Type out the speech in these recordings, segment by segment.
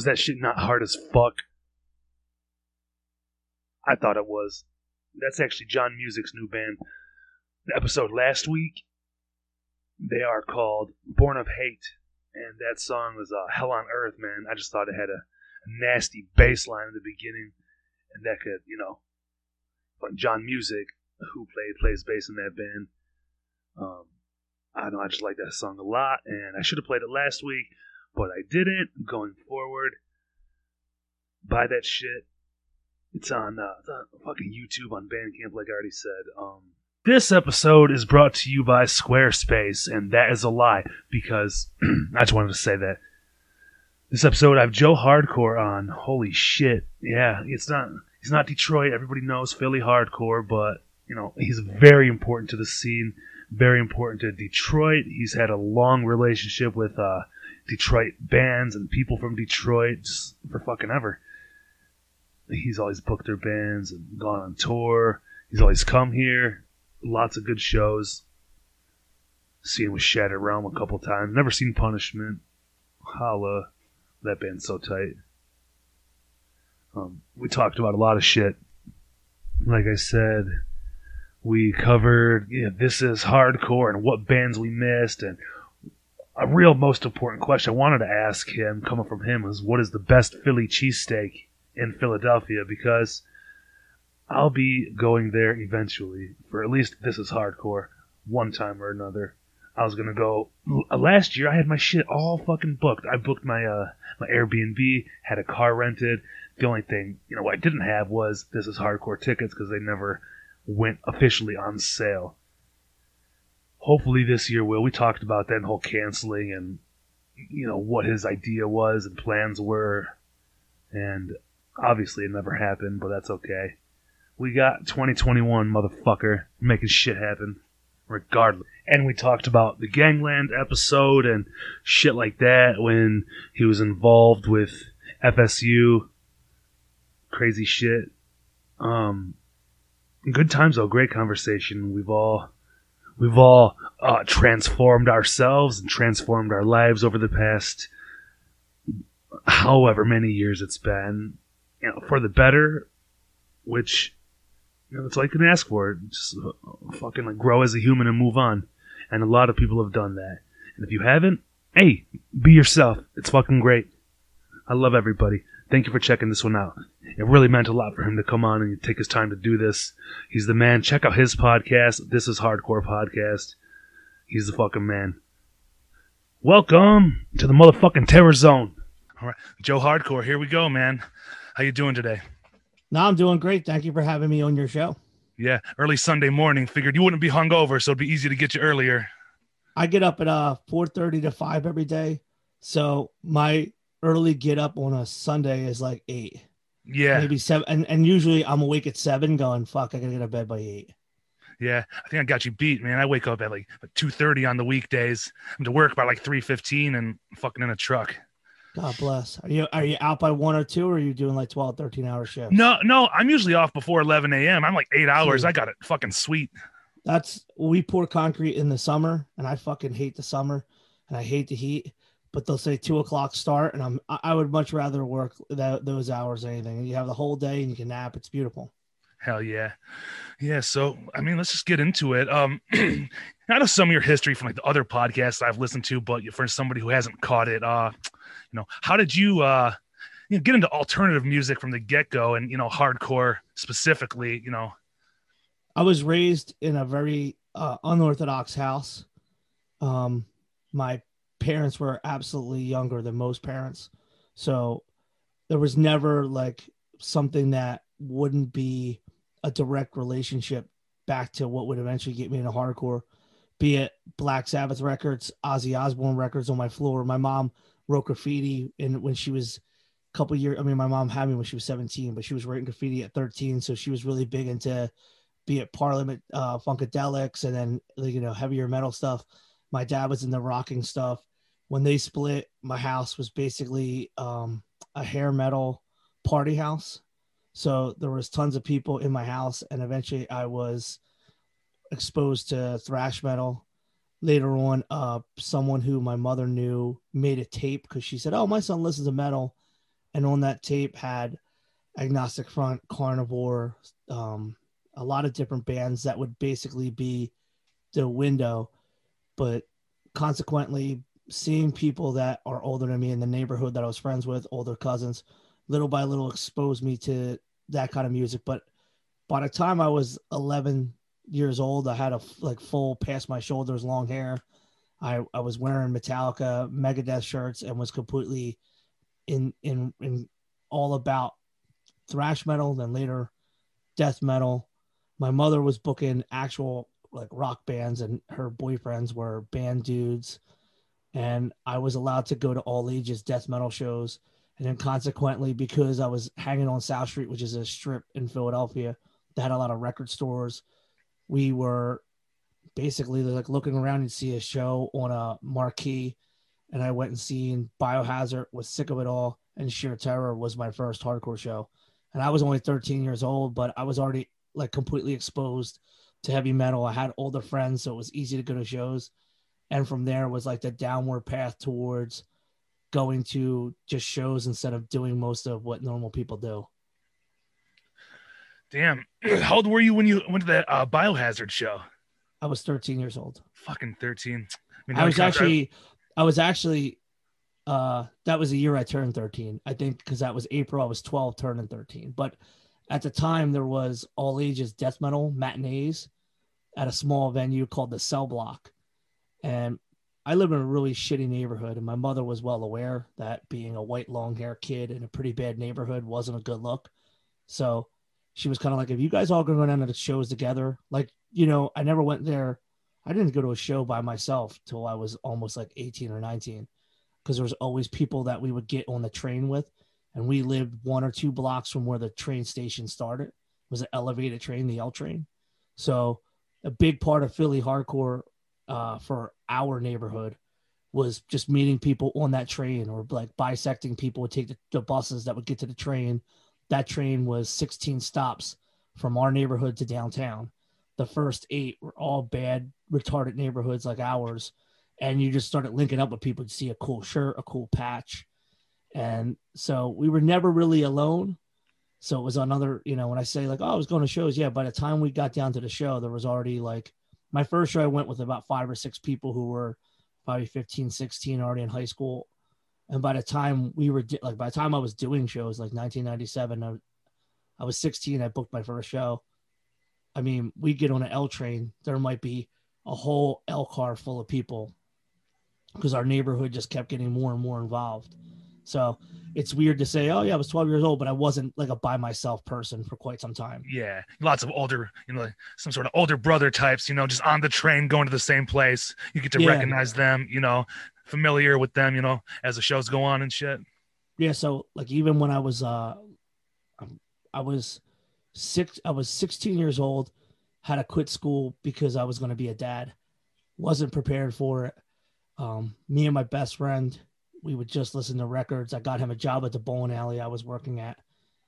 Was that shit not hard as fuck? I thought it was. That's actually John Music's new band. The episode last week, they are called Born of Hate, and that song was uh, Hell on Earth, man. I just thought it had a, nasty bass line in the beginning, and that could, you know, but John Music, who played plays bass in that band, um, I know, I just like that song a lot, and I should have played it last week, but I didn't. Going forward, buy that shit. It's on, uh, it's on fucking YouTube on Bandcamp, like I already said. Um, this episode is brought to you by Squarespace, and that is a lie because I just wanted to say that. This episode, I have Joe Hardcore on. Holy shit! Yeah, it's not. He's not Detroit. Everybody knows Philly hardcore, but you know he's very important to the scene. Very important to Detroit. He's had a long relationship with uh, Detroit bands and people from Detroit just for fucking ever. He's always booked their bands and gone on tour. He's always come here. Lots of good shows. Seen with Shattered Realm a couple times. Never seen Punishment. Holla. That band's so tight. Um, we talked about a lot of shit. Like I said, we covered yeah, this is hardcore and what bands we missed and a real most important question I wanted to ask him, coming from him, was what is the best Philly cheesesteak in Philadelphia? Because I'll be going there eventually for at least this is hardcore one time or another. I was gonna go last year. I had my shit all fucking booked. I booked my uh my Airbnb, had a car rented. The only thing you know I didn't have was this is hardcore tickets because they never went officially on sale hopefully this year will. We talked about that whole canceling and you know what his idea was and plans were, and obviously it never happened, but that's okay. We got 2021, motherfucker, making shit happen, regardless. And we talked about the Gangland episode and shit like that when he was involved with FSU. Crazy shit. Um, good times though. Great conversation. We've all we've all uh, transformed ourselves and transformed our lives over the past however many years it's been you know for the better which You know, all you can ask for. Just uh, fucking like grow as a human and move on. And a lot of people have done that. And if you haven't, hey, be yourself. It's fucking great. I love everybody. Thank you for checking this one out. It really meant a lot for him to come on and take his time to do this. He's the man. Check out his podcast. This is Hardcore Podcast. He's the fucking man. Welcome to the motherfucking terror zone. All right, Joe Hardcore, here we go, man. How you doing today? No, I'm doing great. Thank you for having me on your show. Yeah, early Sunday morning. Figured you wouldn't be hungover, so it'd be easy to get you earlier. I get up at uh 4:30 to 5 every day. So my early get up on a Sunday is like 8. Yeah. Maybe 7 and, and usually I'm awake at 7 going fuck I got to get to bed by 8. Yeah, I think I got you beat, man. I wake up at like two thirty on the weekdays. I'm to work by like three fifteen and fucking in a truck. God bless. Are you are you out by one or two, or are you doing like 12, 13 hour shifts? No, no, I'm usually off before eleven a.m. I'm like eight hours. I got it fucking sweet. That's we pour concrete in the summer, and I fucking hate the summer, and I hate the heat. But they'll say two o'clock start, and I'm I would much rather work that those hours than anything. You have the whole day, and you can nap. It's beautiful. Hell yeah. Yeah. So, I mean, let's just get into it. Um, I know some of your history from like the other podcasts I've listened to, but for somebody who hasn't caught it, uh, you know, how did you, uh, you know, get into alternative music from the get go and, you know, hardcore specifically, you know? I was raised in a very uh, unorthodox house. Um, my parents were absolutely younger than most parents. So there was never like something that wouldn't be a direct relationship back to what would eventually get me into hardcore, be it Black Sabbath records, Ozzy Osbourne records on my floor. My mom wrote graffiti and when she was a couple years I mean my mom had me when she was 17, but she was writing graffiti at 13, so she was really big into be it Parliament uh Funkadelics and then you know heavier metal stuff. My dad was in the rocking stuff. When they split, my house was basically um a hair metal party house so there was tons of people in my house, and eventually I was exposed to thrash metal. Later on, uh, someone who my mother knew made a tape because she said, "Oh, my son listens to metal," and on that tape had Agnostic Front, Carnivore, um, a lot of different bands that would basically be the window. But consequently, seeing people that are older than me in the neighborhood that I was friends with, older cousins, little by little exposed me to that kind of music. But by the time I was 11 years old, I had a like full past my shoulders, long hair. I, I was wearing Metallica, Megadeth shirts, and was completely in in in all about thrash metal. Then later, death metal. My mother was booking actual like rock bands, and her boyfriends were band dudes. And I was allowed to go to all ages death metal shows and then consequently, because I was hanging on South Street, which is a strip in Philadelphia that had a lot of record stores, we were basically like looking around and see a show on a marquee. And I went and seen Biohazard, was sick of it all, and Sheer Terror was my first hardcore show. And I was only 13 years old, but I was already like completely exposed to heavy metal. I had older friends, so it was easy to go to shows. And from there was like the downward path towards going to just shows instead of doing most of what normal people do. Damn. How old were you when you went to that uh, biohazard show? I was 13 years old. Fucking 13. I, mean, I was actually, I was actually, uh, that was the year I turned 13. I think because that was April, I was 12 turning 13. But at the time, there was all ages death metal matinees at a small venue called the Cell Block. And I live in a really shitty neighborhood, and my mother was well aware that being a white long hair kid in a pretty bad neighborhood wasn't a good look. So she was kind of like, if you guys all going to go down to the shows together, like, you know, I never went there. I didn't go to a show by myself till I was almost like 18 or 19 because there was always people that we would get on the train with. And we lived one or two blocks from where the train station started. It was an elevated train, the L train. So a big part of Philly hardcore uh, for our neighborhood was just meeting people on that train or like bisecting people would take the, the, buses that would get to the train. That train was 16 stops from our neighborhood to downtown. The first eight were all bad, retarded neighborhoods like ours. And you just started linking up with people to see a cool shirt, a cool patch. And so we were never really alone. So it was another, you know, when I say like, oh, I was going to shows, yeah. By the time we got down to the show, there was already like my first show. I went with about five or six people who were probably 15, 16, already in high school. And by the time we were like, by the time I was doing shows, like 1997, I, I was 16. I booked my first show. I mean, we get on an L train, there might be a whole L car full of people because our neighborhood just kept getting more and more involved. So it's weird to say, oh yeah, I was 12 years old, but I wasn't like a by myself person for quite some time. Yeah, lots of older, you know, some sort of older brother types, you know, just on the train going to the same place. You get to yeah. recognize them, you know, familiar with them, you know, as the shows go on and shit. Yeah, so like even when I was uh um, I was six I was 16 years old, had to quit school because I was going to be a dad. Wasn't prepared for it. Um, me and my best friend we would just listen to records. I got him a job at the bowling alley I was working at.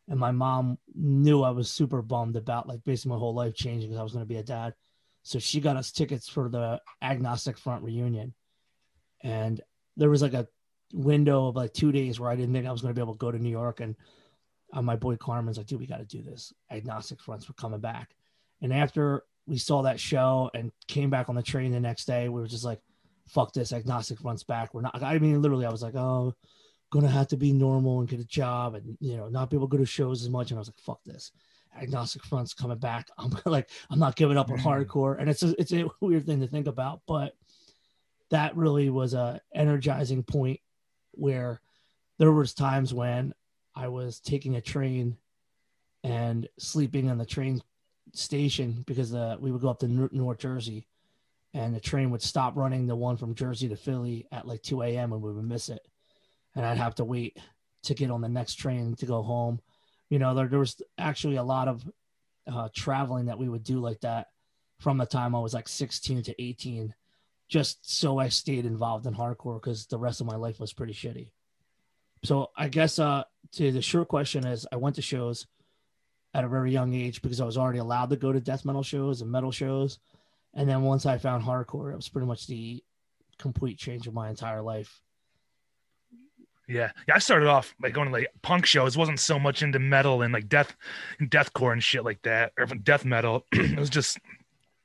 And my mom knew I was super bummed about like basically my whole life changing because I was going to be a dad. So she got us tickets for the Agnostic Front reunion. And there was like a window of like two days where I didn't think I was going to be able to go to New York. And uh, my boy Carmen's like, dude, we got to do this. Agnostic Fronts were coming back. And after we saw that show and came back on the train the next day, we were just like, fuck this, agnostic fronts back. We're not. I mean, literally, I was like, oh, gonna have to be normal and get a job, and you know, not be able to go to shows as much. And I was like, fuck this, agnostic fronts coming back. I'm like, I'm not giving up on mm-hmm. hardcore, and it's a, it's a weird thing to think about, but that really was a energizing point where there was times when I was taking a train and sleeping on the train station because uh, we would go up to North Jersey and the train would stop running the one from Jersey to Philly at like 2 a.m. and we would miss it. And I'd have to wait to get on the next train to go home. You know, there, there was actually a lot of uh, traveling that we would do like that from the time I was like 16 to 18, just so I stayed involved in hardcore because the rest of my life was pretty shitty. So I guess uh, to the short question is I went to shows at a very young age because I was already allowed to go to death metal shows and metal shows and then once I found hardcore, it was pretty much the complete change of my entire life. Yeah, yeah. I started off like going to like punk shows. wasn't so much into metal and like death, and deathcore and shit like that, or death metal. it was just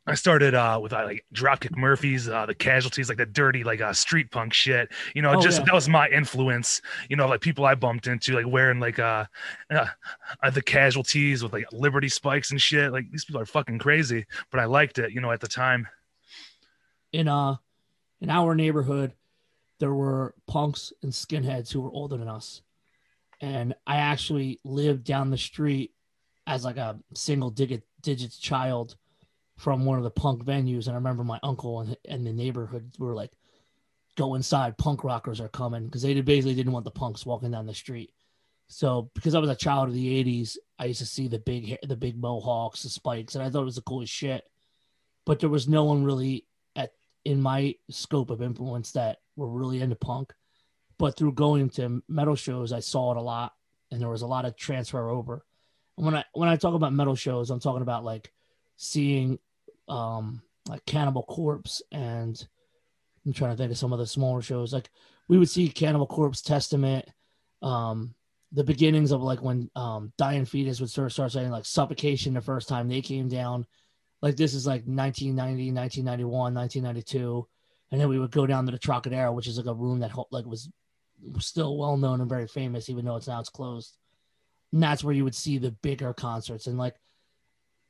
I started uh, with uh, like Dropkick Murphys, uh, the Casualties, like the dirty like uh, street punk shit. You know, oh, just yeah. that was my influence. You know, like people I bumped into, like wearing like uh, uh, uh, the Casualties with like Liberty spikes and shit. Like these people are fucking crazy, but I liked it. You know, at the time. In uh, in our neighborhood, there were punks and skinheads who were older than us, and I actually lived down the street as like a single digit digits child from one of the punk venues, and I remember my uncle and, and the neighborhood were like, "Go inside, punk rockers are coming," because they basically didn't want the punks walking down the street. So because I was a child of the '80s, I used to see the big the big mohawks, the spikes, and I thought it was the coolest shit. But there was no one really at in my scope of influence that were really into punk. But through going to metal shows, I saw it a lot, and there was a lot of transfer over. And when I when I talk about metal shows, I'm talking about like seeing um, like Cannibal Corpse, and I'm trying to think of some of the smaller shows. Like we would see Cannibal Corpse, Testament, um, the beginnings of like when um, Dying Fetus would start start saying like Suffocation the first time they came down. Like this is like 1990, 1991, 1992, and then we would go down to the Trocadero, which is like a room that like was still well known and very famous, even though it's now it's closed. And that's where you would see the bigger concerts and like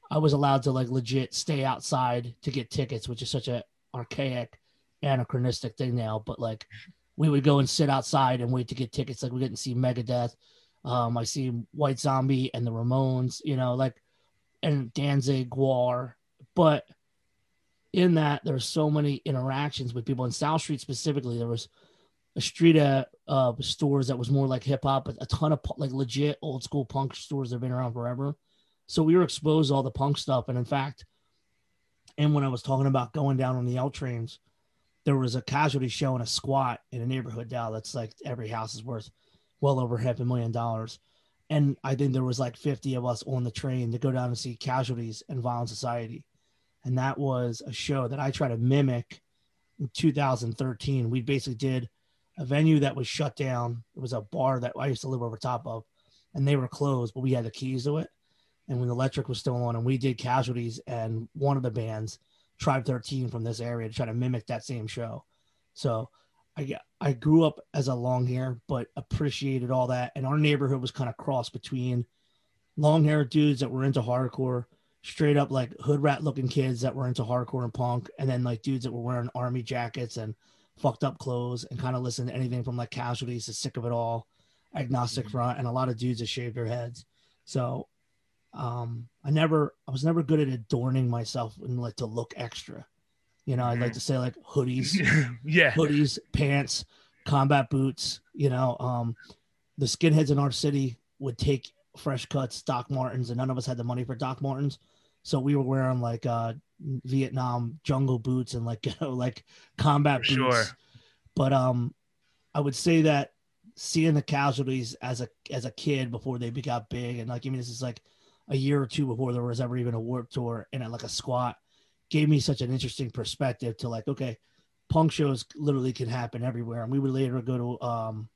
I was allowed to like legit stay outside to get tickets, which is such a archaic, anachronistic thing now. But like, we would go and sit outside and wait to get tickets. Like we didn't see Megadeth. Um, I see White Zombie and the Ramones, you know, like, and Danzig, Gwar. But in that, there's so many interactions with people in South Street specifically. There was a street of uh, stores that was more like hip hop, but a ton of like legit old school punk stores that have been around forever so we were exposed to all the punk stuff. And in fact, and when I was talking about going down on the L trains, there was a casualty show in a squat in a neighborhood down that's like every house is worth well over half a million dollars. And I think there was like 50 of us on the train to go down and see casualties and violent society. And that was a show that I tried to mimic in 2013. We basically did a venue that was shut down. It was a bar that I used to live over top of and they were closed, but we had the keys to it. And when the electric was still on, and we did casualties, and one of the bands, Tribe 13 from this area, to try to mimic that same show. So I I grew up as a long hair, but appreciated all that. And our neighborhood was kind of cross between long hair dudes that were into hardcore, straight up like hood rat looking kids that were into hardcore and punk, and then like dudes that were wearing army jackets and fucked up clothes and kind of listened to anything from like casualties to sick of it all, agnostic Mhm. front, and a lot of dudes that shaved their heads. So um I never I was never good at adorning myself and like to look extra. You know, I'd like to say like hoodies, yeah. hoodies, pants, combat boots. You know, um, the skinheads in our city would take fresh cuts, Doc Martens, and none of us had the money for Doc Martens, so we were wearing like uh, Vietnam jungle boots and like you know like combat For boots. sure. But um, I would say that seeing the casualties as a as a kid before they got big, and like I mean, this is like a year or two before there was ever even a warp tour and like a squat gave me such an interesting perspective to like okay punk shows literally can happen everywhere. And we would later go to um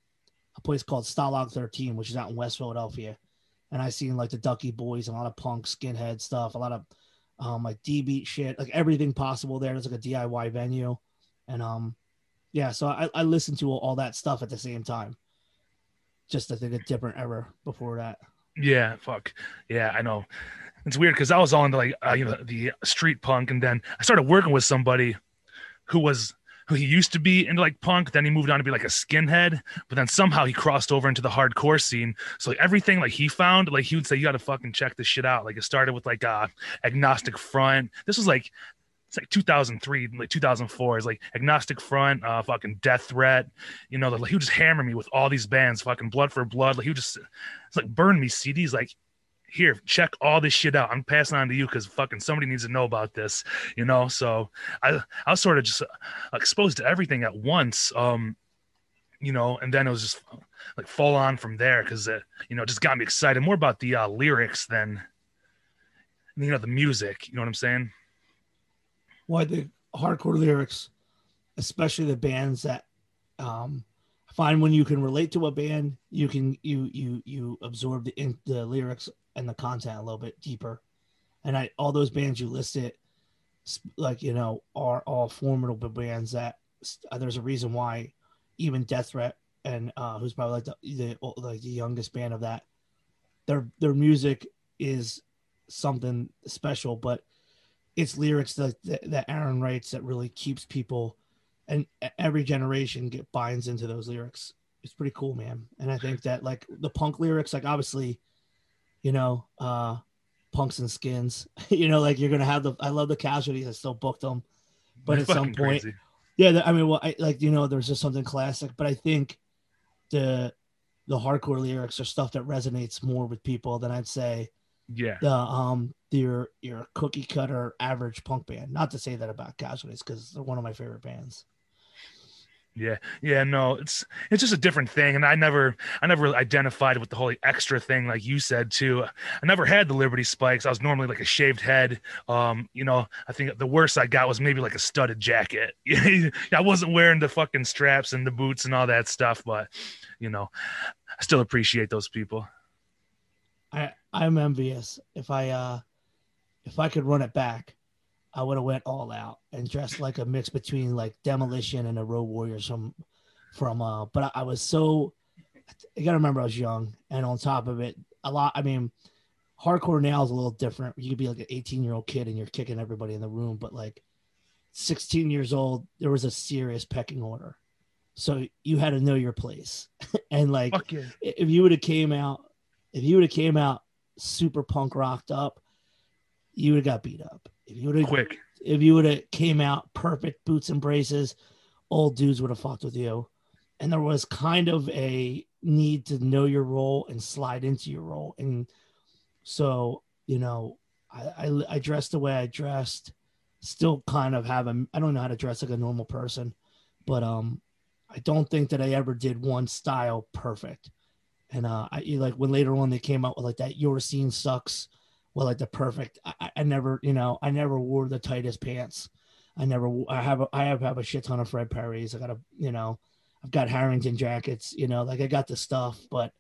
a place called Stalag 13 which is out in west philadelphia. And i seen like the ducky boys and a lot of punk skinhead stuff a lot of um like d beat shit like everything possible there. There's like a diy venue. And um yeah so i, I listened to all, all that stuff at the same time just i think a different era before that Yeah, fuck. Yeah, I know. It's weird because I was all into like uh, you know the street punk, and then I started working with somebody who was who he used to be into like punk. Then he moved on to be like a skinhead, but then somehow he crossed over into the hardcore scene. So like everything like he found, like he would say, you got to fucking check this shit out. Like it started with like uh agnostic front. This was like it's like 2003, like 2004. It's like agnostic front, uh, fucking death threat. You know, like he would just hammer me with all these bands, fucking blood for blood. Like he would just it's like burn me CDs. Like here, check all this shit out. I'm passing on to you because fucking somebody needs to know about this. You know, so I I was sort of just uh, exposed to everything at once. Um, you know, and then it was just like full on from there because it you know just got me excited more about the uh, lyrics than you know the music. You know what I'm saying? I think hardcore lyrics, especially the bands that um, find when you can relate to a band, you can you you you absorb the in, the lyrics and the content a little bit deeper. And I all those bands you listed, like you know, are all formidable bands that uh, there's a reason why even Death Threat and uh, who's probably like the, the like the youngest band of that, their their music is something special, but it's lyrics that, that Aaron writes that really keeps people and every generation get binds into those lyrics. It's pretty cool, man. And I think that like the punk lyrics, like obviously, you know, uh punks and skins, you know, like you're gonna have the I love the casualties, I still booked them. But They're at some point, crazy. yeah, I mean, well, I like you know, there's just something classic, but I think the the hardcore lyrics are stuff that resonates more with people than I'd say yeah, the um your your cookie cutter average punk band. Not to say that about Casualties because they're one of my favorite bands. Yeah, yeah, no, it's it's just a different thing, and I never, I never really identified with the whole extra thing, like you said too. I never had the Liberty spikes. I was normally like a shaved head. Um, you know, I think the worst I got was maybe like a studded jacket. I wasn't wearing the fucking straps and the boots and all that stuff, but you know, I still appreciate those people. I I'm envious. If I uh if I could run it back, I would have went all out and dressed like a mix between like Demolition and a Road Warriors from from uh but I, I was so you gotta remember I was young and on top of it, a lot I mean hardcore now is a little different. You could be like an 18 year old kid and you're kicking everybody in the room, but like 16 years old, there was a serious pecking order. So you had to know your place. and like yeah. if you would have came out, if you would have came out super punk rocked up, you would have got beat up. If you would have, Quick. if you would have came out perfect boots and braces, old dudes would have fucked with you. And there was kind of a need to know your role and slide into your role. And so, you know, I, I, I dressed the way I dressed, still kind of have a, I don't know how to dress like a normal person, but, um, I don't think that I ever did one style perfect. And uh, I like when later on they came out with like that your scene sucks, well like the perfect. I, I- never you know I never wore the tightest pants. I never I have a, I have have a shit ton of Fred Perry's. I got a you know I've got Harrington jackets. You know like I got the stuff, but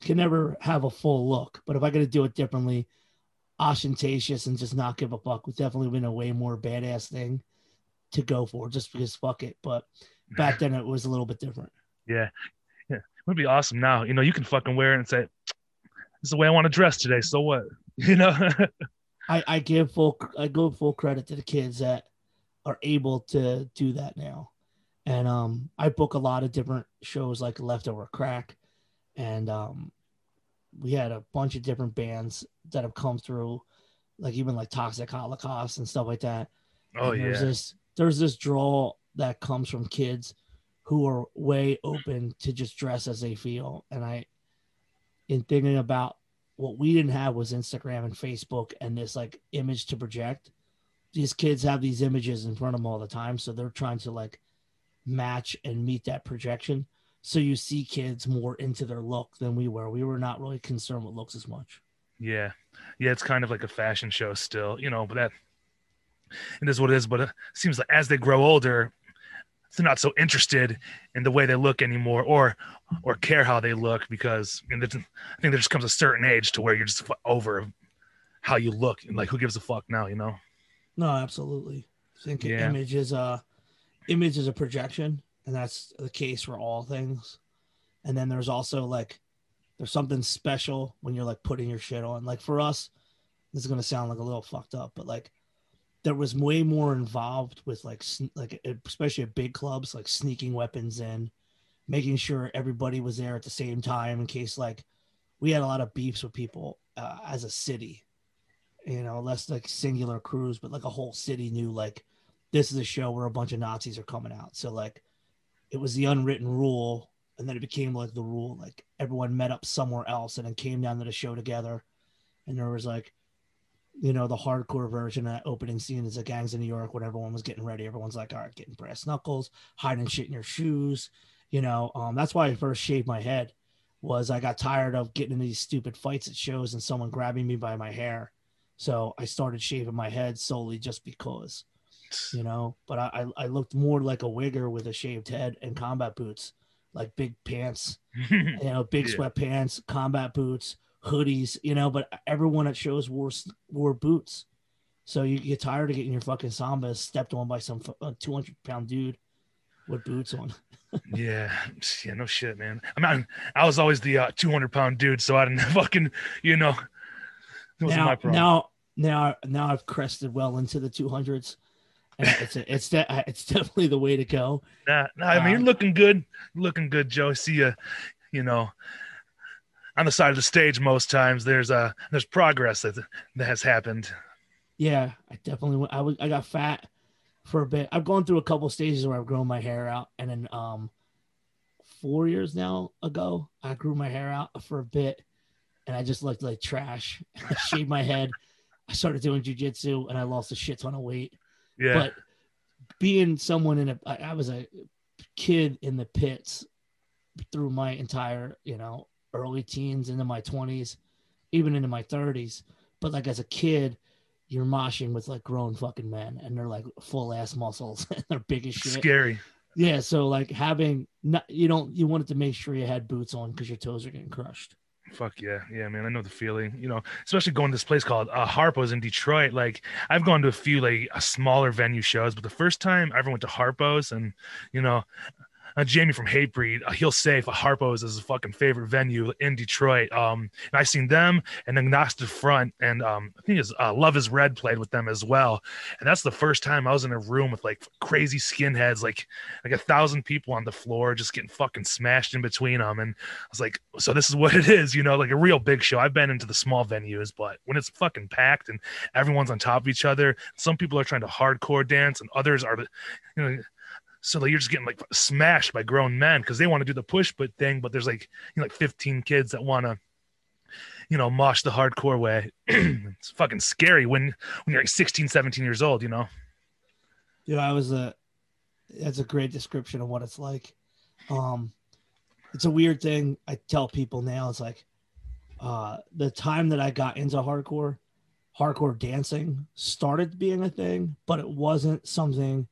can never have a full look. But if I got to do it differently, ostentatious and just not give a fuck would definitely been a way more badass thing to go for just because fuck it. But back then it was a little bit different. Yeah. Would be awesome now. You know, you can fucking wear it and say, This is the way I want to dress today. So what? You know? I, I give full I give full credit to the kids that are able to do that now. And um I book a lot of different shows like Leftover Crack and um we had a bunch of different bands that have come through, like even like Toxic Holocaust and stuff like that. Oh And yeah. there's this there's this draw that comes from kids who are way open to just dress as they feel. And I in thinking about what we didn't have was Instagram and Facebook and this like image to project. These kids have these images in front of them all the time. So they're trying to like match and meet that projection. So you see kids more into their look than we were. We were not really concerned with looks as much. Yeah. Yeah, it's kind of like a fashion show still, you know, but that it is what it is. But it seems like as they grow older, they're not so interested in the way they look anymore or or care how they look because there's- I think there just comes a certain age to where you're just over how you look and like who gives a fuck now, you know? No, absolutely. I think Yeah. image is a image is a projection, and that's the case for all things. And then there's also like there's something special when you're like putting your shit on. Like for us, this is gonna sound like a little fucked up, but like there was way more involved with like like especially at big clubs, like sneaking weapons in, making sure everybody was there at the same time in case like we had a lot of beefs with people uh, as a city you know, less like singular crews, but like a whole city knew like this is a show where a bunch of Nazis are coming out. So like it was the unwritten rule, and then it became like the rule. Like everyone met up somewhere else and then came down to the show together. And there was like, you know, the hardcore version of that opening scene is the gangs in New York when everyone was getting ready. Everyone's like, all right, getting brass knuckles, hiding shit in your shoes. You know, um, that's why I first shaved my head was I got tired of getting in these stupid fights at shows and someone grabbing me by my hair. So I started shaving my head solely just because, you know. But I, I, looked more like a wigger with a shaved head and combat boots, like big pants, you know, big Yeah. sweatpants, combat boots, hoodies, you know. But everyone at shows wore wore boots, so you get tired of getting your fucking samba stepped on by some two hundred pound dude with boots on. yeah. Yeah, no shit, man. I mean, I was always the uh, 200 pound dude, so I didn't fucking, you know, it wasn't my now, problem. now, now, now I've crested well into the two hundreds. It's a, it's de- it's definitely the way to go. Nah, nah, I mean, you're Um, looking good. Looking good, Joe. See you, you know, on the side of the stage most times. There's uh there's progress that that has happened. Yeah, I definitely went. I was I got fat for a bit. I've gone through a couple stages where I've grown my hair out, and then um, four years now ago, I grew my hair out for a bit, and I just looked like trash. I shaved my head. I started doing jujitsu, and I lost a shit ton of weight. Yeah. But being someone in a I was a kid in the pits through my entire, you know, early teens into my twenties, even into my thirties. But like as a kid, you're moshing with like grown fucking men, and they're like full ass muscles, and they're big as shit. Scary. Yeah, so like having not, you don't, you wanted to make sure you had boots on because your toes are getting crushed. Fuck yeah, yeah, man. I know the feeling. You know, especially going to this place called uh, Harpo's in Detroit. Like, I've gone to a few like uh, smaller venue shows, but the first time I ever went to Harpo's, and you know, uh, Jamie from Hatebreed, uh, he'll say if Harpo's is his fucking favorite venue in Detroit. Um, and I seen them and Agnostic Front, and um, I think it's uh, Love Is Red played with them as well. And that's the first time I was in a room with like crazy skinheads, like like a thousand people on the floor, just getting fucking smashed in between them. And I was like, so this is what it is, you know, like a real big show. I've been into the small venues, but when it's fucking packed and everyone's on top of each other, some people are trying to hardcore dance and others are, you know, so like you're just getting like smashed by grown men because they want to do the push put thing, but there's like you know, like 15 kids that want to, you know, mosh the hardcore way. it's fucking scary when when you're like 16, 17 years old, you know. Dude, I was a that's a great description of what it's like. Um it's a weird thing I tell people now. It's like uh the time that I got into hardcore, hardcore dancing started being a thing, but it wasn't something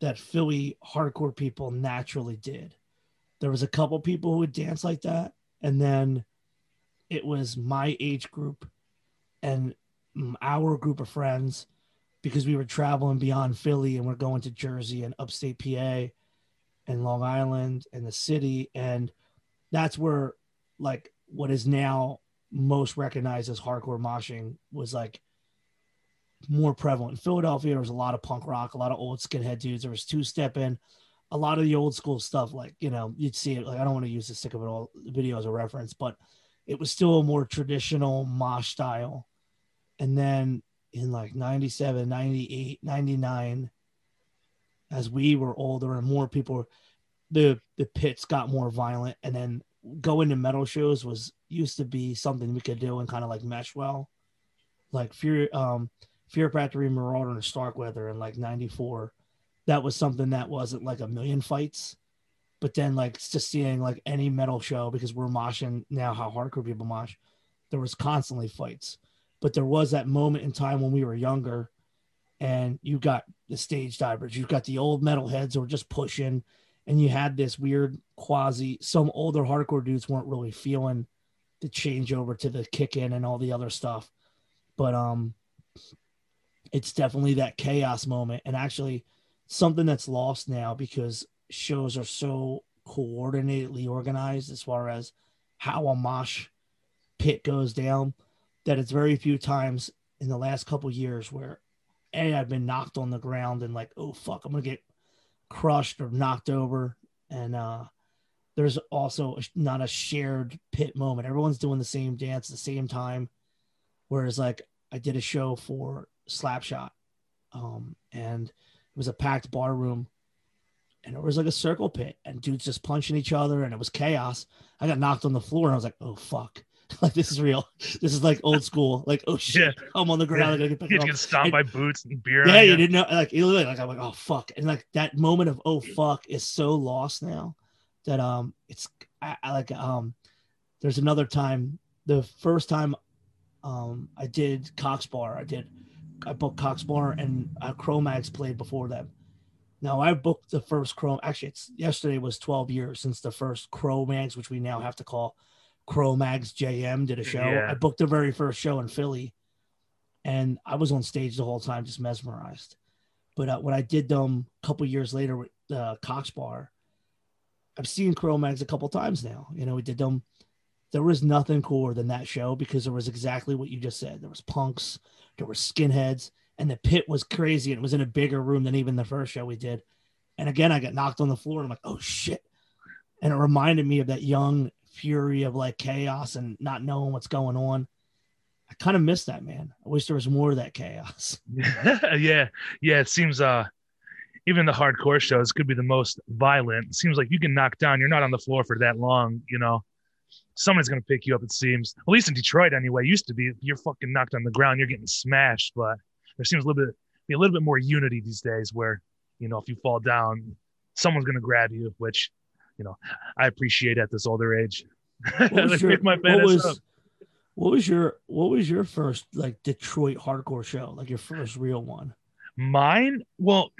that Philly hardcore people naturally did. There was a couple people who would dance like that, and then it was my age group and our group of friends because we were traveling beyond Philly and we're going to Jersey and upstate PA and Long Island and the city. And that's where, like, what is now most recognized as hardcore moshing was like more prevalent. In Philadelphia, there was a lot of punk rock, a lot of old skinhead dudes. There was two step in, a lot of the old school stuff. Like, you know, you'd see it. Like, I don't want to use the Sick of It All video as a reference, but it was still a more traditional mosh style. And then in like 97, 98, 99, as we were older and more people, the the pits got more violent. And then going to metal shows was used to be something we could do and kind of like mesh well. Like Fear, um, Fear Factory, Marauder, and Starkweather in like 94. That was something that wasn't like a million fights. But then, like, just seeing like any metal show because we're moshing now how hardcore people mosh, there was constantly fights but there was that moment in time when we were younger and you got the stage divers, you've got the old metalheads who were just pushing, and you had this weird quasi. Some older hardcore dudes weren't really feeling the change over to the kick in and all the other stuff, but um, it's definitely that chaos moment, and actually something that's lost now because shows are so coordinatedly organized as far as how a mosh pit goes down that it's very few times in the last couple years where a I've been knocked on the ground and like oh fuck I'm gonna get crushed or knocked over. And uh there's also not a shared pit moment. Everyone's doing the same dance at the same time. Whereas like I did a show for Slapshot um and it was a packed bar room and it was like a circle pit and dudes just punching each other and it was chaos I got knocked on the floor and I was like oh fuck like this is real. This is like old school. Like oh shit, yeah. I'm on the ground. Yeah. I get, get stomped by boots and beer. Yeah, you. you didn't know. Like literally, like I'm like oh fuck, and like that moment of oh fuck is so lost now that um it's I, I like um there's another time the first time um I did Cock Sparrer I did I booked Cock Sparrer and uh, Cro-Mags played before them. Now I booked the first Chrome. Actually, it's yesterday was 12 years since the first Cro-Mags, which we now have to call Cro-Mags JM did a show. Yeah. I booked the very first show in Philly, and I was on stage the whole time, just mesmerized. But uh, when I did them a couple years later with uh, Cock Sparrer, I've seen Cro-Mags a couple times now. You know, we did them. There was nothing cooler than that show because there was exactly what you just said. There was punks, there were skinheads, and the pit was crazy. And it was in a bigger room than even the first show we did. And again, I got knocked on the floor, and I'm like, oh shit. And it reminded me of that young fury of like chaos and not knowing what's going on. I kind of miss that, man. I wish there was more of that chaos. yeah, yeah. It seems uh, even the hardcore shows could be the most violent. It seems like you can knock down. You're not on the floor for that long, you know. Someone's gonna pick you up. It seems, at least in Detroit, anyway. Used to be, you're fucking knocked on the ground. You're getting smashed, but there seems a little bit, be a little bit more unity these days, where you know if you fall down, someone's gonna grab you, which you know, I appreciate at this older age. What was, your, what, was what was your what was your first like Detroit hardcore show? Like your first real one? Mine? Well,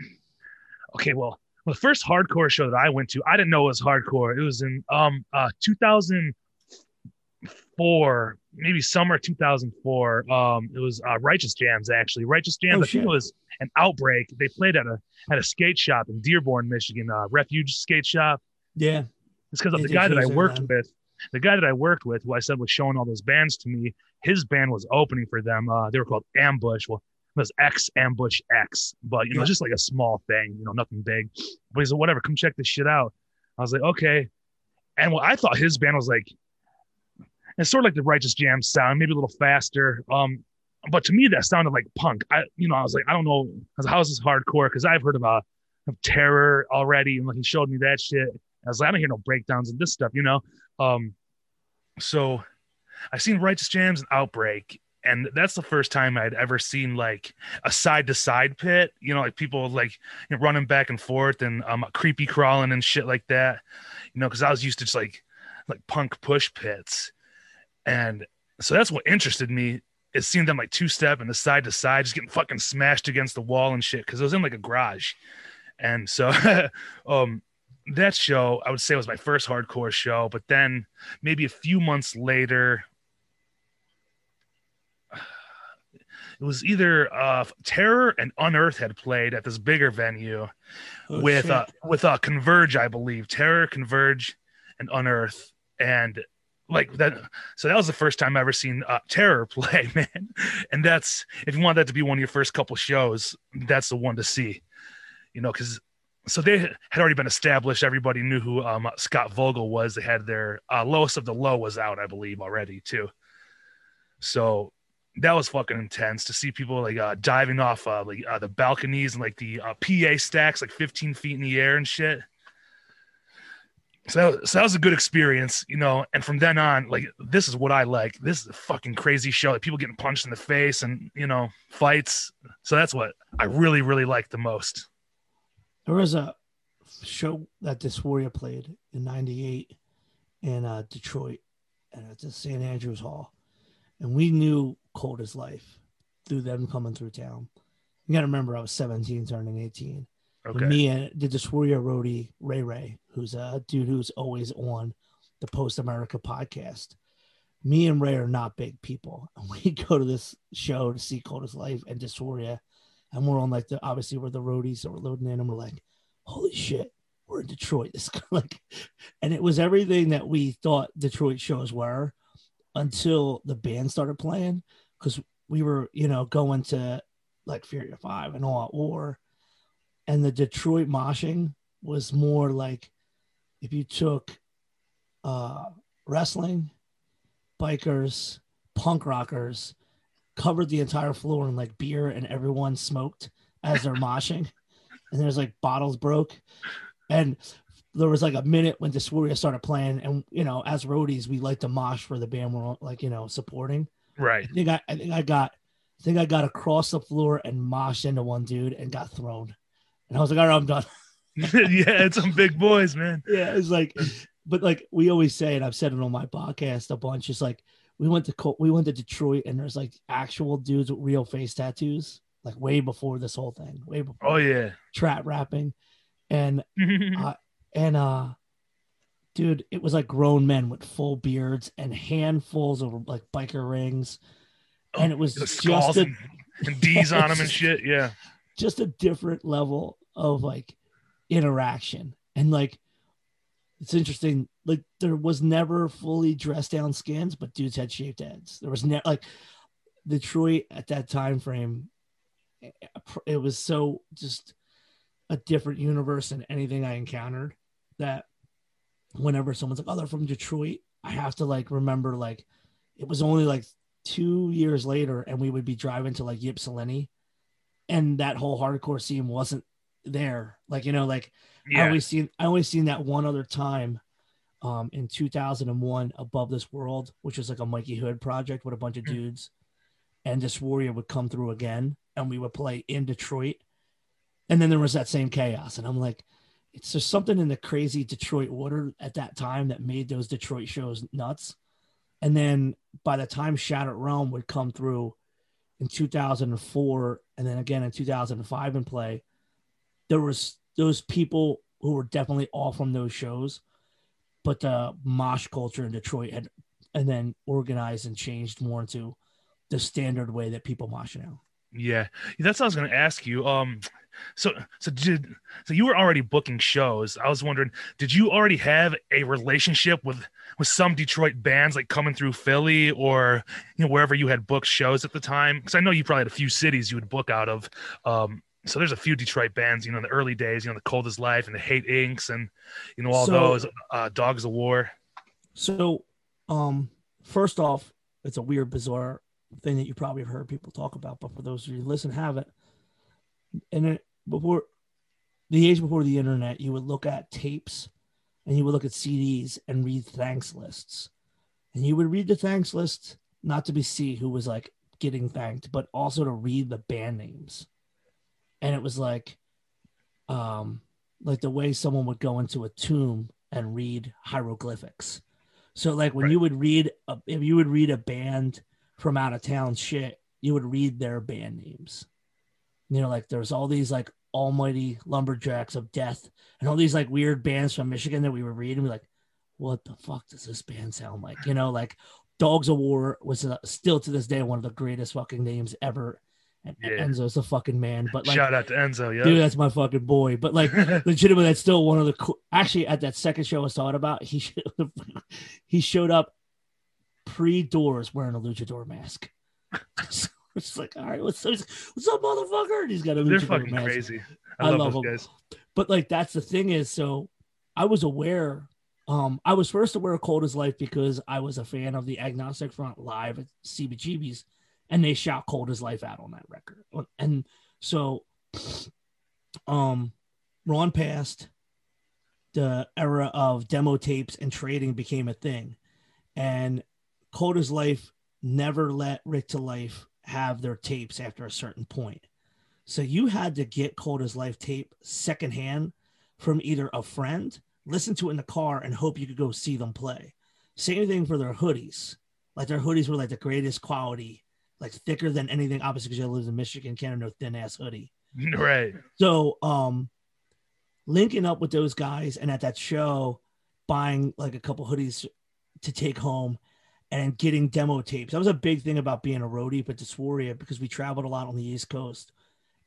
okay, well, well, the first hardcore show that I went to, I didn't know it was hardcore. It was in um uh 2004, maybe summer 2004. Um, it was uh, Righteous Jams actually. Righteous Jams. Oh, I think it was an outbreak. They played at a at a skate shop in Dearborn, Michigan, uh, Refuge Skate Shop. Yeah. It's because of the guy that I worked with. The guy that I worked with, who I said was showing all those bands to me, his band was opening for them. Uh, they were called Ambush. Well, it was X Ambush X, but you know, yeah. just like a small thing, you know, nothing big. But he said, whatever, come check this shit out. I was like, okay. And what I thought his band was like, it's sort of like the Righteous Jam sound, maybe a little faster. Um, but to me, that sounded like punk. I, you know, I was like, I don't know, how is this hardcore? Because I've heard of, uh, of Terror already, and like he showed me that shit. I was like, I don't hear no breakdowns and this stuff, you know. Um, so I seen Righteous Jams and Outbreak, and that's the first time I'd ever seen like a side to side pit, you know, like people like you know, running back and forth and um creepy crawling and shit like that, you know, because I was used to just like like punk push pits, and so that's what interested me is seeing them like two step and the side to side, just getting fucking smashed against the wall and shit. Cause it was in like a garage. And so, um, that show I would say was my first hardcore show, but then maybe a few months later, it was either uh, Terror and Unearth had played at this bigger venue oh, with uh, with uh, Converge, I believe. Terror, Converge, and Unearth, and like that so that was the first time I ever seen uh, Terror play, man. And that's if you want that to be one of your first couple shows, that's the one to see. You know, because so they had already been established. Everybody knew who um, Scott Vogel was. They had their uh, lowest of the low was out, I believe, already too. So that was fucking intense to see people like uh, diving off uh, like uh, the balconies and like the uh, PA stacks, like 15 feet in the air and shit. So, so that was a good experience, you know. And from then on, like this is what I like. This is a fucking crazy show. Like people getting punched in the face and you know fights. So that's what I really, really like the most. There was a show that Dysphoria played in '98 in uh, Detroit, and at St. Andrews Hall, and we knew Cold as Life through them coming through town. You got to remember, I was 17, turning 18. Okay. And me and the Dysphoria roadie Ray Ray, who's a dude who's always on the Post America podcast. Me and Ray are not big people, and we go to this show to see Cold as Life and Dysphoria, and we're on like the obviously we're the roadies, so we're loading in, and we're like, holy shit, we're in Detroit. This like, and it was everything that we thought Detroit shows were until the band started playing, because we were you know going to like Fury Five and All War and the Detroit moshing was more like if you took uh, wrestling, bikers, punk rockers, covered the entire floor in like beer, and everyone smoked as they're moshing, and there's like bottles broke, and there was like a minute when Dysphoria started playing, and you know, as roadies, we like to mosh for the band we're like you know supporting. Right. I think I, I think I got, I think I got across the floor and moshed into one dude and got thrown. And I was like, all right, I'm done. yeah, it's some big boys, man. yeah, it's like, but like we always say, and I've said it on my podcast a bunch. It's like we went to Col- we went to Detroit, and there's like actual dudes with real face tattoos, like way before this whole thing, way before Oh yeah. trap rapping, and and uh, dude, it was like grown men with full beards and handfuls of like biker rings, and it was the just a, and D's on them and shit. Yeah. Just a different level of like interaction. And like it's interesting like there was never fully dressed down skins but dudes had shaved heads. There was never like detroit at that time frame eh, eh, it was so just a different universe than anything i encountered that whenever someone's like oh they're from detroit i have to like remember like it was only like two years later and we would be driving to like ypsilanti and that whole hardcore scene wasn't there. Like you know, like I Yeah. always seen I always seen that one other time um in 2001 above this world which was like a mikey hood project with a bunch of Mm. dudes and Dysphoria would come through again and we would play in detroit and then there was that same chaos and i'm like it's just something in the crazy detroit order at that time that made those detroit shows nuts and then by the time shattered realm would come through in 2004 and then again in 2005 in play there was those people who were definitely all from those shows but the mosh culture in detroit had and then organized and changed more into the standard way that people mosh now Yeah, that's what I was going to ask you. Um, so so did so you were already booking shows. I was wondering, did you already have a relationship with with some Detroit bands like coming through Philly or you know wherever you had booked shows at the time? Because I know you probably had a few cities you would book out of. Um, so there's a few Detroit bands, you know, in the early days, you know, the Cold as Life and the Hate Inks and you know all So- those uh, Dogs of War. so um first off it's a weird bizarre thing that you probably have heard people talk about but for those of you who listen have it and it before the age before the internet you would look at tapes and you would look at cds and read thanks lists. And you would read the thanks list not to be see who was like getting thanked but also to read the band names. And it was like um like the way someone would go into a tomb and read hieroglyphics. So like when Right. you would read a, if you would read a band from out of town shit, you would read their band names. You know, like there's all these like almighty lumberjacks of death and all these like weird bands from Michigan that we were reading. We're like, what the fuck does this band sound like? You know, like Dogs of War was uh, still to this day one of the greatest fucking names ever And Yeah. Enzo's a fucking man. But like, Shout out to Enzo. Yeah. dude, that's my fucking boy. But like, legitimately, that's still one of the cool. Actually, at that second show I was talking about, he showed, he showed up pre doors wearing a luchador mask. so it's like, all right, what's what's up, motherfucker? And he's got a They're fucking mask. crazy. I, I love, love them. guys. But like, that's the thing is, so I was aware. Um, I was first aware of Cold as Life because I was a fan of the Agnostic Front live at CBGB's, and they shout Cold as Life out on that record. And so, um, Ron passed. The era of demo tapes and trading became a thing, and Cold as Life never let Rick to Life have their tapes after a certain point. So you had to get Cold as Life tape secondhand from either a friend, listen to it in the car, and hope you could go see them play. Same thing for their hoodies. Like their hoodies were like the greatest quality, like thicker than anything. Obviously, because I live in Michigan, can't have no thin ass hoodie. Right. So, um, linking up with those guys and at that show, buying like a couple hoodies to take home and getting demo tapes. That was a big thing about being a roadie, but Dysphoria because we traveled a lot on the East Coast.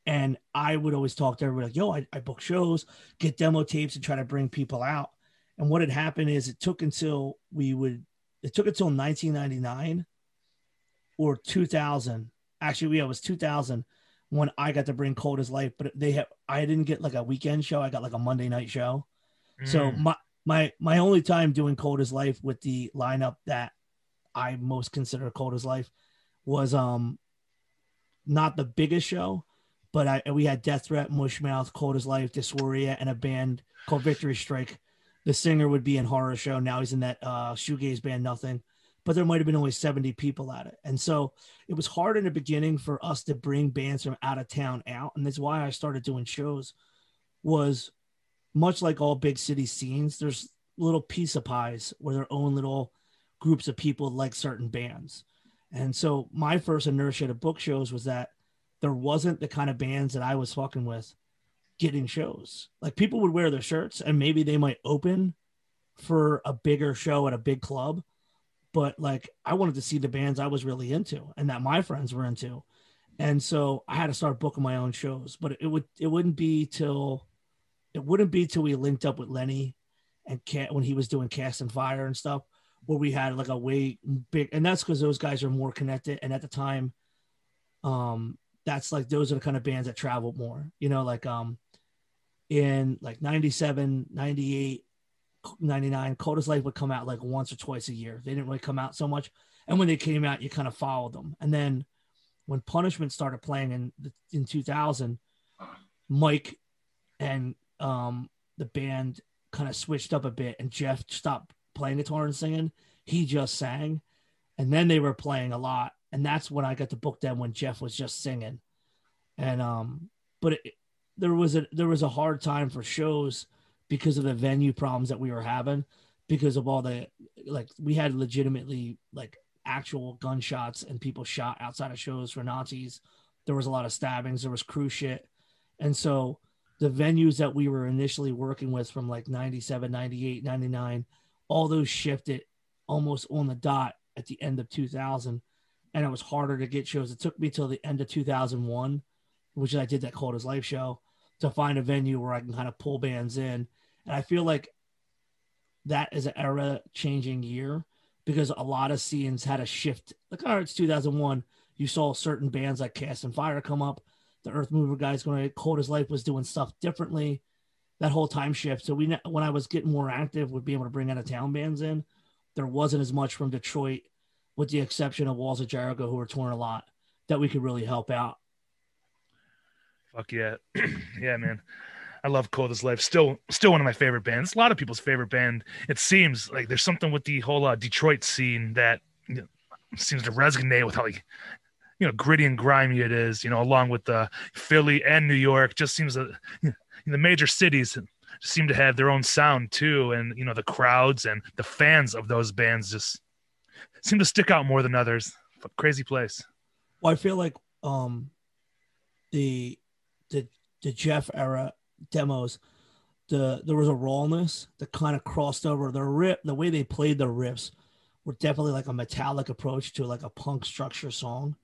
And I would always talk to everybody like, yo, I, I book shows, get demo tapes, and try to bring people out. And what had happened is it took until we would, it took until 1999 or 2000. Actually, yeah, it was 2000 when I got to bring Cold as Life, but they have, I didn't get like a weekend show. I got like a Monday night show. So Mm. my, my, my only time doing Cold as Life with the lineup that I most consider Cold as Life was, um, not the biggest show, but I we had Death Threat, Mushmouth, Cold as Life, Dysphoria, and a band called Victory Strike. The singer would be in horror show. Now he's in that uh shoegaze band, nothing. But there might have been only 70 people at it. And so it was hard in the beginning for us to bring bands from out of town out. And that's why I started doing shows, was much like all big city scenes, there's little piece of pies where their own little groups of people like certain bands. And so my first inertia to book shows was that there wasn't the kind of bands that I was fucking with getting shows. Like people would wear their shirts and maybe they might open for a bigger show at a big club. But like I wanted to see the bands I was really into and that my friends were into. And so I had to start booking my own shows. But it would it wouldn't be till it wouldn't be till we linked up with Lenny and Cat when he was doing Cast and Fire and stuff, where we had like a way big and that's because those guys are more connected. And at the time, um, that's like those are the kind of bands that traveled more, you know, like um in like 97, 98, 99, Cold as Life would come out like once or twice a year. They didn't really come out so much. And when they came out, you kind of followed them. And then when Punishment started playing in in 2000, Mike and um the band kind of switched up a bit and Jeff stopped playing guitar and singing. He just sang. And then they were playing a lot. And that's when I got to book them when Jeff was just singing. And um, but it, there was a there was a hard time for shows because of the venue problems that we were having, because of all the like we had legitimately like actual gunshots and people shot outside of shows for Nazis. There was a lot of stabbings, there was crew shit. And so the venues that we were initially working with from like 97, 98, 99, all those shifted almost on the dot at the end of 2000. And it was harder to get shows. It took me till the end of 2001, which I did that Cold as Life show, to find a venue where I can kind of pull bands in. And I feel like that is an era changing year because a lot of scenes had a shift. Like, all right, it's 2001. You saw certain bands like Cast and Fire come up. The Earth Mover guys going to Cold as Life was doing stuff differently. That whole time shift. So we, when I was getting more active, would be able to bring out of town bands in. There wasn't as much from Detroit, with the exception of Walls of Jericho, who were touring a lot, that we could really help out. Fuck yeah, yeah, man. I love Cold as Life. Still, still one of my favorite bands. A lot of people's favorite band. It seems like there's something with the whole uh, Detroit scene that you know, seems to resonate with how like you know gritty and grimy it is. You know, along with the Philly and New York, just seems know, the major cities seem to have their own sound too, and you know the crowds and the fans of those bands just seem to stick out more than others. Crazy place. Well, I feel like um the the the Jeff era demos, the there was a rawness that kind of crossed over the rip. The way they played the riffs were definitely like a metallic approach to like a punk structure song,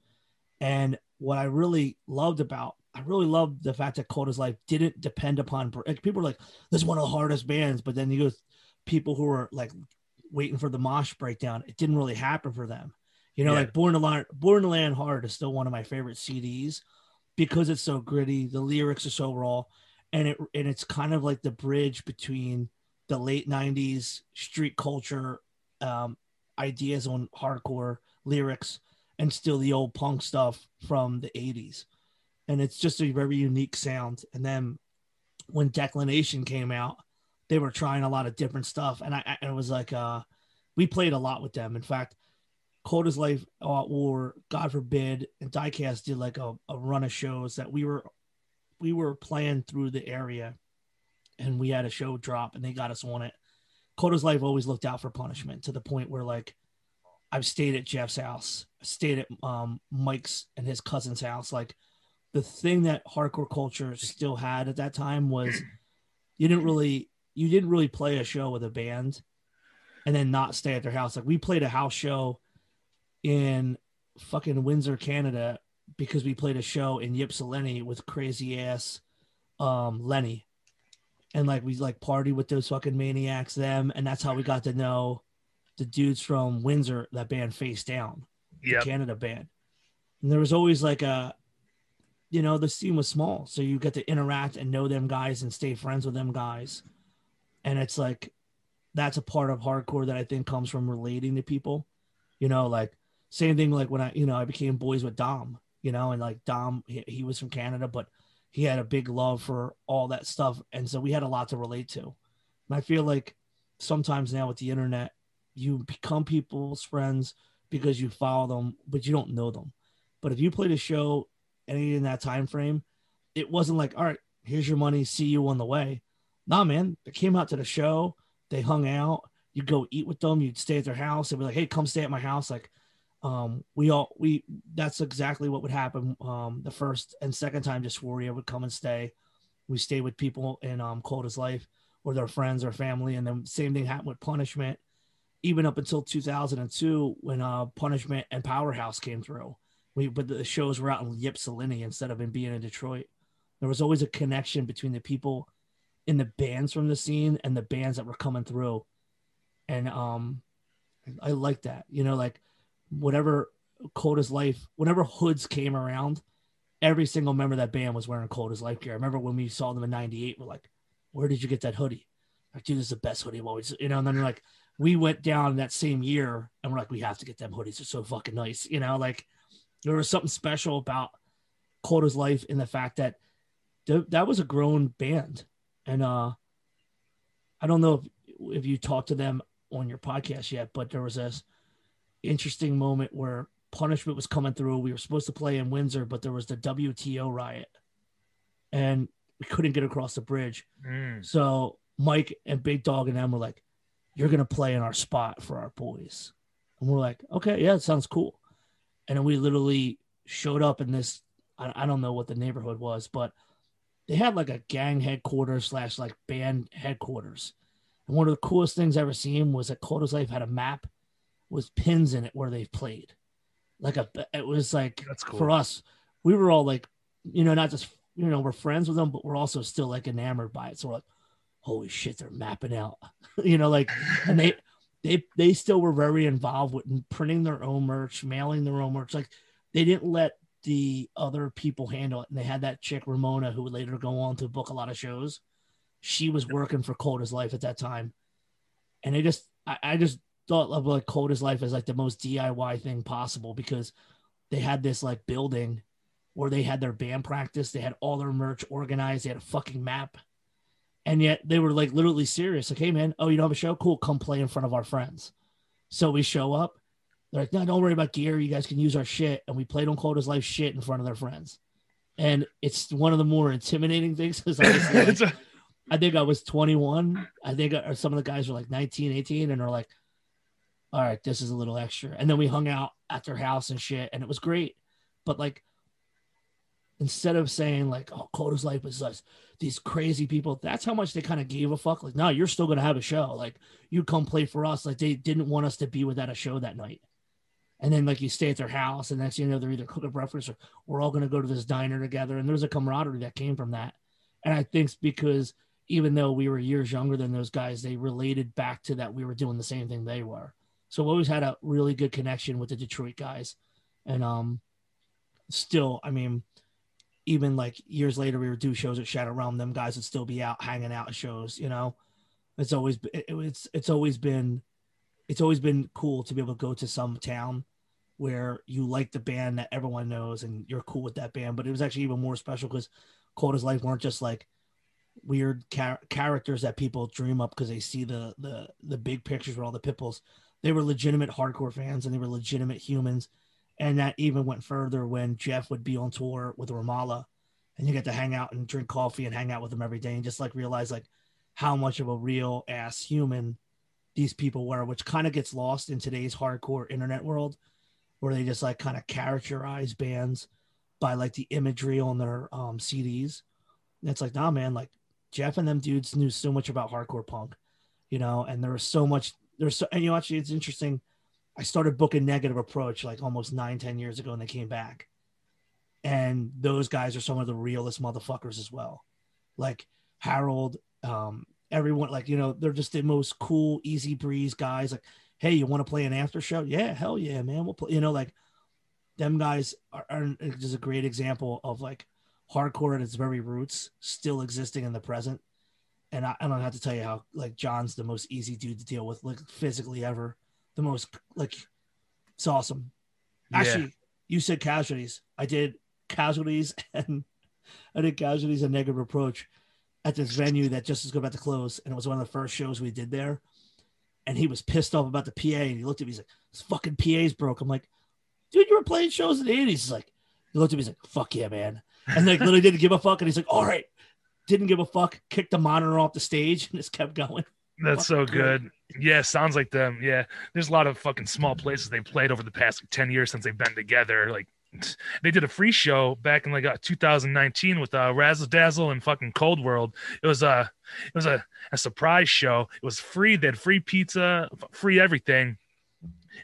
and what I really loved about I really love the fact that Cold as Life didn't depend upon people are like this is one of the hardest bands, but then you go people who are like waiting for the mosh breakdown. It didn't really happen for them. You know, yeah. like Born to Land, Born to Land Hard is still one of my favorite CDs because it's so gritty. The lyrics are so raw, and it and it's kind of like the bridge between the late '90s street culture um, ideas on hardcore lyrics and still the old punk stuff from the 80s. And it's just a very unique sound. And then when Declination came out, they were trying a lot of different stuff. And I, and it was like, uh, we played a lot with them. In fact, Cold as Life uh, or God forbid and Diecast did like a, a run of shows that we were we were playing through the area and we had a show drop and they got us on it. Cold as Life always looked out for punishment to the point where like I've stayed at Jeff's house, stayed at um, Mike's and his cousin's house. Like the thing that hardcore culture still had at that time was you didn't really you didn't really play a show with a band and then not stay at their house. Like we played a house show in fucking Windsor, Canada, because we played a show in Ypsilanti with crazy ass um, Lenny. And like we like party with those fucking maniacs, them, and that's how we got to know the dudes from Windsor, that band Face Down, yep. the Canada band. And there was always like a you know, the scene was small. So you get to interact and know them guys and stay friends with them guys. And it's like that's a part of hardcore that I think comes from relating to people. You know, like same thing like when I, you know, I became boys with Dom, you know, and like Dom, he, he was from Canada, but he had a big love for all that stuff. And so we had a lot to relate to. And I feel like sometimes now with the internet, you become people's friends because you follow them, but you don't know them. But if you played a show any in that time frame, it wasn't like, all right, here's your money, see you on the way. Nah, man, they came out to the show, they hung out. You go eat with them. You'd stay at their house. They'd be like, "Hey, come stay at my house." Like, um, we all we that's exactly what would happen. Um, the first and second time, Dysphoria would come and stay. We stayed with people in um as Life or their friends or family, and then same thing happened with Punishment. Even up until 2002, when uh Punishment and Powerhouse came through, we but the shows were out in Ypsilanti instead of in being in Detroit. There was always a connection between the people in the bands from the scene and the bands that were coming through. And um I like that. You know, like whatever Cold as Life, whenever hoods came around, every single member of that band was wearing Cold as Life gear. I remember when we saw them in 98, we're like, where did you get that hoodie? Like, dude, this is the best hoodie I've always, you know, and then you're like we went down that same year and we're like, we have to get them hoodies. They're so fucking nice. You know, like there was something special about Cold as Life in the fact that th- that was a grown band and uh, I don't know if, if you talked to them on your podcast yet, but there was this interesting moment where punishment was coming through. We were supposed to play in Windsor, but there was the WTO riot, and we couldn't get across the bridge. Mm. So Mike and Big Dog and them were like, "You're gonna play in our spot for our boys," and we're like, "Okay, yeah, it sounds cool." And we literally showed up in this. I, I don't know what the neighborhood was, but they had like a gang headquarters slash like band headquarters. And one of the coolest things I ever seen was that Cold as Life had a map with pins in it where they've played. Like a, it was like That's cool. for us, we were all like, you know, not just you know we're friends with them, but we're also still like enamored by it. So we're like, holy shit, they're mapping out, you know, like, and they they they still were very involved with printing their own merch, mailing their own merch. Like they didn't let the other people handle it. And they had that chick Ramona who would later go on to book a lot of shows. She was working for Cold as Life at that time. And they just I, I just thought of like Cold as Life as like the most DIY thing possible because they had this like building where they had their band practice, they had all their merch organized, they had a fucking map. And yet they were like literally serious. Like, hey man, oh, you don't have a show? Cool, come play in front of our friends. So we show up they're like, no, don't worry about gear. You guys can use our shit. And we played on Cold as Life shit in front of their friends. And it's one of the more intimidating things because like, I think I was 21. I think uh, some of the guys were like 19, 18, and are like, all right, this is a little extra. And then we hung out at their house and shit, and it was great. But like, instead of saying like, "Oh, Cold as Life is us," these crazy people, that's how much they kind of gave a fuck. Like, no, you're still gonna have a show. Like, you come play for us. Like, they didn't want us to be without a show that night and then like you stay at their house, and next thing you know they're either cooking breakfast or we're all gonna go to this diner together, and there's a camaraderie that came from that, and I think it's because even though we were years younger than those guys, they related back to that we were doing the same thing they were. So we always had a really good connection with the Detroit guys, and um, still, I mean, even like years later, we would do shows at Shattered Realm. Them guys would still be out hanging out at shows. You know, it's always it, it's it's always been it's always been cool to be able to go to some town where you like the band that everyone knows and you're cool with that band. But it was actually even more special because Cold as Life weren't just like weird char- characters that people dream up because they see the the the big pictures with all the pipples. They were legitimate hardcore fans and they were legitimate humans. And that even went further when Jeff would be on tour with Ramallah and you get to hang out and drink coffee and hang out with them every day and just like realize like how much of a real ass human these people were, which kind of gets lost in today's hardcore internet world where they just like kind of characterize bands by like the imagery on their um, CDs. And it's like, nah, man, like Jeff and them dudes knew so much about hardcore punk, you know, and there was so much. There's so, and you know, actually, it's interesting. I started booking Negative Approach like almost nine, ten years ago, and they came back. And those guys are some of the realest motherfuckers as well. Like Harold, um, everyone, like, you know, they're just the most cool, easy breeze guys. Like, hey, you want to play an after show? Yeah, hell yeah, man. We'll play, you know, like them guys are, are just a great example of like hardcore at its very roots still existing in the present. And I, I don't have to tell you how like John's the most easy dude to deal with, like physically ever. The most like it's awesome. Yeah. Actually, you said casualties. I did casualties and I did casualties and negative approach at this venue that just was about to close, and it was one of the first shows we did there. And he was pissed off about the PA, and he looked at me. He's like, "This fucking PA's broke." I'm like, "Dude, you were playing shows in the '80s." He's like, he looked at me. He's like, "Fuck yeah, man!" And like literally didn't give a fuck. And he's like, "All right," didn't give a fuck. Kicked the monitor off the stage and just kept going. That's so good. Yeah, sounds like them. Yeah, there's a lot of fucking small places they played over the past like, ten years since they've been together. Like, they did a free show back in like uh, 2019 with uh, Razzle Dazzle and fucking Cold World. It was a, it was a, a surprise show. It was free. They had free pizza, f- free everything.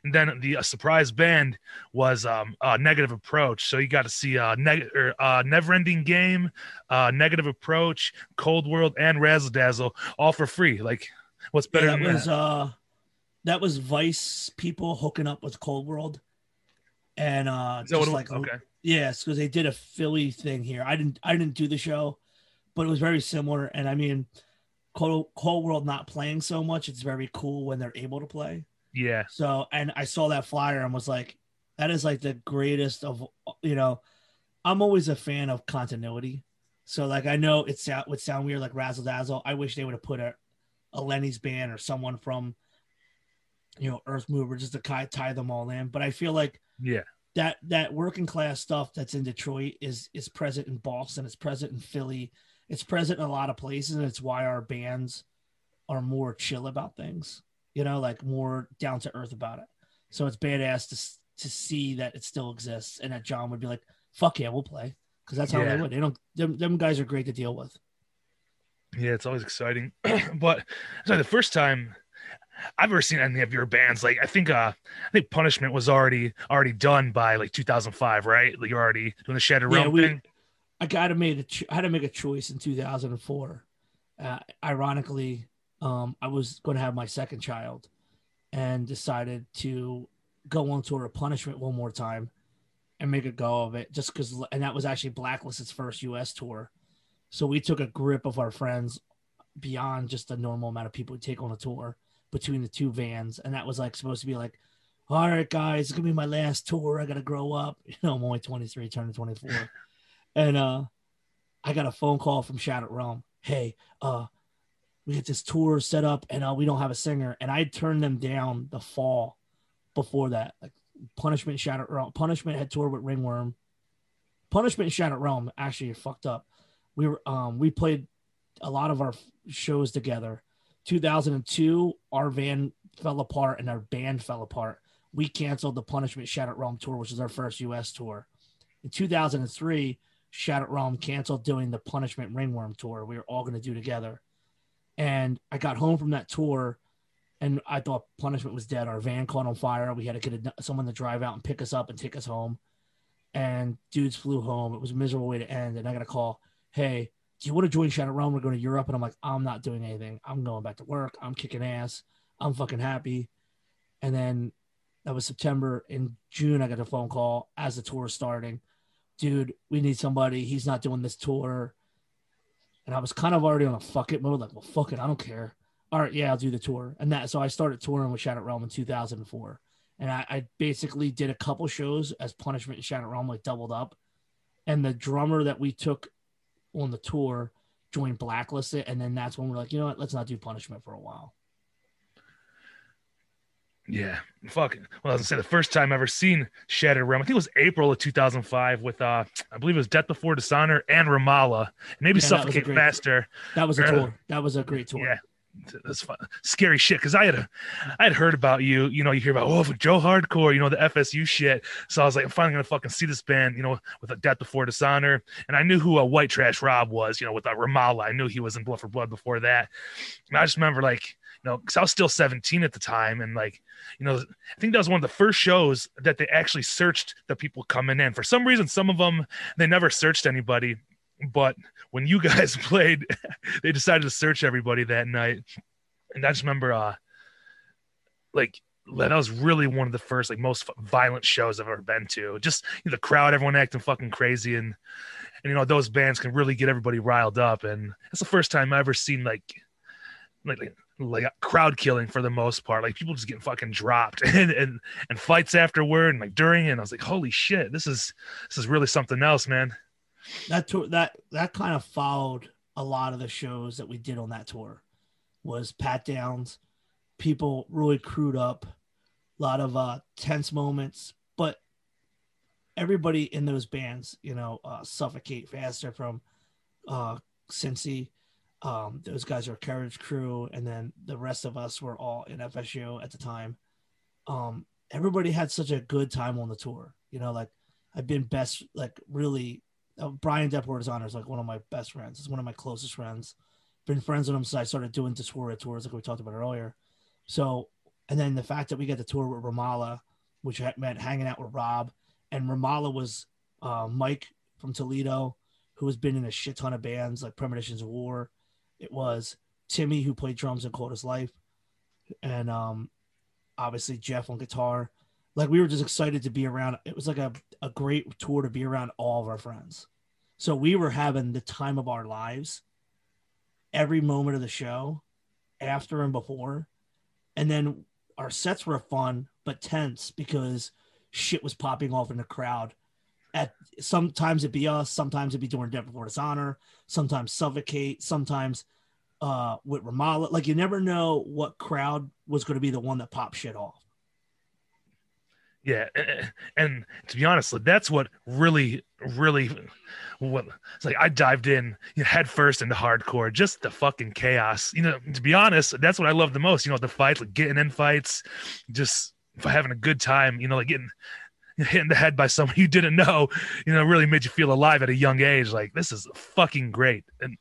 And then the uh, surprise band was um, uh, Negative Approach. So you got to see uh, neg- or, uh, Never Ending Game, uh, Negative Approach, Cold World, and Razzle Dazzle, all for free. Like, what's better Yeah, that than was that? uh that was Vice people hooking up with Cold World. And uh just like okay. yes, because they did a Philly thing here. I didn't I didn't do the show, but it was very similar. And I mean Cold, Cold World not playing so much, it's very cool when they're able to play. Yeah. So and I saw that flyer and was like, that is like the greatest of you know, I'm always a fan of continuity. So like I know it sound would sound weird like Razzle Dazzle. I wish they would have put a, a Lenny's band or someone from you know Earth Mover just to tie, tie them all in. But I feel like Yeah. that that working class stuff that's in Detroit is is present in Boston, it's present in Philly, it's present in a lot of places, and it's why our bands are more chill about things, you know, like more down to earth about it. So it's badass to to see that it still exists, and that John would be like, "Fuck yeah, we'll play," because that's how Yeah. they would. They don't. Them, them guys are great to deal with. Yeah, it's always exciting. but sorry, the first time I've ever seen any of your bands, like I think uh I think Punishment was already already done by like 2005, right? Like you're already doing the Shattered Yeah, Realm we- thing. I got to made a ch- I had to make a choice in 2004. Uh, ironically, um, I was going to have my second child, and decided to go on tour of Punishment one more time, and make a go of it. Just because, and that was actually Blacklist's first U.S. tour, so we took a grip of our friends beyond just the normal amount of people we take on a tour between the two vans, and that was like supposed to be like. All right, guys, it's gonna be my last tour. I gotta grow up. You know, I'm only 23, turning 24 and uh I got a phone call from Shattered Realm. Hey, uh we get this tour set up and uh we don't have a singer. And I turned them down the fall before that. Like Punishment Shattered Realm. Punishment had toured with Ringworm. Punishment Shattered Realm actually fucked up. We were um we played a lot of our shows together. 2002, our van fell apart and our band fell apart. We canceled the Punishment Shattered Realm tour, which was our first US tour. In 2003, Shattered Realm canceled doing the Punishment Ringworm tour. We were all going to do together. And I got home from that tour and I thought punishment was dead. Our van caught on fire. We had to get someone to drive out and pick us up and take us home. And dudes flew home. It was a miserable way to end. And I got a call, hey, do you want to join Shattered Realm? We're going to Europe. And I'm like, I'm not doing anything. I'm going back to work. I'm kicking ass. I'm fucking happy. And then that was September. In June, I got a phone call as the tour starting. Dude, we need somebody. He's not doing this tour. And I was kind of already on a fuck it mode, like, well, fuck it, I don't care. All right, yeah, I'll do the tour. And that, so I started touring with Shattered Realm in 2004. And I, I basically did a couple shows as punishment in Shattered Realm, like doubled up. And the drummer that we took on the tour joined Blacklisted. And then that's when we're like, you know what, let's not do punishment for a while. Yeah, fucking. Well, I was gonna say the first time I ever seen Shattered Realm. I think it was April of 2005 with uh, I believe it was Death Before Dishonor and Ramallah, maybe Yeah, that Suffocate great- Faster. That was a tour. That was a great tour. Yeah, that's fun. scary shit. Because I had a, I had heard about you. You know, you hear about oh Joe Hardcore. You know the FSU shit. So I was like, I'm finally gonna fucking see this band. You know, with a Death Before Dishonor, and I knew who a White Trash Rob was. You know, with a Ramallah, I knew he was in Blood for Blood before that. And I just remember like. You know, because I was still 17 at the time, and like, you know, I think that was one of the first shows that they actually searched the people coming in. For some reason, some of them they never searched anybody, but when you guys played, they decided to search everybody that night. And I just remember, uh, like that was really one of the first, like most violent shows I've ever been to. Just you know, the crowd, everyone acting fucking crazy, and and you know those bands can really get everybody riled up. And it's the first time I ever seen like like like, like crowd killing for the most part, like people just getting fucking dropped and and and fights afterward and like during. And I was like, holy shit, this is this is really something else, man. That tour that that kind of followed a lot of the shows that we did on that tour was pat downs. People really crewed up. A lot of uh tense moments but everybody in those bands you know uh suffocate faster from uh cincy. Um those guys are carriage crew and then the rest of us were all in fsu at the time. Um everybody had such a good time on the tour you know like i've been best like really uh, Brian Depport Honor is like one of my best friends. He's one of my closest friends. Been friends with him since I started doing Dysphoria tours, like we talked about earlier. So, and then the fact that we got the tour with Ramallah, which meant hanging out with Rob, and Ramallah was uh, Mike from Toledo, who has been in a shit ton of bands like Premonitions of War. It was Timmy who played drums in Cold as Life, and um, obviously Jeff on guitar. Like we were just excited to be around. It was like a, a great tour to be around all of our friends. So we were having the time of our lives every moment of the show, after and before. And then our sets were fun but tense because shit was popping off in the crowd. At sometimes it'd be us, sometimes it'd be during Death Before Dishonor, sometimes Suffocate, sometimes uh with Ramallah. Like you never know what crowd was going to be the one that popped shit off. Yeah, and, to be honest, that's what really, really, what it's like. I dived in you know, head first into hardcore, just the fucking chaos. You know, to be honest, that's what I love the most. You know, the fights, like getting in fights, just having a good time. You know, like getting hit in the head by someone you didn't know. You know, really made you feel alive at a young age. Like this is fucking great, and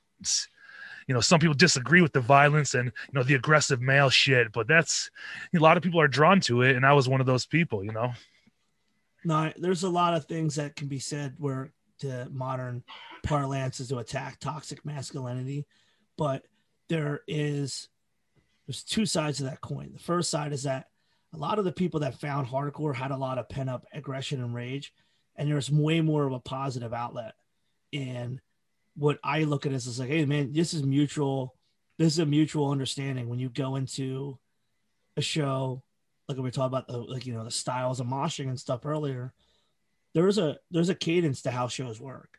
you know, some people disagree with the violence and you know the aggressive male shit, but that's a lot of people are drawn to it, and I was one of those people. You know. No, there's a lot of things that can be said where the modern parlance is to attack toxic masculinity, but there is there's two sides to that coin. The first side is that a lot of the people that found hardcore had a lot of pent up aggression and rage, and there's way more of a positive outlet. And what I look at is, is like, hey man, this is mutual. This is a mutual understanding when you go into a show like we were talking about the like you know the styles of moshing and stuff earlier there's a there's a cadence to how shows work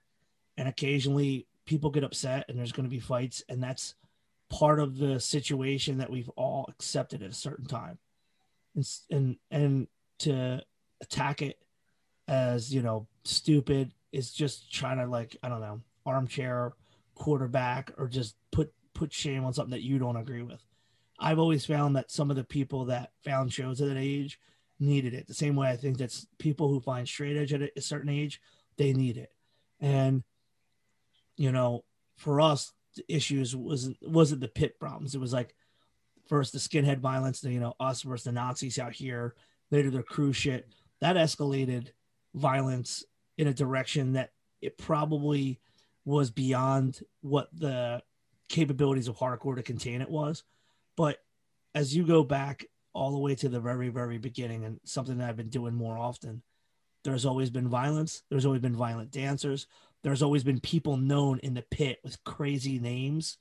and occasionally people get upset and there's going to be fights and that's part of the situation that we've all accepted at a certain time and and and to attack it as you know stupid is just trying to like i don't know armchair quarterback or just put put shame on something that you don't agree with I've always found that some of the people that found shows at that age needed it. The same way I think that's people who find straight edge at a certain age, they need it. And you know, for us, the issues wasn't wasn't the pit problems. It was like first the skinhead violence, the, you know, us versus the Nazis out here, later the crew shit. That escalated violence in a direction that it probably was beyond what the capabilities of hardcore to contain it was. But as you go back all the way to the very, very beginning, and something that I've been doing more often, there's always been violence. There's always been violent dancers. There's always been people known in the pit with crazy names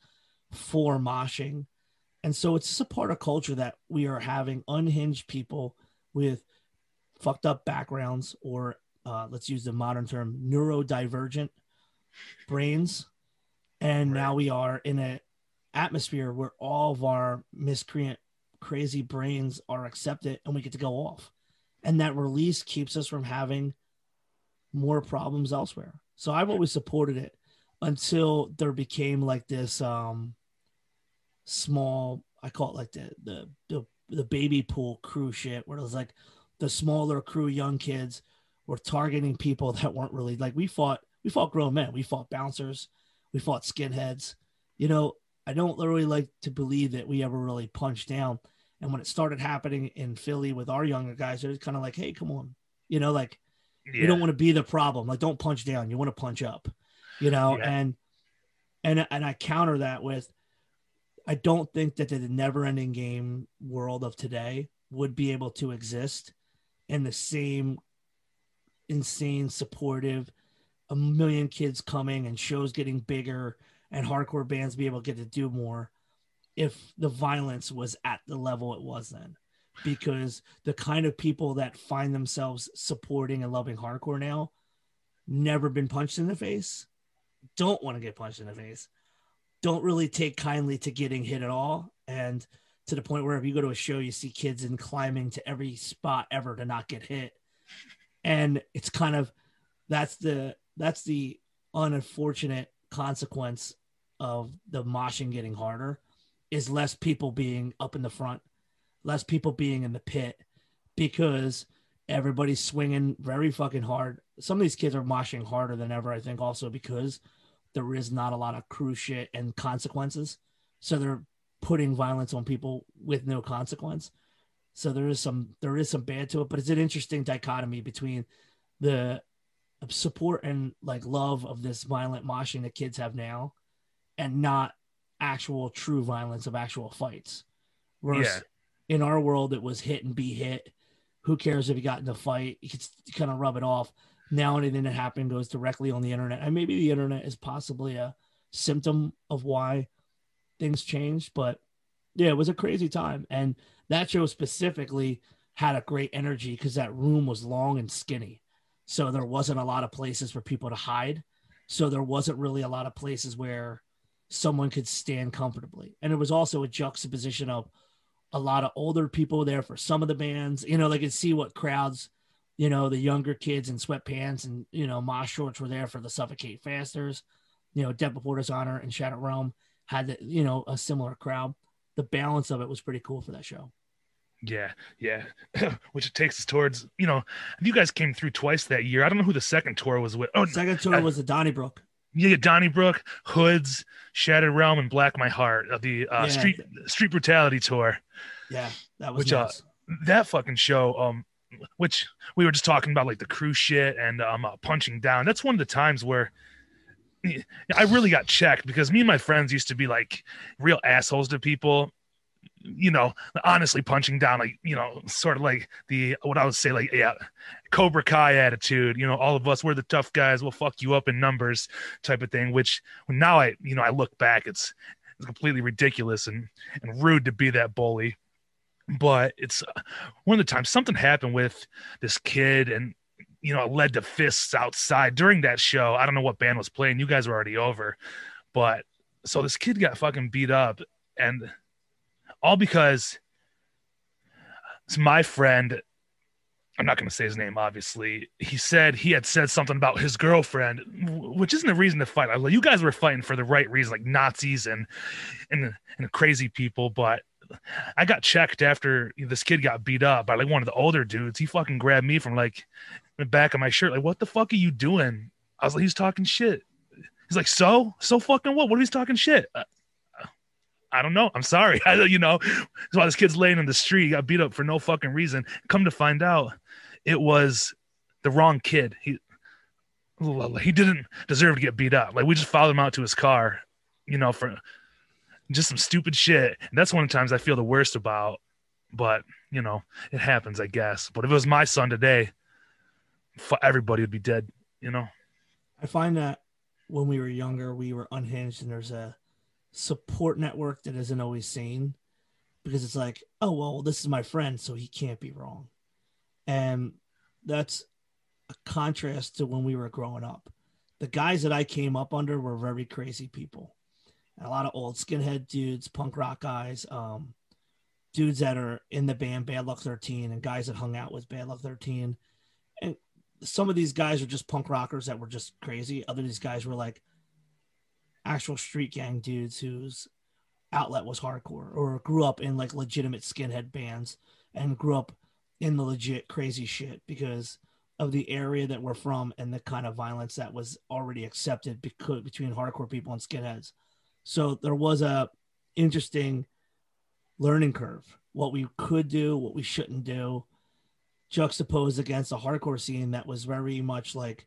for moshing. And so it's just a part of culture that we are having unhinged people with fucked up backgrounds, or uh, let's use the modern term, neurodivergent brains. And Right. now we are in an atmosphere where all of our miscreant, crazy brains are accepted and we get to go off. And that release keeps us from having more problems elsewhere. So I've always supported it until there became like this um small I call it like the the the, the baby pool crew shit where it was like the smaller crew young kids were targeting people that weren't really like we fought we fought grown men. We fought bouncers. We fought skinheads. You know I don't really like to believe that we ever really punched down. And when it started happening in Philly with our younger guys it was kind of like hey come on. You know like Yeah. you don't want to be the problem. Like don't punch down. You want to punch up. You know Yeah. and and and i counter that with i don't think that the never ending game world of today would be able to exist in the same insane supportive a million kids coming and shows getting bigger and hardcore bands be able to get to do more if the violence was at the level it was then because the kind of people that find themselves supporting and loving hardcore now never been punched in the face don't want to get punched in the face don't really take kindly to getting hit at all. And to the point where if you go to a show you see kids in climbing to every spot ever to not get hit. And it's kind of that's the that's the unfortunate consequence of the moshing getting harder is less people being up in the front less people being in the pit because everybody's swinging very fucking hard. Some of these kids are moshing harder than ever, I think, also because there is not a lot of crew shit and consequences. So they're putting violence on people with no consequence. So there is some there is some bad to it, but it's an interesting dichotomy between the support and like love of this violent moshing that kids have now and not actual true violence of actual fights. Whereas Yeah. in our world it was hit and be hit. Who cares if you got in a fight? You could kind of rub it off. Now anything that happened goes directly on the internet. And maybe the internet is possibly a symptom of why things changed. But yeah, it was a crazy time. And that show specifically had a great energy because that room was long and skinny. So there wasn't a lot of places for people to hide. So there wasn't really a lot of places where someone could stand comfortably. And it was also a juxtaposition of a lot of older people there for some of the bands. You know, they could see what crowds, you know, the younger kids in sweatpants and, you know, mosh shorts were there for the Suffocate Fasters. You know, Death Before Dishonor and Shattered Realm had, the, you know, a similar crowd. The balance of it was pretty cool for that show. Yeah, yeah. Which takes us towards, you know, you guys came through twice that year. I don't know who the second tour was with. Oh, Second tour was the Donnybrook. yeah, Donnybrook, Hoods, Shattered Realm, and Black My Heart of the uh, Yeah. Street Street Brutality tour. Yeah, that was Which, uh. That fucking show, um, which we were just talking about, like the crew shit and um, uh, punching down. That's one of the times where I really got checked because me and my friends used to be like real assholes to people. You know, honestly, punching down, like you know, sort of like the what I would say, like yeah, Cobra Kai attitude. You know, all of us we're the tough guys. We'll fuck you up in numbers, type of thing. Which now I, you know, I look back, it's it's completely ridiculous and and rude to be that bully. But it's uh, one of the times something happened with this kid and you know, it led to fists outside during that show. I don't know what band was playing. You guys were already over. But so this kid got fucking beat up and all because it's my friend. I'm not going to say his name, obviously. He said he had said something about his girlfriend, which isn't a reason to fight. You guys were fighting for the right reason, like Nazis and and and crazy people. But I got checked after this kid got beat up by like one of the older dudes. He fucking grabbed me from like the back of my shirt, like, what the fuck are you doing? I was like, he's talking shit. He's like, so, so fucking what? What are he's talking shit? Uh, I don't know. I'm sorry. I, you know, that's why this kid's laying in the street. He got beat up for no fucking reason. Come to find out, it was the wrong kid. He he didn't deserve to get beat up. Like we just followed him out to his car, you know, for just some stupid shit. And that's one of the times I feel the worst about. But you know, it happens, I guess. But if it was my son today, everybody would be dead. You know. I find that when we were younger, we were unhinged, and there's a support network that isn't always seen because it's like, oh well, this is my friend, so he can't be wrong, and that's a contrast to when we were growing up. The guys that I came up under were very crazy people, and a lot of old skinhead dudes, punk rock guys, um, dudes that are in the band Bad Luck Thirteen, and guys that hung out with Bad Luck Thirteen, and some of these guys are just punk rockers that were just crazy. Other these guys were like actual street gang dudes whose outlet was hardcore or grew up in like legitimate skinhead bands and grew up in the legit crazy shit because of the area that we're from and the kind of violence that was already accepted because, between hardcore people and skinheads. So there was a interesting learning curve, what we could do, what we shouldn't do, juxtaposed against a hardcore scene that was very much like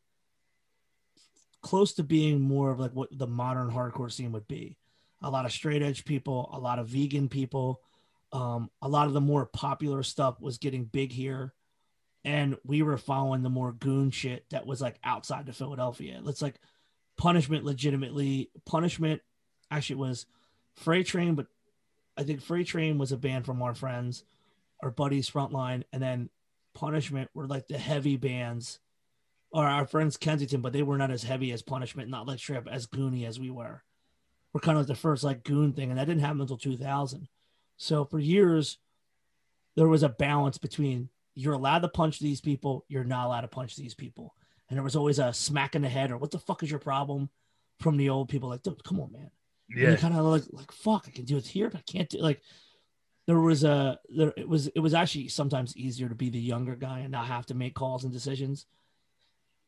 close to being more of like what the modern hardcore scene would be. A lot of straight edge people, a lot of vegan people, um, a lot of the more popular stuff was getting big here. And we were following the more goon shit that was like outside of Philadelphia. It's like punishment legitimately punishment actually was Freight Train, but I think Freight Train was a band from our friends, our buddies frontline, and then punishment were like the heavy bands or our friends Kensington, but they were not as heavy as Punishment, not like straight as goony as we were. We're kind of like the first like goon thing, and that didn't happen until 2000. So for years, there was a balance between you're allowed to punch these people, you're not allowed to punch these people, and there was always a smack in the head or what the fuck is your problem from the old people like, come on, man. Yeah, kind of like like fuck, I can do it here, but I can't do like. There was a there it was it was actually sometimes easier to be the younger guy and not have to make calls and decisions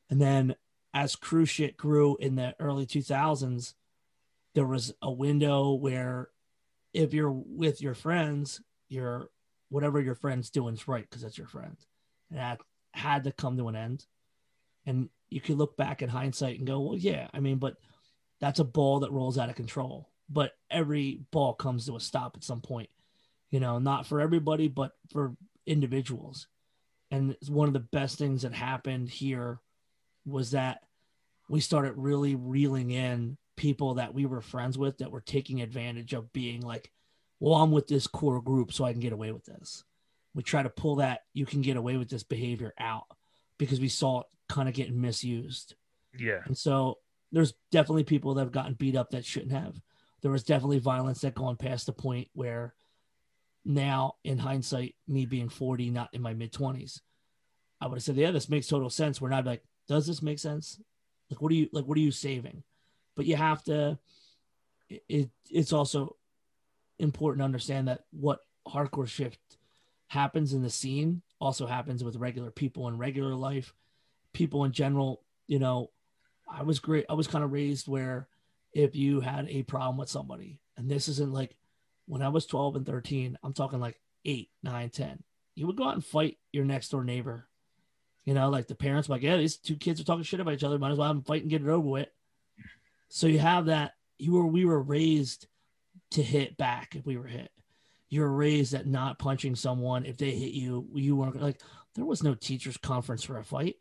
and then as cruise shit grew in the early 2000s, there was a window where if you're with your friends, you're whatever your friend's doing is right because that's your friend. And that had to come to an end. And you could look back in hindsight and go, well, yeah, I mean, but that's a ball that rolls out of control. But every ball comes to a stop at some point, you know, not for everybody, but for individuals. And it's one of the best things that happened here was that we started really reeling in people that we were friends with that were taking advantage of being like, well, I'm with this core group, so I can get away with this. We try to pull that you can get away with this behavior out because we saw it kind of getting misused. Yeah. And so there's definitely people that have gotten beat up that shouldn't have. There was definitely violence that gone past the point where now, in hindsight, me being 40, not in my mid 20s, I would have said, yeah, this makes total sense. We're not like, does this make sense? Like, what are you like? What are you saving? But you have to. It it's also important to understand that what hardcore shift happens in the scene also happens with regular people in regular life, people in general. You know, I was great. I was kind of raised where if you had a problem with somebody, and this isn't like when I was 12 and 13, I'm talking like eight, nine, 10, you would go out and fight your next door neighbor you know, like the parents like, yeah, these two kids are talking shit about each other. Might as well have them fight and get it over with. So you have that. You were we were raised to hit back if we were hit. You were raised at not punching someone if they hit you. You weren't like there was no teachers conference for a fight.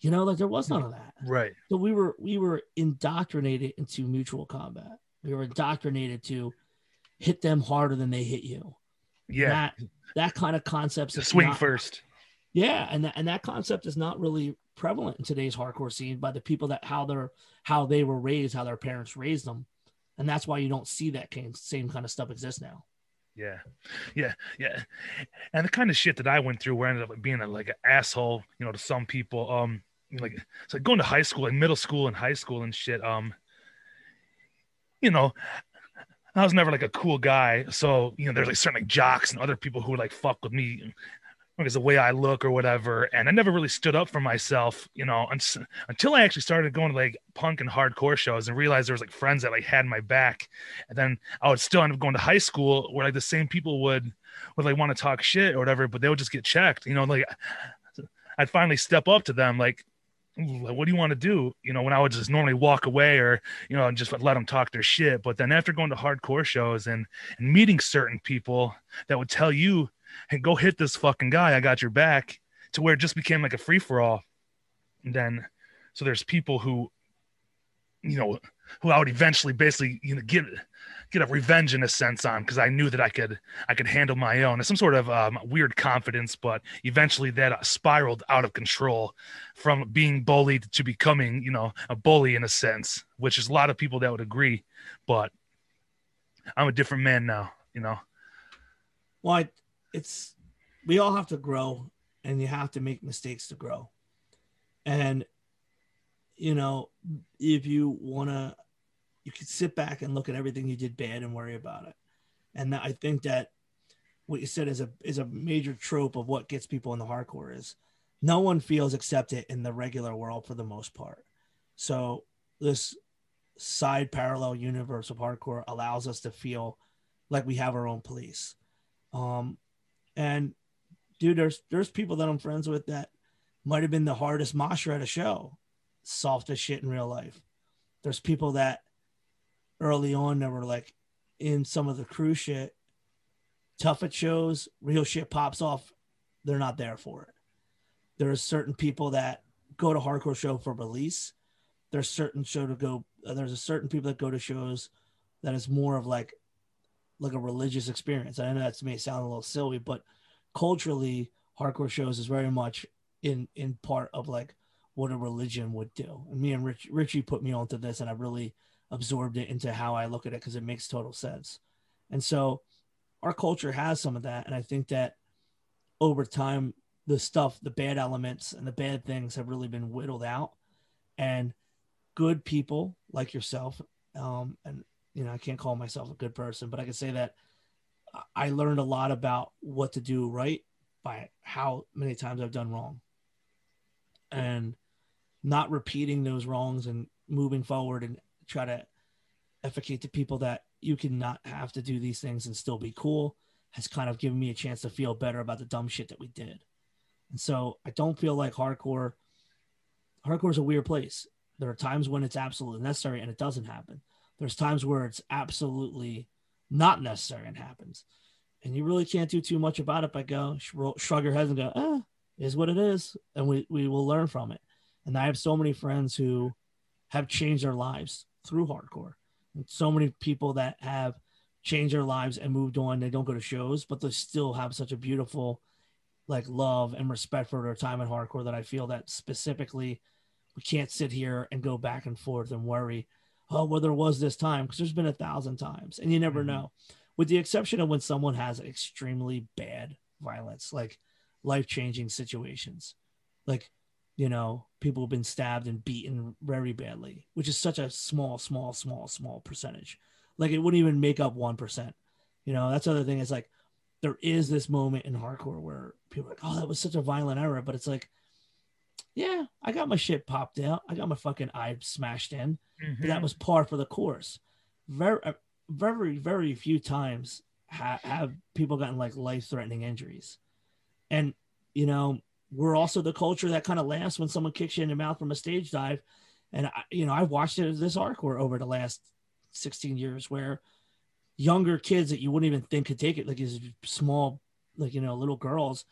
You know, like there was none of that. Right. So we were we were indoctrinated into mutual combat. We were indoctrinated to hit them harder than they hit you. Yeah. That that kind of concepts. swing not, first. Yeah, and that, and that concept is not really prevalent in today's hardcore scene by the people that how they're how they were raised, how their parents raised them, and that's why you don't see that same kind of stuff exist now. Yeah, yeah, yeah, and the kind of shit that I went through, where I ended up being a, like an asshole, you know, to some people. Um, like it's like going to high school, like middle school and high school and shit. Um, you know, I was never like a cool guy, so you know, there's like certain like jocks and other people who would like fuck with me because the way I look or whatever. And I never really stood up for myself, you know, un- until I actually started going to like punk and hardcore shows and realized there was like friends that like had my back. And then I would still end up going to high school where like the same people would would like want to talk shit or whatever, but they would just get checked, you know, like I'd finally step up to them like what do you want to do? You know, when I would just normally walk away or, you know, and just let them talk their shit. But then after going to hardcore shows and, and meeting certain people that would tell you, hey, go hit this fucking guy. I got your back to where it just became like a free for all. Then, so there's people who, you know, who I would eventually basically, you know, get, get a revenge in a sense on because I knew that I could I could handle my own. It's some sort of um, weird confidence, but eventually that spiraled out of control from being bullied to becoming, you know, a bully in a sense, which is a lot of people that would agree. But I'm a different man now, you know. Well, I, it's we all have to grow, and you have to make mistakes to grow, and you know if you want to you can sit back and look at everything you did bad and worry about it. And I think that what you said is a is a major trope of what gets people in the hardcore is no one feels accepted in the regular world for the most part. So this side parallel universe of hardcore allows us to feel like we have our own police. Um, and dude, there's there's people that I'm friends with that might have been the hardest mosher at a show, soft as shit in real life. There's people that early on that were like in some of the crew shit, tough at shows, real shit pops off, they're not there for it. There are certain people that go to hardcore show for release. There's certain show to go. Uh, there's a certain people that go to shows that is more of like like a religious experience. I know that may sound a little silly, but culturally, hardcore shows is very much in in part of like what a religion would do. And me and Rich, Richie put me onto this, and I really absorbed it into how I look at it because it makes total sense. And so our culture has some of that. And I think that over time, the stuff, the bad elements and the bad things have really been whittled out. And good people like yourself, um, and you know, I can't call myself a good person, but I can say that I learned a lot about what to do right by how many times I've done wrong. And not repeating those wrongs and moving forward and try to advocate to people that you can not have to do these things and still be cool has kind of given me a chance to feel better about the dumb shit that we did. And so I don't feel like hardcore hardcore is a weird place. There are times when it's absolutely necessary and it doesn't happen. There's times where it's absolutely not necessary and happens. And you really can't do too much about it by go shrug your head and go, ah, is what it is. And we, we will learn from it. And I have so many friends who have changed their lives through hardcore. And so many people that have changed their lives and moved on. They don't go to shows, but they still have such a beautiful like love and respect for their time in hardcore that I feel that specifically we can't sit here and go back and forth and worry, oh, well, there was this time because there's been a thousand times and you never mm-hmm. know. With the exception of when someone has extremely bad violence, like life changing situations. Like you know, people have been stabbed and beaten very badly, which is such a small, small, small, small percentage. Like it wouldn't even make up 1%. You know, that's the other thing is like there is this moment in hardcore where people are like, oh, that was such a violent era, But it's like, yeah, I got my shit popped out. I got my fucking eye smashed in. Mm-hmm. But that was par for the course. Very, uh, very, very few times ha- have people gotten like life threatening injuries. And, you know, we're also the culture that kind of laughs when someone kicks you in the mouth from a stage dive. And I, you know, I've watched it as this hardcore over the last 16 years where younger kids that you wouldn't even think could take it, like these small, like, you know, little girls.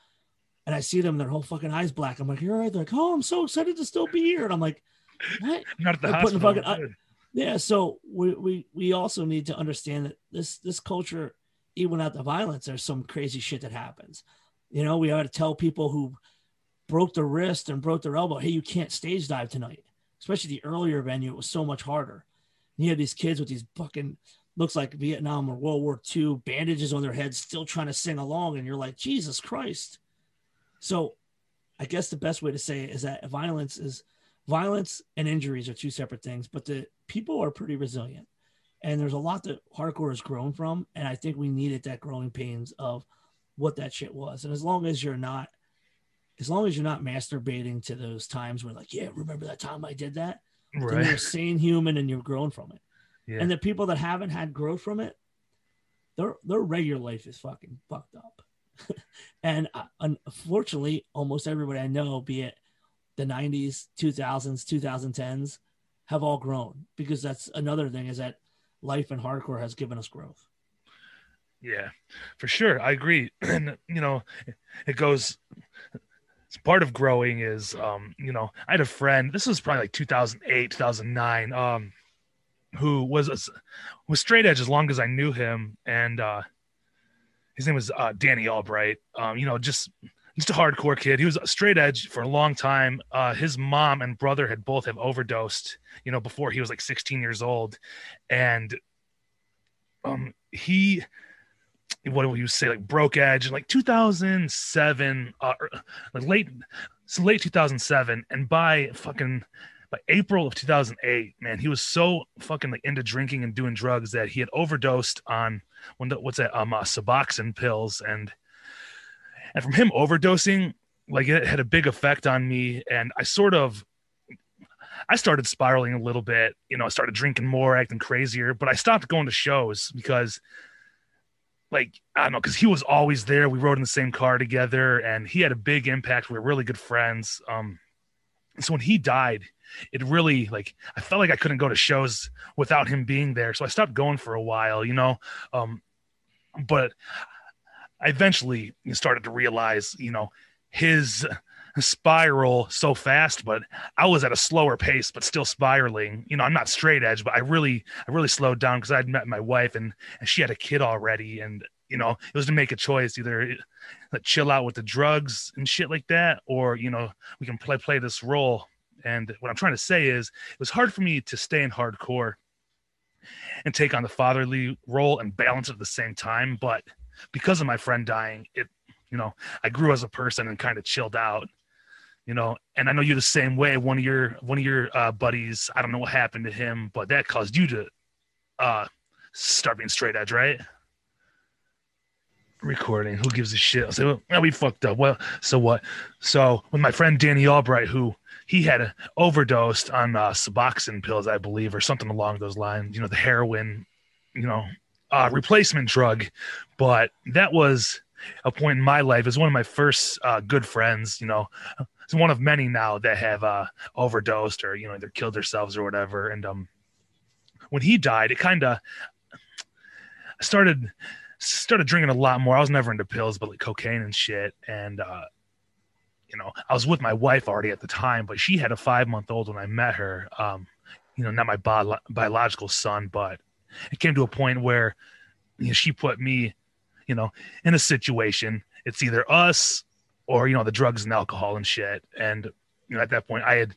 And I see them, their whole fucking eyes black. I'm like, you're right. They're like, oh, I'm so excited to still be here. And I'm like, what? Not at the They're hospital. Fucking, yeah. So we, we, we also need to understand that this, this culture, even without the violence, there's some crazy shit that happens. You know, we ought to tell people who broke their wrist and broke their elbow. Hey, you can't stage dive tonight. Especially the earlier venue, it was so much harder. And you had these kids with these fucking looks like Vietnam or World War II bandages on their heads, still trying to sing along, and you're like, Jesus Christ. So, I guess the best way to say it is that violence is violence and injuries are two separate things, but the people are pretty resilient, and there's a lot that hardcore has grown from, and I think we needed that growing pains of what that shit was. And as long as you're not, as long as you're not masturbating to those times where like, yeah, remember that time I did that? Then you're a sane human and you're grown from it. Yeah. And the people that haven't had growth from it, their their regular life is fucking fucked up. and uh, unfortunately, almost everybody I know, be it the 90s, 2000s, 2010s, have all grown because that's another thing is that life and hardcore has given us growth. Yeah, for sure. I agree. And, you know, it goes, it's part of growing is, um, you know, I had a friend, this was probably like 2008, 2009, um, who was, was straight edge as long as I knew him. And, uh, his name was, uh, Danny Albright. Um, you know, just, just a hardcore kid. He was straight edge for a long time. Uh, his mom and brother had both have overdosed, you know, before he was like 16 years old. And, um, he, what do you say like broke edge in like 2007 uh like late so late 2007 and by fucking by april of 2008 man he was so fucking like into drinking and doing drugs that he had overdosed on when the, what's that um uh, suboxone pills and and from him overdosing like it had a big effect on me and i sort of I started spiraling a little bit, you know, I started drinking more, acting crazier, but I stopped going to shows because like I don't know, because he was always there. We rode in the same car together, and he had a big impact. We were really good friends. Um, so when he died, it really like I felt like I couldn't go to shows without him being there. So I stopped going for a while, you know. Um, but I eventually started to realize, you know, his spiral so fast, but I was at a slower pace, but still spiraling. You know, I'm not straight edge, but I really, I really slowed down because I'd met my wife and, and she had a kid already. And, you know, it was to make a choice either chill out with the drugs and shit like that, or, you know, we can play, play this role. And what I'm trying to say is it was hard for me to stay in hardcore and take on the fatherly role and balance at the same time. But because of my friend dying, it, you know, I grew as a person and kind of chilled out you know? And i know you're the same way. One of your one of your uh, buddies i don't know what happened to him but that caused you to uh start being straight edge right? Recording. Who gives a shit? I'll say well we fucked up. Well so what? So with my friend danny albright who he had overdosed on uh suboxone pills i believe or something along those lines you know the heroin you know uh replacement drug but that was a point in my life as one of my first uh, good friends you know it's one of many now that have uh, overdosed or you know either killed themselves or whatever. And um, when he died, it kind of started started drinking a lot more. I was never into pills, but like cocaine and shit. And uh, you know, I was with my wife already at the time, but she had a five month old when I met her. Um, you know, not my bio- biological son, but it came to a point where you know, she put me, you know, in a situation. It's either us or you know the drugs and alcohol and shit and you know at that point i had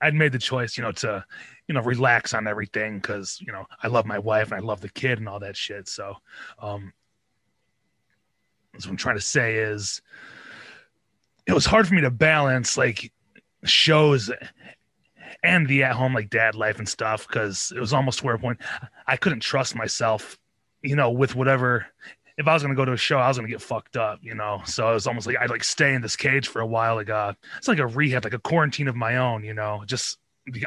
i'd made the choice you know to you know relax on everything because you know i love my wife and i love the kid and all that shit so um so what i'm trying to say is it was hard for me to balance like shows and the at home like dad life and stuff because it was almost to where point i couldn't trust myself you know with whatever if I was gonna go to a show, I was gonna get fucked up, you know. So it was almost like I'd like stay in this cage for a while. Like uh, it's like a rehab, like a quarantine of my own, you know. Just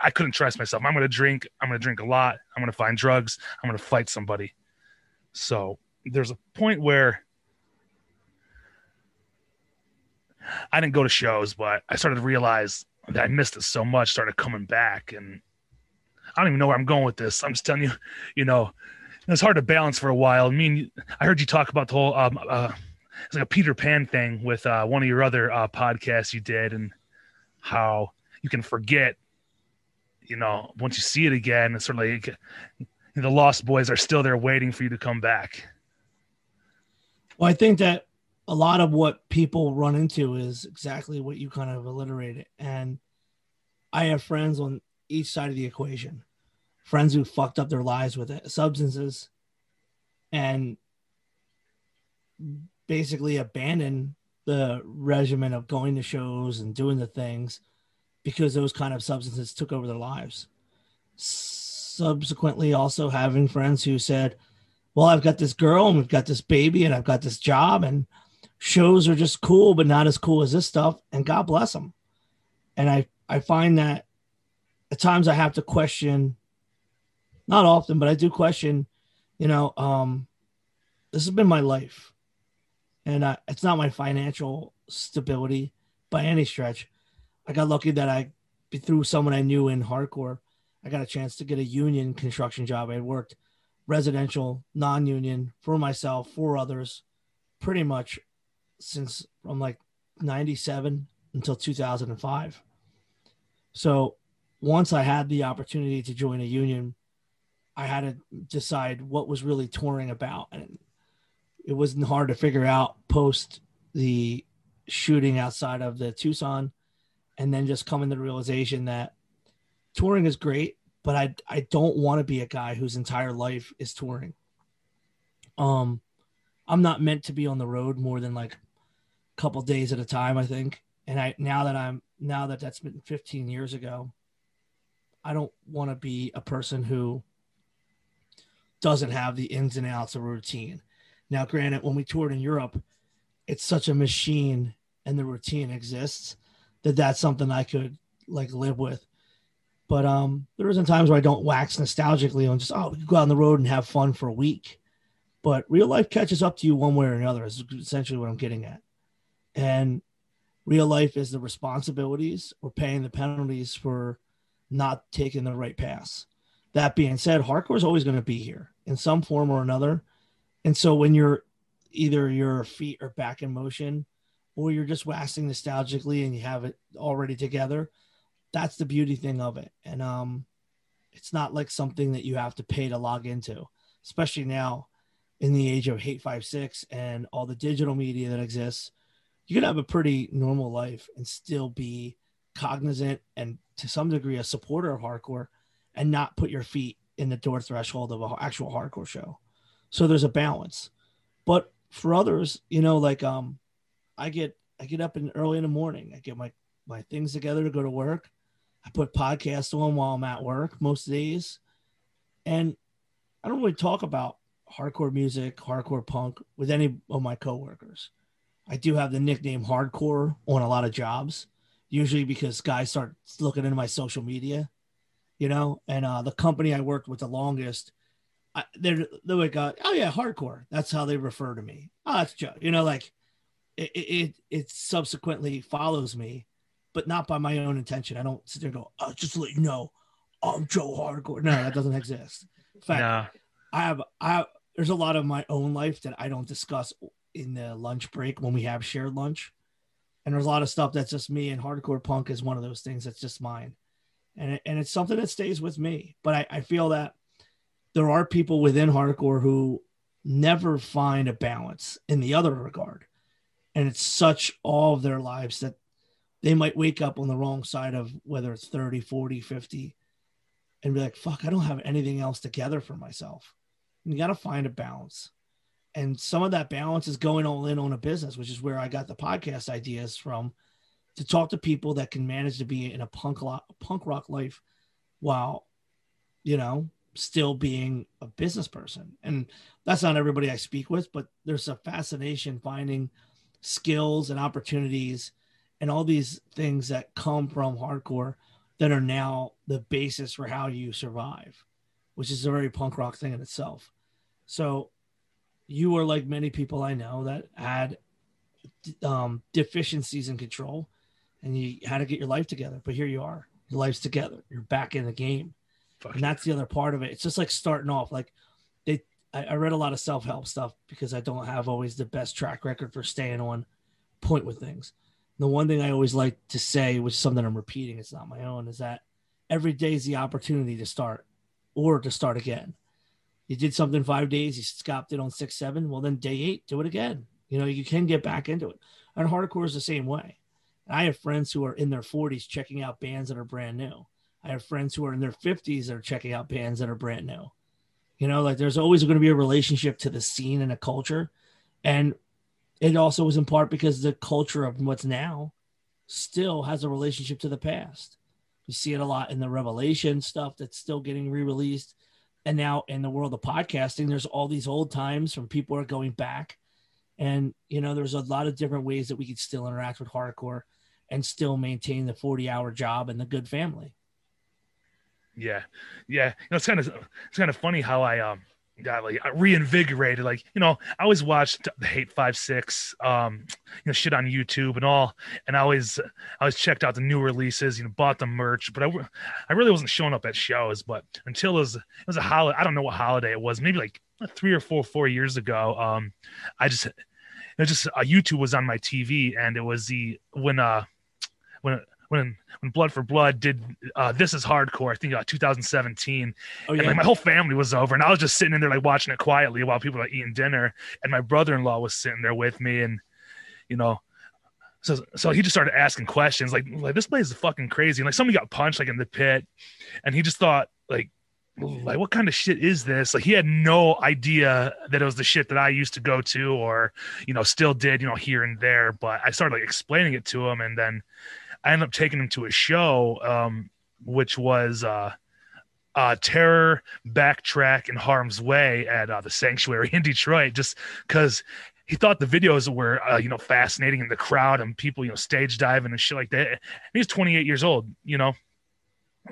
I couldn't trust myself. I'm gonna drink. I'm gonna drink a lot. I'm gonna find drugs. I'm gonna fight somebody. So there's a point where I didn't go to shows, but I started to realize that I missed it so much. Started coming back, and I don't even know where I'm going with this. I'm just telling you, you know, it's hard to balance for a while. I mean, I heard you talk about the whole um, uh, it's like a Peter Pan thing with uh, one of your other uh, podcasts you did, and how you can forget, you know, once you see it again, it's sort of like the Lost Boys are still there waiting for you to come back. Well, I think that a lot of what people run into is exactly what you kind of alliterated. And I have friends on each side of the equation friends who fucked up their lives with it, substances and basically abandoned the regimen of going to shows and doing the things because those kind of substances took over their lives. Subsequently, also having friends who said, Well, I've got this girl and we've got this baby and I've got this job and shows are just cool, but not as cool as this stuff. And God bless them. And I, I find that at times I have to question, not often, but I do question, you know, um, this has been my life. And I, it's not my financial stability by any stretch. I got lucky that I, through someone I knew in hardcore, I got a chance to get a union construction job. I worked residential, non union for myself, for others, pretty much since from like 97 until 2005. So once I had the opportunity to join a union, I had to decide what was really touring about. And it wasn't hard to figure out post the shooting outside of the Tucson and then just coming to the realization that touring is great, but I I don't want to be a guy whose entire life is touring. Um I'm not meant to be on the road more than like couple days at a time, I think. And I now that I'm now that that's been 15 years ago, I don't want to be a person who doesn't have the ins and outs of routine. Now, granted, when we toured in Europe, it's such a machine and the routine exists that that's something I could like live with. But um, there isn't times where I don't wax nostalgically on just oh we could go out on the road and have fun for a week. But real life catches up to you one way or another. Is essentially what I'm getting at. And real life is the responsibilities or paying the penalties for not taking the right pass. That being said, hardcore is always going to be here in some form or another. And so when you're either your feet are back in motion or you're just waxing nostalgically and you have it already together, that's the beauty thing of it. And um it's not like something that you have to pay to log into, especially now in the age of Hate5Six and all the digital media that exists. You can have a pretty normal life and still be cognizant and to some degree a supporter of hardcore and not put your feet in the door threshold of an actual hardcore show. So there's a balance. But for others, you know, like um I get I get up in early in the morning. I get my my things together to go to work. I put podcasts on while I'm at work most days. And I don't really talk about hardcore music, hardcore punk with any of my coworkers. I do have the nickname hardcore on a lot of jobs, usually because guys start looking into my social media, you know, and uh, the company I worked with the longest, I, they're, they're like, uh, oh yeah, hardcore. That's how they refer to me. Oh, that's Joe. You know, like it, it, it subsequently follows me, but not by my own intention. I don't sit there and go, oh, just to let you know, I'm Joe Hardcore. No, that doesn't exist. In fact, Nah. I have I have, there's a lot of my own life that I don't discuss in the lunch break when we have shared lunch. And there's a lot of stuff that's just me and hardcore punk is one of those things that's just mine. And it, and it's something that stays with me. But I, I feel that there are people within hardcore who never find a balance in the other regard. And it's such all of their lives that they might wake up on the wrong side of whether it's 30, 40, 50 and be like, fuck, I don't have anything else together for myself. And you got to find a balance. And some of that balance is going all in on a business, which is where I got the podcast ideas from to talk to people that can manage to be in a punk, lo- punk rock life while, you know, still being a business person. And that's not everybody I speak with, but there's a fascination finding skills and opportunities and all these things that come from hardcore that are now the basis for how you survive, which is a very punk rock thing in itself. So you are like many people I know that had um, deficiencies in control and you had to get your life together. But here you are, your life's together. You're back in the game. Fuck And that's the other part of it. It's just like starting off. Like they, I, I read a lot of self help stuff because I don't have always the best track record for staying on point with things. The one thing I always like to say, which is something I'm repeating, it's not my own, is that every day is the opportunity to start or to start again. You did something five days, you stopped it on six, seven. Well, then day eight, do it again. You know, you can get back into it. And hardcore is the same way. I have friends who are in their 40s checking out bands that are brand new. I have friends who are in their 50s that are checking out bands that are brand new. You know, like there's always going to be a relationship to the scene and a culture. And it also was in part because the culture of what's now still has a relationship to the past. You see it a lot in the Revelation stuff that's still getting re released. And now in the world of podcasting, there's all these old times from people are going back And you know, there's a lot of different ways that we could still interact with hardcore and still maintain the 40 hour job and the good family. Yeah. Yeah. You know, it's kind of it's kind of funny how I um got like reinvigorated. Like, you know, I always watched the Hate5Six, um, you know, shit on YouTube and all, and I always, I always checked out the new releases. You know, bought the merch, but I, I really wasn't showing up at shows. But until it was, it was a holiday. I don't know what holiday it was. Maybe like three or four, four years ago. Um, I just, it was just uh, YouTube was on my TV, and it was the when uh when when when Blood for Blood did uh, This Is Hardcore, I think uh, 2017. Oh, yeah. And like my whole family was over, and I was just sitting in there like watching it quietly while people were eating dinner, and my brother-in-law was sitting there with me, and you know. So, so he just started asking questions like, like this place is fucking crazy. And like somebody got punched like in the pit, and he just thought like, like what kind of shit is this? Like he had no idea that it was the shit that I used to go to or you know still did you know here and there. But I started like explaining it to him, and then I ended up taking him to a show, um, which was uh, uh, Terror, Backtrack, and Harm's Way at uh, the Sanctuary in Detroit, just because he thought the videos were, uh, you know, fascinating in the crowd and people, you know, stage diving and shit like that. And he's 28 years old, you know.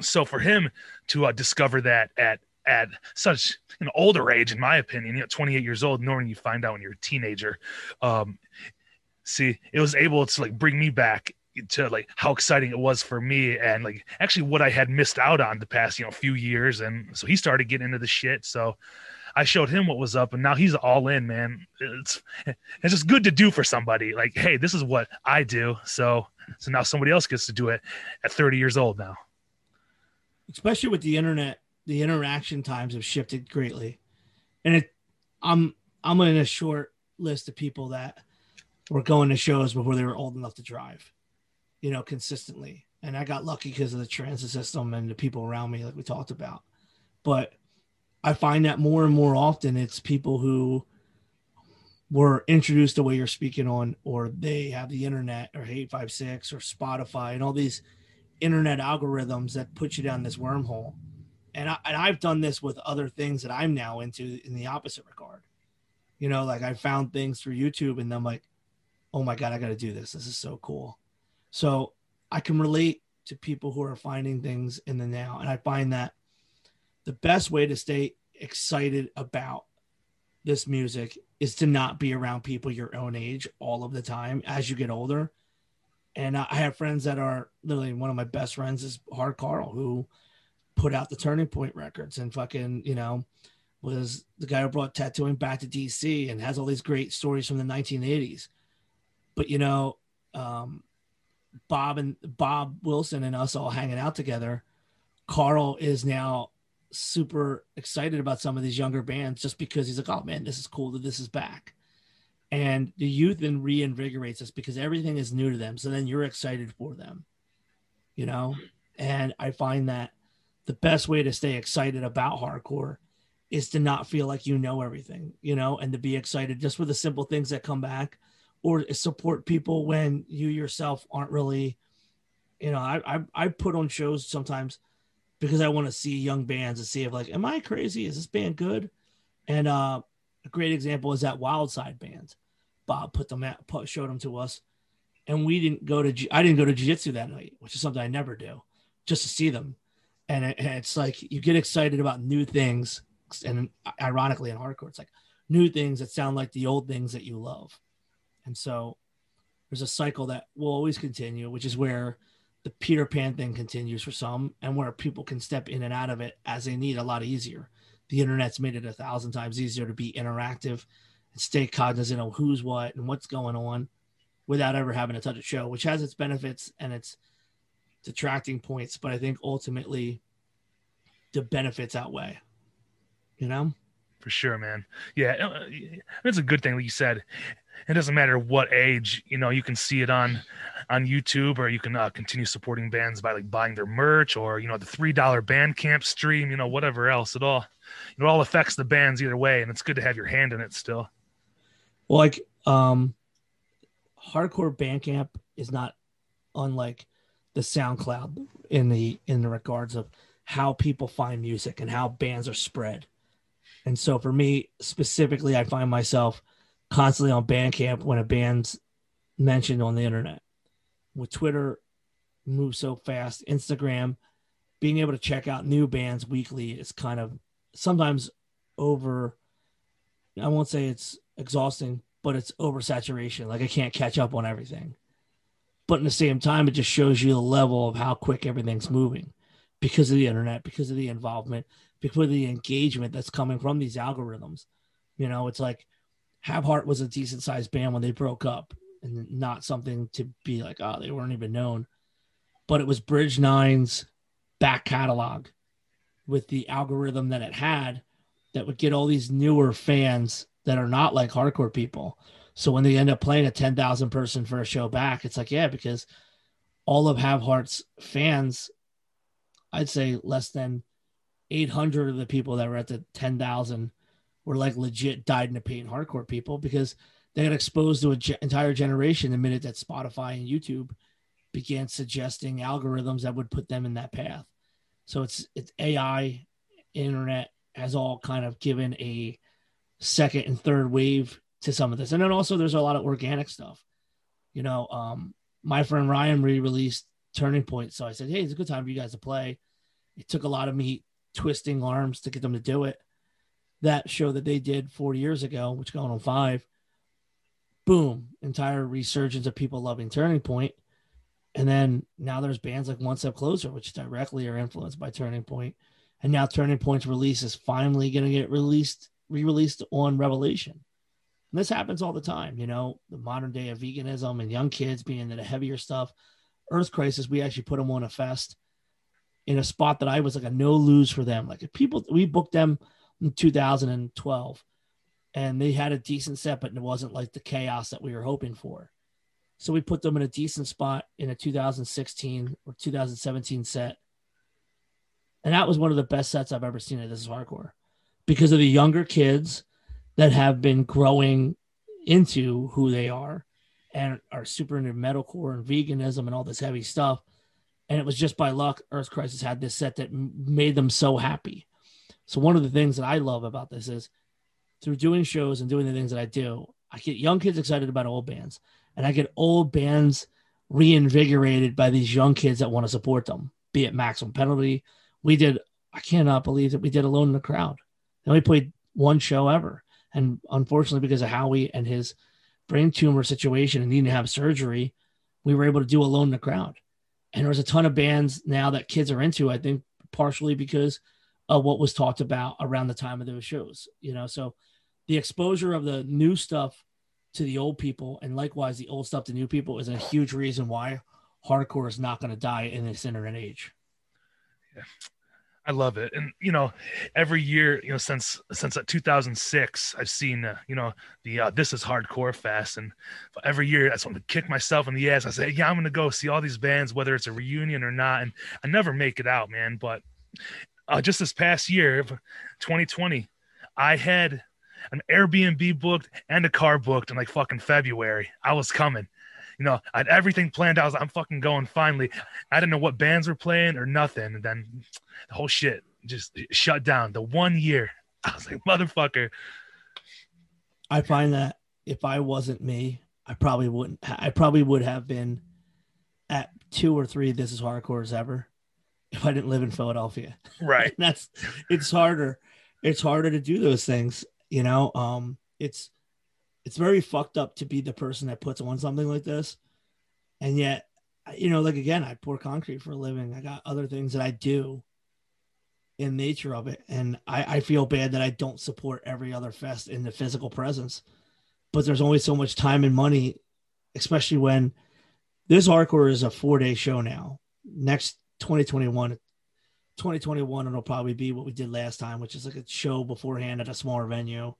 So for him to uh, discover that at at such an older age, in my opinion, you know, 28 years old, knowing you find out when you're a teenager, um, see, it was able to like bring me back to like how exciting it was for me and like actually what I had missed out on the past you know few years. And so he started getting into the shit. So I showed him what was up and now he's all in man. It's it's just good to do for somebody. Like hey this is what I do. So so now somebody else gets to do it at 30 years old now. Especially with the internet the interaction times have shifted greatly. And it I'm I'm in a short list of people that were going to shows before they were old enough to drive you know, consistently. And I got lucky because of the transit system and the people around me, like we talked about. But I find that more and more often it's people who were introduced the way you're speaking on, or they have the internet or Hate5Six or Spotify and all these internet algorithms that put you down this wormhole. And, I, and I've done this with other things that I'm now into in the opposite regard. You know, like I found things through YouTube and I'm like, oh my God, I got to do this. This is so cool. So I can relate to people who are finding things in the now. And I find that the best way to stay excited about this music is to not be around people your own age all of the time as you get older. And I have friends that are literally one of my best friends is Hard Carl, who put out the Turning Point records and fucking, you know, was the guy who brought tattooing back to DC and has all these great stories from the 1980s. But, you know, um, Bob and Bob Wilson and us all hanging out together, Carl is now super excited about some of these younger bands just because he's like, oh man, this is cool that this is back. And the youth then reinvigorates us because everything is new to them. So then you're excited for them, you know? And I find that the best way to stay excited about hardcore is to not feel like you know everything, you know, and to be excited just for the simple things that come back or support people when you yourself aren't really you know i i, I put on shows sometimes because i want to see young bands and see if like am i crazy? Is this band good? And uh a great example is that wildside band. Bob put them at put, showed them to us and we didn't go to i didn't go to jiu-jitsu that night which is something i never do just to see them. And, and it's like you get excited about new things and ironically in hardcore it's like new things that sound like the old things that you love and so there's a cycle that will always continue, which is where the Peter Pan thing continues for some and where people can step in and out of it as they need a lot easier. The internet's made it a thousand times easier to be interactive and stay cognizant of who's what and what's going on without ever having to touch a show, which has its benefits and its detracting points. But I think ultimately the benefits outweigh, you know? For sure, man. Yeah, uh, it's a good thing, like you said it doesn't matter what age you know you can see it on on youtube or you can uh, continue supporting bands by like buying their merch or you know the three dollar bandcamp stream you know whatever else. It all it all affects the bands either way and it's good to have your hand in it still. Well like um hardcore bandcamp is not unlike the soundcloud in the in the regards of how people find music and how bands are spread. And so for me specifically i find myself constantly on Bandcamp when a band's mentioned on the internet. With Twitter moves so fast, Instagram, being able to check out new bands weekly is kind of sometimes over. I won't say it's exhausting, but it's oversaturation. Like I can't catch up on everything. But in the same time, it just shows you the level of how quick everything's moving because of the internet, because of the involvement, because of the engagement that's coming from these algorithms. You know, it's like Have Heart was a decent sized band when they broke up and not something to be like, oh, they weren't even known. But it was Bridge Nine's back catalog with the algorithm that it had that would get all these newer fans that are not like hardcore people. So when they end up playing a 10,000 person for a show back, it's like, yeah, because all of Have Heart's fans, I'd say less than 800 of the people that were at the 10,000 were like legit died in the pain hardcore people because they got exposed to an ge- entire generation the minute that Spotify and YouTube began suggesting algorithms that would put them in that path. So it's it's AI, internet has all kind of given a second and third wave to some of this. And then also there's a lot of organic stuff. You know, um, my friend Ryan re-released Turning Point. So I said, Hey, it's a good time for you guys to play. It took a lot of me twisting arms to get them to do it. That show that they did four years ago, which going on five, boom, entire resurgence of people loving Turning Point. And then now there's bands like One Step Closer, which directly are influenced by Turning Point. And now Turning Point's release is finally going to get released, re-released on Revelation. And this happens all the time, you know, the modern day of veganism and young kids being into the heavier stuff. Earth Crisis, we actually put them on a fest in a spot that I was like a no lose for them. Like if people, we booked them in 2012 and they had a decent set, but it wasn't like the chaos that we were hoping for. So we put them in a decent spot in a 2016 or 2017 set. And that was one of the best sets I've ever seen at This is Hardcore because of the younger kids that have been growing into who they are and are super into metalcore and veganism and all this heavy stuff. And it was just by luck, Earth Crisis had this set that made them so happy. So one of the things that I love about this is through doing shows and doing the things that I do, I get young kids excited about old bands, and I get old bands reinvigorated by these young kids that want to support them. Be it Maximum Penalty, we did. I cannot believe that we did Alone in the Crowd. And we played one show ever, and unfortunately, because of Howie and his brain tumor situation and needing to have surgery, we were able to do Alone in the Crowd. And there's a ton of bands now that kids are into. I think partially because of what was talked about around the time of those shows. You know, so the exposure of the new stuff to the old people and likewise the old stuff to new people is a huge reason why hardcore is not going to die in this internet age yeah. I love it, and you know, every year, you know, since since 2006, I've seen, uh, you know, the uh, this is hardcore fest, and every year I just want to kick myself in the ass. I say, yeah, I'm gonna go see all these bands, whether it's a reunion or not, and I never make it out, man. But uh, just this past year, 2020, I had an Airbnb booked and a car booked in like fucking February. I was coming. You know, I had everything planned. I was, I'm fucking going finally. I didn't know what bands were playing or nothing. And then the whole shit just shut down. The one year, I was like, motherfucker. I find that if I wasn't me, I probably wouldn't. I probably would have been at two or three. This is hardcore as ever if I didn't live in Philadelphia. Right. That's it's harder. It's harder to do those things you know um it's it's very fucked up to be the person that puts on something like this and yet you know like again i pour concrete for a living i got other things that i do in nature of it and i i feel bad that i don't support every other fest in the physical presence but there's only so much time and money especially when this hardcore is a four day show now next 2021 2021 it'll probably be what we did last time which is like a show beforehand at a smaller venue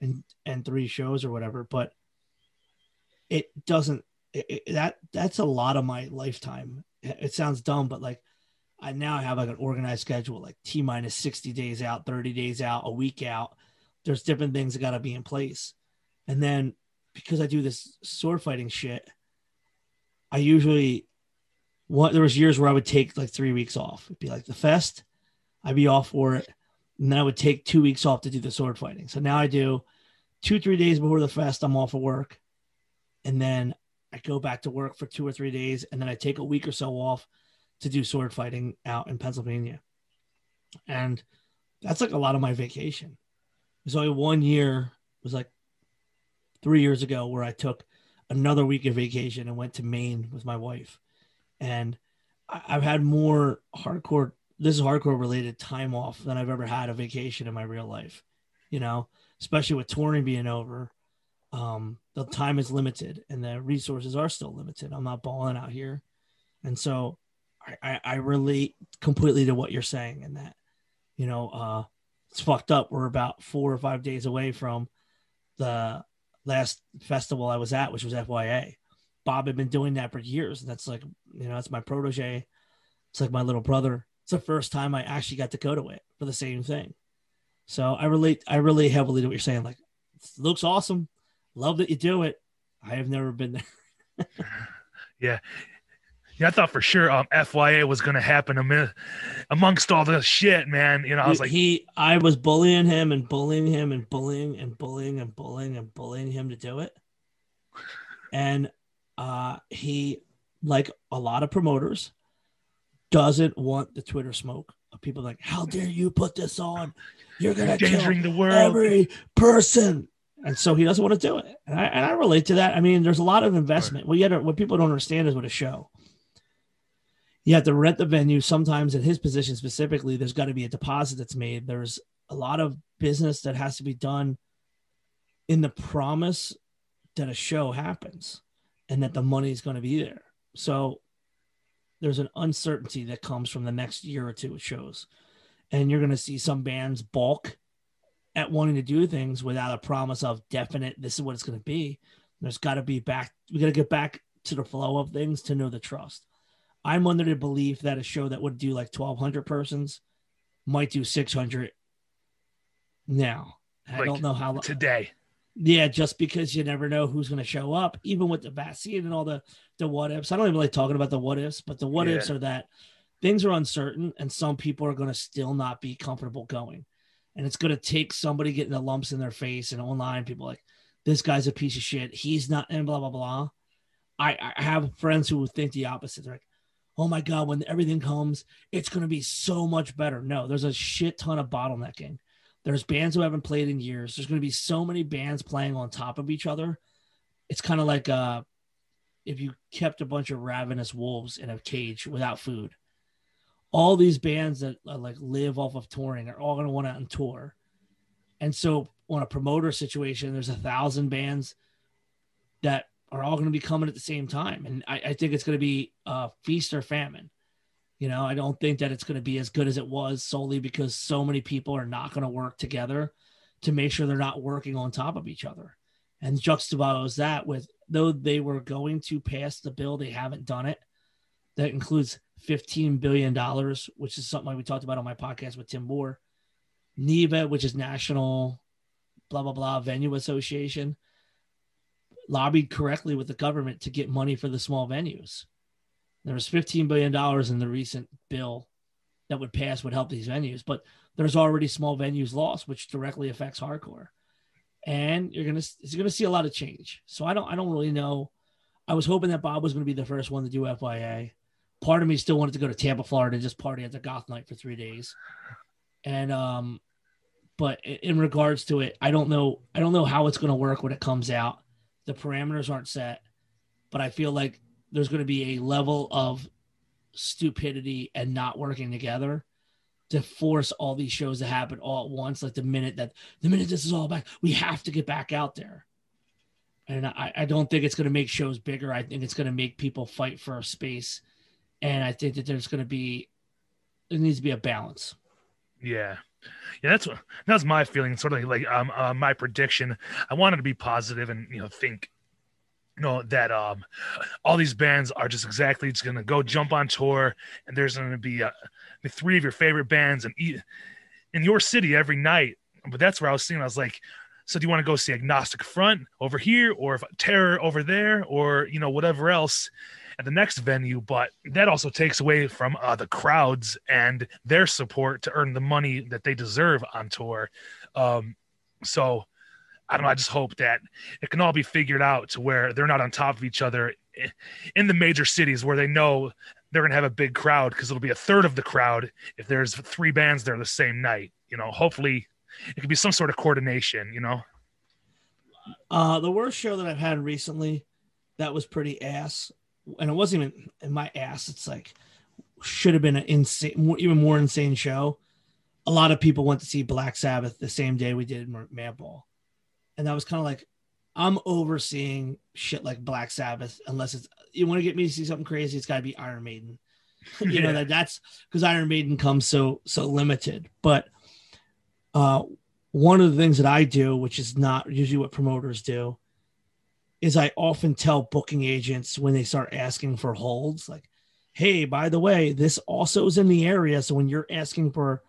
and and three shows or whatever but it doesn't it, it, that that's a lot of my lifetime. It sounds dumb but like i now have like an organized schedule like t minus 60 days out 30 days out a week out. There's different things that got to be in place. And then because i do this sword fighting shit i usually there was years where I would take like three weeks off. It'd be like the fest, I'd be off for it, and then I would take two weeks off to do the sword fighting. So now I do two three days before the fest, I'm off of work, and then I go back to work for two or three days, and then I take a week or so off to do sword fighting out in Pennsylvania, and that's like a lot of my vacation. There's only one year. Was like three years ago where I took another week of vacation and went to Maine with my wife, and I've had more hardcore. This is hardcore related time off than I've ever had a vacation in my real life. You know, especially with touring being over, um, the time is limited and the resources are still limited. I'm not balling out here, and so I, I, I relate completely to what you're saying in that. You know, uh, it's fucked up. We're about four or five days away from the last festival I was at, which was FYA. Bob had been doing that for years. And that's like, you know, that's my protege. It's like my little brother. It's the first time I actually got to go to it for the same thing. So I relate, I relate heavily to what you're saying. Like, looks awesome. Love that you do it. I have never been there. yeah. Yeah, I thought for sure um, FYA was going to happen amongst all the shit, man. You know, I was like, he, I was bullying him and bullying him and bullying and bullying and bullying and bullying him to do it. And uh, he, like a lot of promoters, doesn't want the Twitter smoke of people like, "How dare you put this on? You're gonna endangering the world, every person." And so he doesn't want to do it, and I, and I relate to that. I mean, there's a lot of investment. Right. Well, yet what people don't understand is what a show. You have to rent the venue. Sometimes, in his position specifically, there's got to be a deposit that's made. There's a lot of business that has to be done in the promise that a show happens and that the money is going to be there. So there's an uncertainty that comes from the next year or two of shows. And you're going to see some bands balk at wanting to do things without a promise of definite, this is what it's going to be. There's got to be back, we got to get back to the flow of things to know the trust. I'm under the belief that a show that would do like 1,200 persons might do 600 now. I like don't know how today. Yeah, just because you never know who's going to show up, even with the vaccine and all the the what ifs. I don't even like talking about the what ifs, but the what yeah. ifs are that things are uncertain, and some people are going to still not be comfortable going, and it's going to take somebody getting the lumps in their face and online people like this guy's a piece of shit. He's not, and blah blah blah. I, I have friends who think the opposite. They're like, oh my god, when everything comes, it's going to be so much better. No, there's a shit ton of bottlenecking there's bands who haven't played in years. There's going to be so many bands playing on top of each other. It's kind of like uh, if you kept a bunch of ravenous wolves in a cage without food. All these bands that uh, like live off of touring are all going to want to tour. And so on a promoter situation, there's a thousand bands that are all going to be coming at the same time. And I, I think it's going to be uh, feast or famine. You know, I don't think that it's going to be as good as it was solely because so many people are not going to work together to make sure they're not working on top of each other. And juxtapose that with though they were going to pass the bill, they haven't done it. That includes $15 billion, which is something we talked about on my podcast with Tim Moore. NIVA, which is National blah blah blah venue association, lobbied correctly with the government to get money for the small venues. There was $15 billion in the recent bill that would pass would help these venues, but there's already small venues lost, which directly affects hardcore. And you're gonna you're gonna see a lot of change. So I don't I don't really know. I was hoping that Bob was gonna be the first one to do FYA. Part of me still wanted to go to Tampa, Florida, and just party at the Goth Night for three days. And um, but in regards to it, I don't know. I don't know how it's gonna work when it comes out. The parameters aren't set, but I feel like there's going to be a level of stupidity and not working together to force all these shows to happen all at once. Like the minute that the minute this is all back, we have to get back out there. And I, I don't think it's going to make shows bigger. I think it's going to make people fight for a space. And I think that there's going to be, there needs to be a balance. Yeah. Yeah, that's what that's my feeling. Sort of like um uh, my prediction. I wanted to be positive and you know think you know that um all these bands are just exactly just gonna go jump on tour and there's gonna be uh, three of your favorite bands and eat in your city every night. But that's where i was seeing i was like so do you want to go see agnostic front over here or terror over there or you know whatever else at the next venue? But that also takes away from uh, the crowds and their support to earn the money that they deserve on tour. Um so I don't know. I just hope that it can all be figured out to where they're not on top of each other in the major cities where they know they're going to have a big crowd because it'll be a third of the crowd if there's three bands there the same night. You know, hopefully it could be some sort of coordination. You know. Uh, the worst show that I've had recently that was pretty ass, and it wasn't even in my ass. It's like should have been an insane, even more insane show. A lot of people went to see Black Sabbath the same day we did Madball, and that was kind of like I'm overseeing shit like Black Sabbath unless it's you want to get me to see something crazy, it's got to be Iron Maiden. you yeah. know that that's because Iron Maiden comes so so limited. But uh, one of the things that I do, which is not usually what promoters do, is I often tell booking agents when they start asking for holds, like, "Hey, by the way, this also is in the area, so when you're asking for."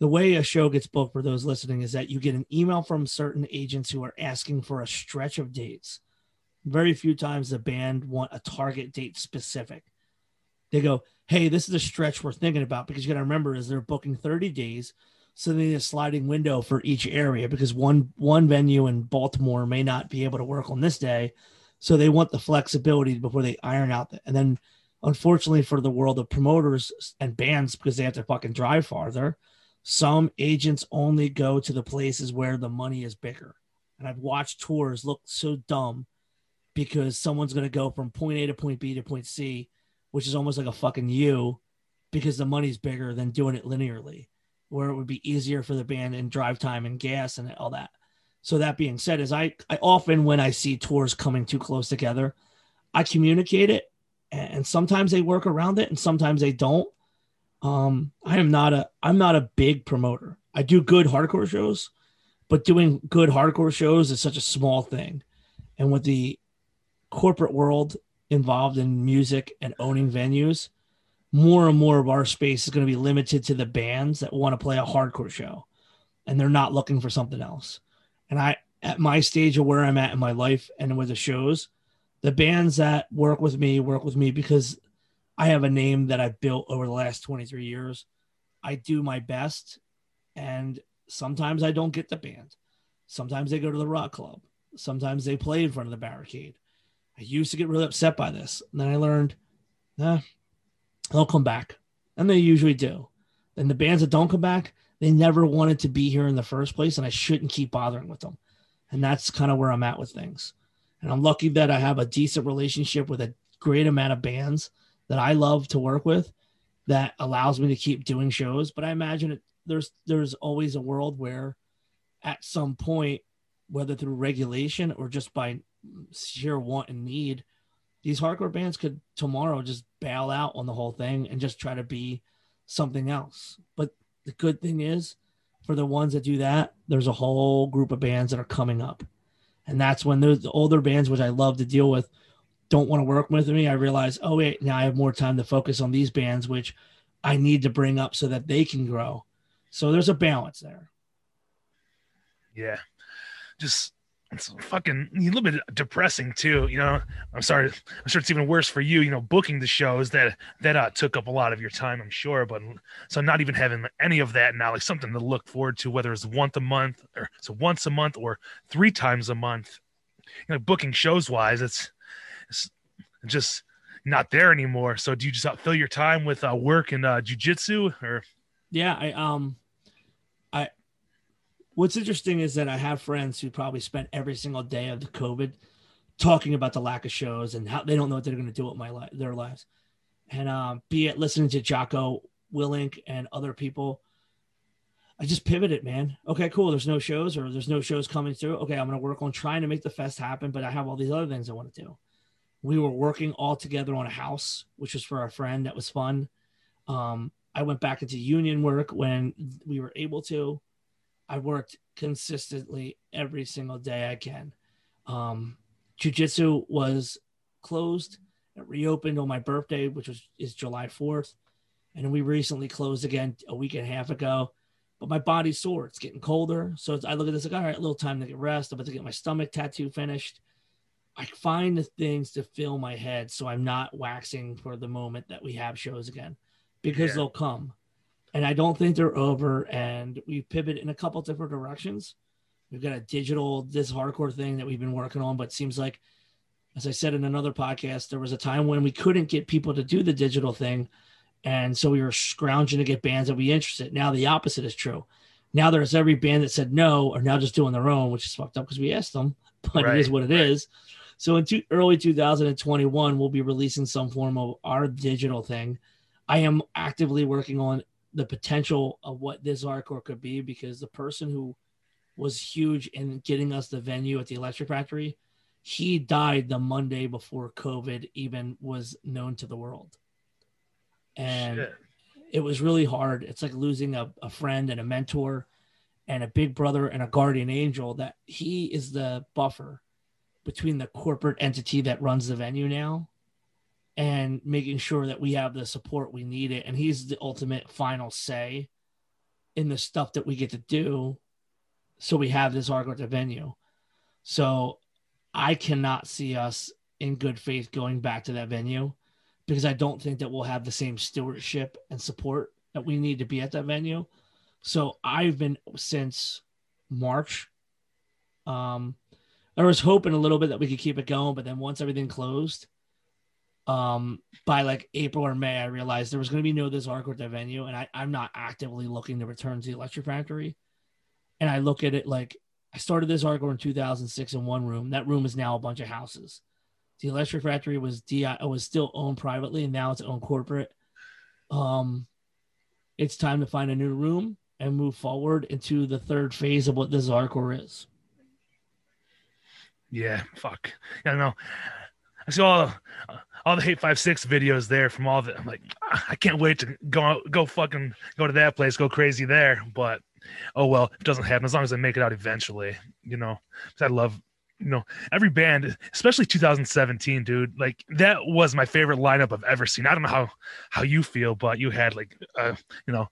The way a show gets booked for those listening is that you get an email from certain agents who are asking for a stretch of dates. Very few times the band want a target date specific. They go, "Hey, this is a stretch we're thinking about because you got to remember is they're booking 30 days, so they need a sliding window for each area because one one venue in Baltimore may not be able to work on this day, so they want the flexibility before they iron out the, and then unfortunately for the world of promoters and bands because they have to fucking drive farther some agents only go to the places where the money is bigger and i've watched tours look so dumb because someone's going to go from point A to point B to point C, which is almost like a fucking U because the money's bigger than doing it linearly, where it would be easier for the band and drive time and gas and all that. So that being said, is I, I often when I see tours coming too close together, I communicate it and sometimes they work around it and sometimes they don't. Um, I am not a I'm not a big promoter. I do good hardcore shows, but doing good hardcore shows is such a small thing. And with the corporate world involved in music and owning venues, more and more of our space is going to be limited to the bands that want to play a hardcore show and they're not looking for something else. And I, at my stage of where I'm at in my life and with the shows, the bands that work with me work with me because I have a name that I've built over the last 23 years. I do my best, and sometimes I don't get the band. Sometimes they go to the rock club. Sometimes they play in front of the barricade. I used to get really upset by this. And then I learned, they'll come back. And they usually do. And the bands that don't come back, they never wanted to be here in the first place. And I shouldn't keep bothering with them. And that's kind of where I'm at with things. And I'm lucky that I have a decent relationship with a great amount of bands that I love to work with that allows me to keep doing shows. But I imagine it, there's there's always a world where at some point, whether through regulation or just by sheer want and need, these hardcore bands could tomorrow just bail out on the whole thing and just try to be something else. But the good thing is, for the ones that do that, there's a whole group of bands that are coming up. And that's when those the older bands, which I love to deal with, don't want to work with me. I realize, oh, wait, now I have more time to focus on these bands, which I need to bring up so that they can grow. So there's a balance there. Yeah. Just it's fucking a little bit depressing too. You know, I'm sorry. I'm sure it's even worse for you. You know, booking the shows that that uh, took up a lot of your time. I'm sure, but so not even having any of that now, like something to look forward to, whether it's once a month or so once a month or three times a month. You know, booking shows wise, it's it's just not there anymore. So do you just fill your time with uh, work and uh, jujitsu or? Yeah, I um I. what's interesting is that I have friends who probably spent every single day of the COVID talking about the lack of shows and how they don't know what they're going to do with my life, their lives. And um, be it listening to Jocko Willink and other people, I just pivoted, man. Okay, cool. There's no shows or there's no shows coming through. Okay, I'm going to work on trying to make the fest happen, but I have all these other things I want to do. We were working all together on a house, which was for our friend. That was fun. Um, I went back into union work when we were able to. I worked consistently every single day I can. Um, jiu-jitsu was closed. It reopened on my birthday, which was is July 4th. And we recently closed again a week and a half ago. But my body's sore. It's getting colder. So I look at this like, all right, a little time to get rest. I'm about to get my stomach tattoo finished. I find the things to fill my head so I'm not waxing for the moment that we have shows again because yeah. they'll come and I don't think they're over. And we pivot in a couple different directions. We've got a digital this hardcore thing that we've been working on, but it seems like, as I said in another podcast, there was a time when we couldn't get people to do the digital thing, and so we were scrounging to get bands that we interested. Now the opposite is true. Now there's every band that said no are now just doing their own, which is fucked up because we asked them, but Right, it is what it is. So in two, early 2021, we'll be releasing some form of our digital thing. I am actively working on the potential of what this hardcore could be because the person who was huge in getting us the venue at the Electric Factory, he died the Monday before COVID even was known to the world. And Shit. it was really hard. It's like losing a, a friend and a mentor and a big brother and a guardian angel that he is the buffer between the corporate entity that runs the venue now and making sure that we have the support we need it. And he's the ultimate final say in the stuff that we get to do. So we have this arc at the venue. So i cannot see us in good faith going back to that venue because i don't think that we'll have the same stewardship and support that we need to be at that venue. So i've been since march um i was hoping a little bit that we could keep it going but then once everything closed um by like april or may i realized there was going to be no this arc at the venue and I, i'm not actively looking to return to the electric factory. And i look at it like i started this arc in 2006 in one room. That room is now a bunch of houses. The electric factory was di was still owned privately and now it's owned corporate. Um it's time to find a new room and move forward into the third phase of what this hardcore is Yeah, fuck. I know. I see all the Hate5Six videos there from all the. I'm like, "Ah, I can't wait to go go fucking go to that place, go crazy there. But oh well, it doesn't happen as long as I make it out eventually. You know, I love. You know, every band, especially 2017, dude. Like that was my favorite lineup I've ever seen. I don't know how how you feel, but you had like, uh, you know,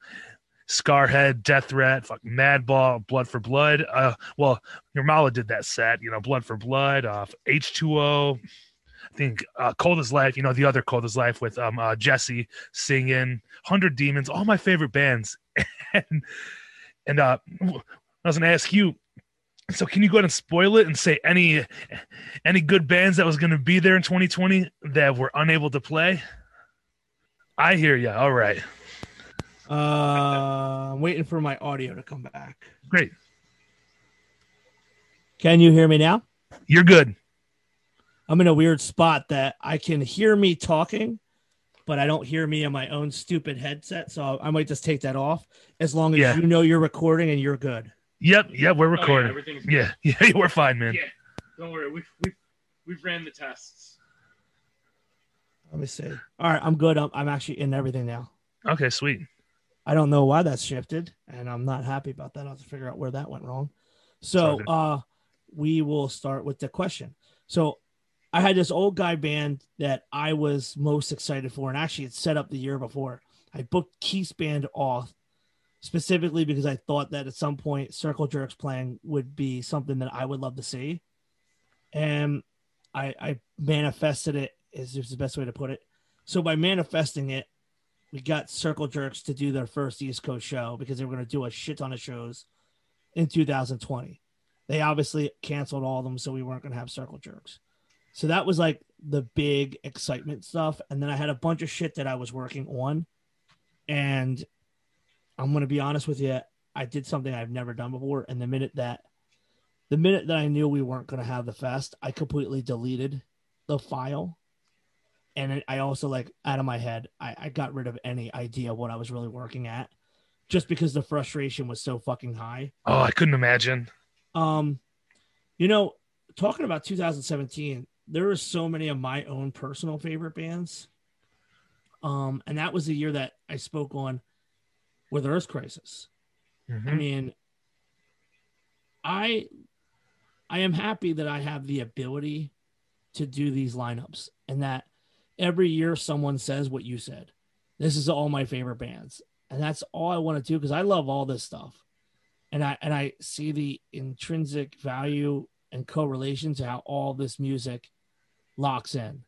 Scarhead, Death Threat, fuck Madball, Blood for Blood. Uh, well, Ramallah did that set, you know, Blood for Blood, uh, H2O. I think uh, Cold as Life, you know, the other Cold as Life with um uh, Jesse singing, Hundred Demons, all my favorite bands. and and uh, I was gonna ask you. So can you go ahead and spoil it and say any any good bands that was to be there in 2020 that were unable to play? I hear you. All right, uh i'm waiting for my audio to come back great. can you hear me now You're good. I'm in a weird spot that I can hear me talking, but I don't hear me in my own stupid headset. So I might just take that off as long as Yeah. you know you're recording and you're good. Yep, yep, we're Oh, yeah, recording. everything's yeah, yeah, we're fine, man. Yeah. Don't worry. We've, we've, we've ran the tests. Let me see. All right, I'm good. I'm, I'm actually in everything now. Okay, sweet. I don't know why that's shifted, and I'm not happy about that. I'll have to figure out where that went wrong. So uh we will start with the question. So I had this old guy band that I was most excited for, and actually it's set up the year before. I booked Keith's band off specifically because I thought that at some point Circle Jerks playing would be something that I would love to see. And I I manifested it is is the best way to put it. So by manifesting it, we got Circle Jerks to do their first East Coast show because they were going to do a shit ton of shows in 2020. They obviously canceled all of them, so we weren't going to have Circle Jerks. So that was like the big excitement stuff. And then I had a bunch of shit that I was working on. And I'm going to be honest with you, I did something I've never done before. And the minute that, the minute that I knew we weren't going to have the fest, I completely deleted the file and I also like out of my head, I, I got rid of any idea what I was really working at, just because the frustration was so fucking high. Oh, I couldn't imagine. Um, you know, talking about 2017, there were so many of my own personal favorite bands. Um, and that was the year that I spoke on with Earth Crisis. I Mhm. mean, I I am happy that I have the ability to do these lineups and that every year someone says what you said. This is all my favorite bands. And that's all I want to do because I love all this stuff. And I and I see the intrinsic value and correlation to how all this music locks in.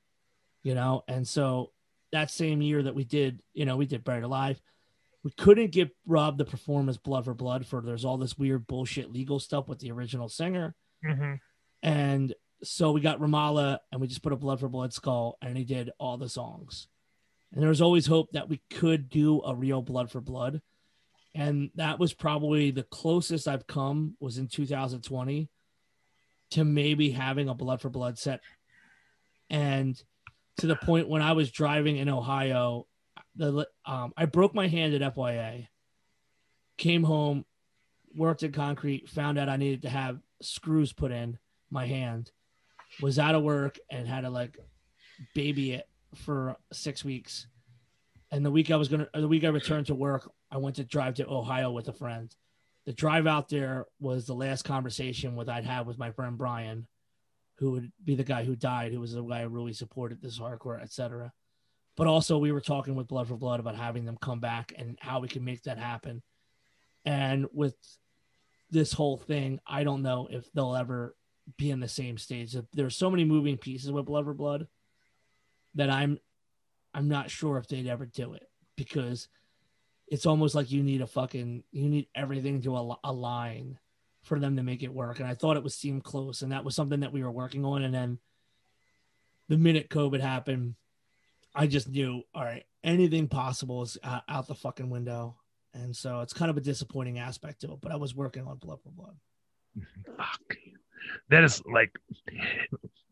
You know, and so that same year that we did, you know, we did Buried Alive, we couldn't get Rob to perform as Blood for Blood for there's all this weird bullshit legal stuff with the original singer. hmm And so we got Ramallah and we just put a Blood for Blood skull and he did all the songs. And there was always hope that we could do a real Blood for Blood. And that was probably the closest I've come was in 2020 to maybe having a Blood for Blood set. And to the point when I was driving in Ohio, the um, I broke my hand at FYA, came home, worked in concrete, found out I needed to have screws put in my hand, was out of work and had to like baby it for six weeks. And the week I was gonna, the week I returned to work, I went to drive to Ohio with a friend. The drive out there was the last conversation with I'd had with my friend Brian, who would be the guy who died, who was the guy who really supported this hardcore, etc. But also, we were talking with Blood for Blood about having them come back and how we can make that happen. And with this whole thing, I don't know if they'll ever be in the same stage. There's so many moving pieces with Blood for Blood that I'm I'm not sure if they'd ever do it because it's almost like you need a fucking you need everything to al- align for them to make it work. And I thought it would seem close, and that was something that we were working on. And then the minute COVID happened, I just knew, all right, anything possible is uh, out the fucking window. And so it's kind of a disappointing aspect to it. But I was working on Blood for Blood. Fuck. That is like,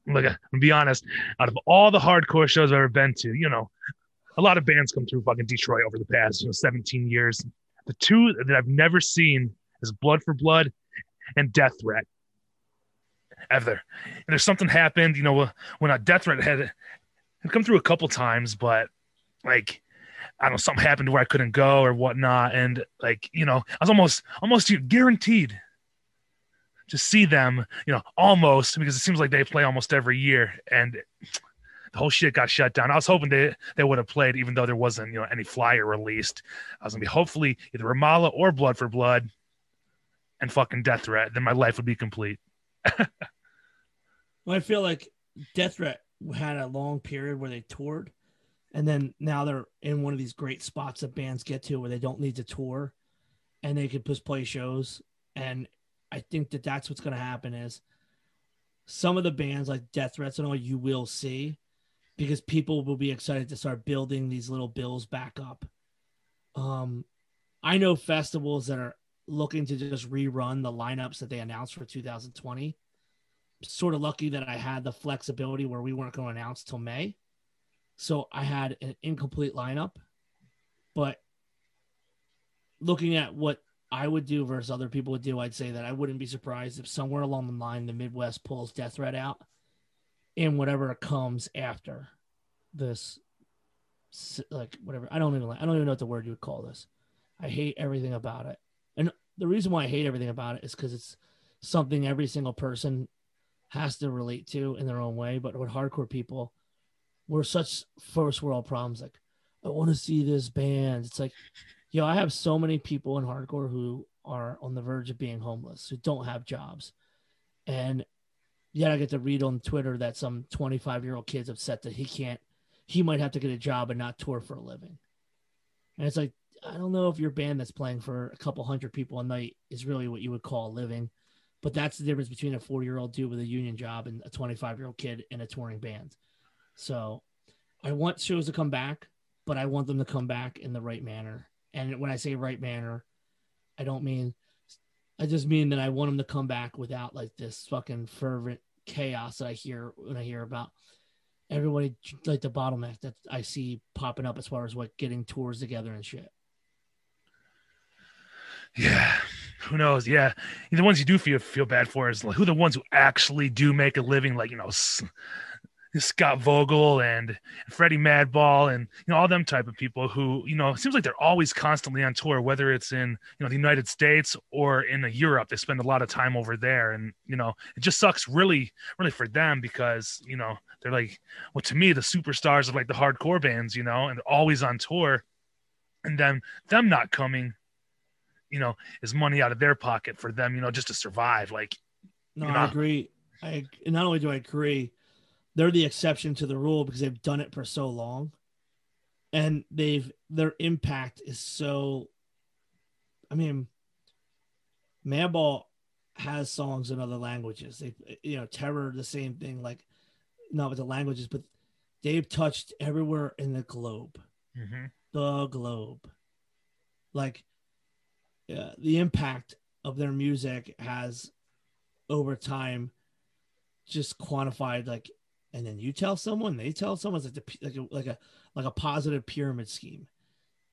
look, to be honest, out of all the hardcore shows I've ever been to, you know, a lot of bands come through fucking Detroit over the past, you know, 17 years. The two that I've never seen is Blood for Blood and Death Threat. Ever. And there's something happened, you know, when a Death Threat had, had come through a couple times, but like, I don't know, something happened where I couldn't go or whatnot. And like, you know, I was almost, almost guaranteed to see them, you know, almost because it seems like they play almost every year. And the whole shit got shut down. I was hoping they, they would have played, even though there wasn't, you know, any flyer released. I was gonna be hopefully either Ramallah or Blood for Blood and fucking Death Threat. Then my life would be complete. Well, I feel like Death Threat had a long period where they toured, and then now they're in one of these great spots that bands get to where they don't need to tour, and they can just play shows. And I think that that's what's going to happen is some of the bands like Death Threats and all you will see because people will be excited to start building these little bills back up. Um, I know festivals that are looking to just rerun the lineups that they announced for 2020 sort of lucky that I had the flexibility where we weren't going to announce till May. So I had an incomplete lineup. But looking at what I would do versus other people would do, I'd say that I wouldn't be surprised if somewhere along the line the Midwest pulls Death Threat out in whatever comes after this like whatever. I don't even I don't even know what the word you would call this. I hate everything about it. And the reason why I hate everything about it is because it's something every single person has to relate to in their own way. But with hardcore people, we're such first world problems. Like, I want to see this band. It's like, yo, I have so many people in hardcore who are on the verge of being homeless, who don't have jobs. And yet I get to read on Twitter that some 25 year old kid's upset that he can't, he might have to get a job and not tour for a living. And it's like, I don't know if your band that's playing for a couple hundred people a night is really what you would call living. But that's the difference between a 40 year old dude with a union job and a 25 year old kid in a touring band. So I want shows to come back, but I want them to come back in the right manner. And when I say right manner, I don't mean, I just mean that I want them to come back without like this fucking fervent chaos that I hear when I hear about everybody like the bottleneck that I see popping up as far as what getting tours together and shit. Yeah. Who knows? Yeah. The ones you do feel feel bad for is like who the ones who actually do make a living, like, you know, Scott Vogel and Freddie Madball and you know all them type of people who you know it seems like they're always constantly on tour whether it's in you know the United States or in uh, Europe. They spend a lot of time over there and you know it just sucks really really for them because you know they're like well to me the superstars of like the hardcore bands you know and they're always on tour. And then them not coming you know is money out of their pocket for them you know just to survive like no you know, I agree. I not only do I agree they're the exception to the rule because they've done it for so long. and they've their impact is so. I mean, Madball has songs in other languages. They, you know, Terror, the same thing. Like, not with the languages, but they've touched everywhere in the globe, hmm the globe. Like, uh, the impact of their music has, over time, just quantified. Like, and then you tell someone, they tell someone, it's like the, like a like a like a positive pyramid scheme.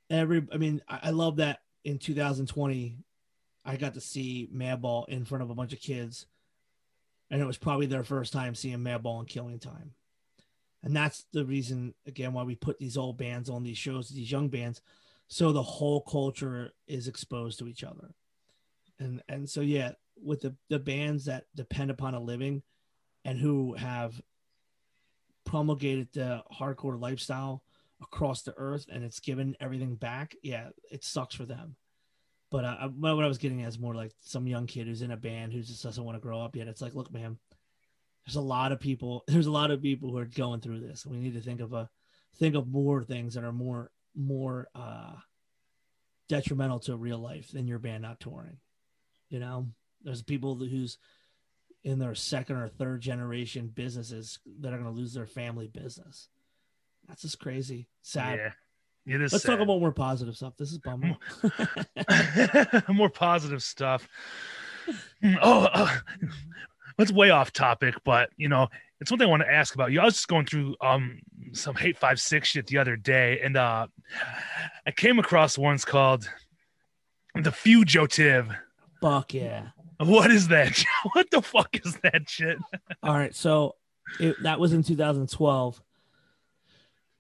Every, I mean, I, I love that in 2020 I got to see Madball in front of a bunch of kids, and it was probably their first time seeing Madball in Killing Time. And that's the reason, again, why we put these old bands on these shows, these young bands, so the whole culture is exposed to each other. And and so yeah, with the the bands that depend upon a living, and who have promulgated the hardcore lifestyle across the earth, and it's given everything back. Yeah, it sucks for them. But uh, what I was getting at is more like some young kid who's in a band who just doesn't want to grow up yet. It's like, look, man, there's a lot of people. There's a lot of people who are going through this. We need to think of a think of more things that are more more uh, detrimental to real life than your band not touring. You know, there's people who's in their second or third generation businesses that are going to lose their family business. That's just crazy, sad. Yeah. It is Let's sad. talk about more positive stuff. This is bummer. more positive stuff. Oh, uh, that's way off topic, but you know, it's one thing I want to ask about you. I was just going through um some Hate5Six shit the other day, and uh I came across one's called the Fugitive. Fuck yeah. What is that? What the fuck is that shit? All right, so it, that was in 2012.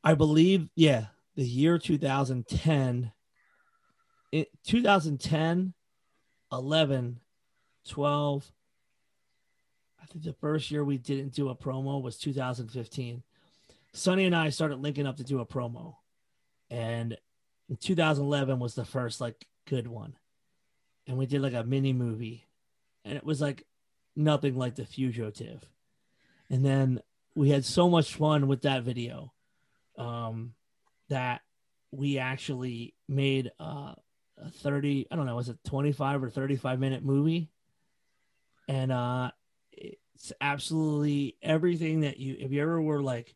I believe, yeah, the year 2010. It, 2010, 11, 12. I think the first year we didn't do a promo was 2015. Sonny and I started linking up to do a promo, and in 2011 was the first like good one, and we did like a mini movie, and it was like nothing like the fugitive. And then we had so much fun with that video um that we actually made uh, a 30 i don't know was it 25 or 35 minute movie? And uh it's absolutely everything that you if you ever were like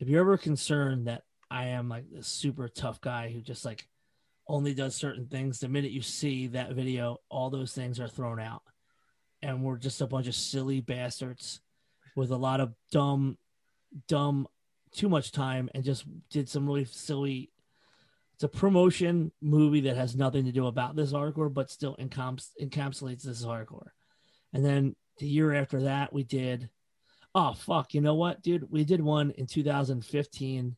if you're ever concerned that i am like this super tough guy who just like only does certain things the minute you see that video all those things are thrown out and we're just a bunch of silly bastards with a lot of dumb, dumb, too much time, and just did some really silly. It's a promotion movie that has nothing to do about this hardcore, but still encaps- encapsulates this hardcore. And then the year after that, we did. Oh fuck! You know what, dude? We did one in 2015.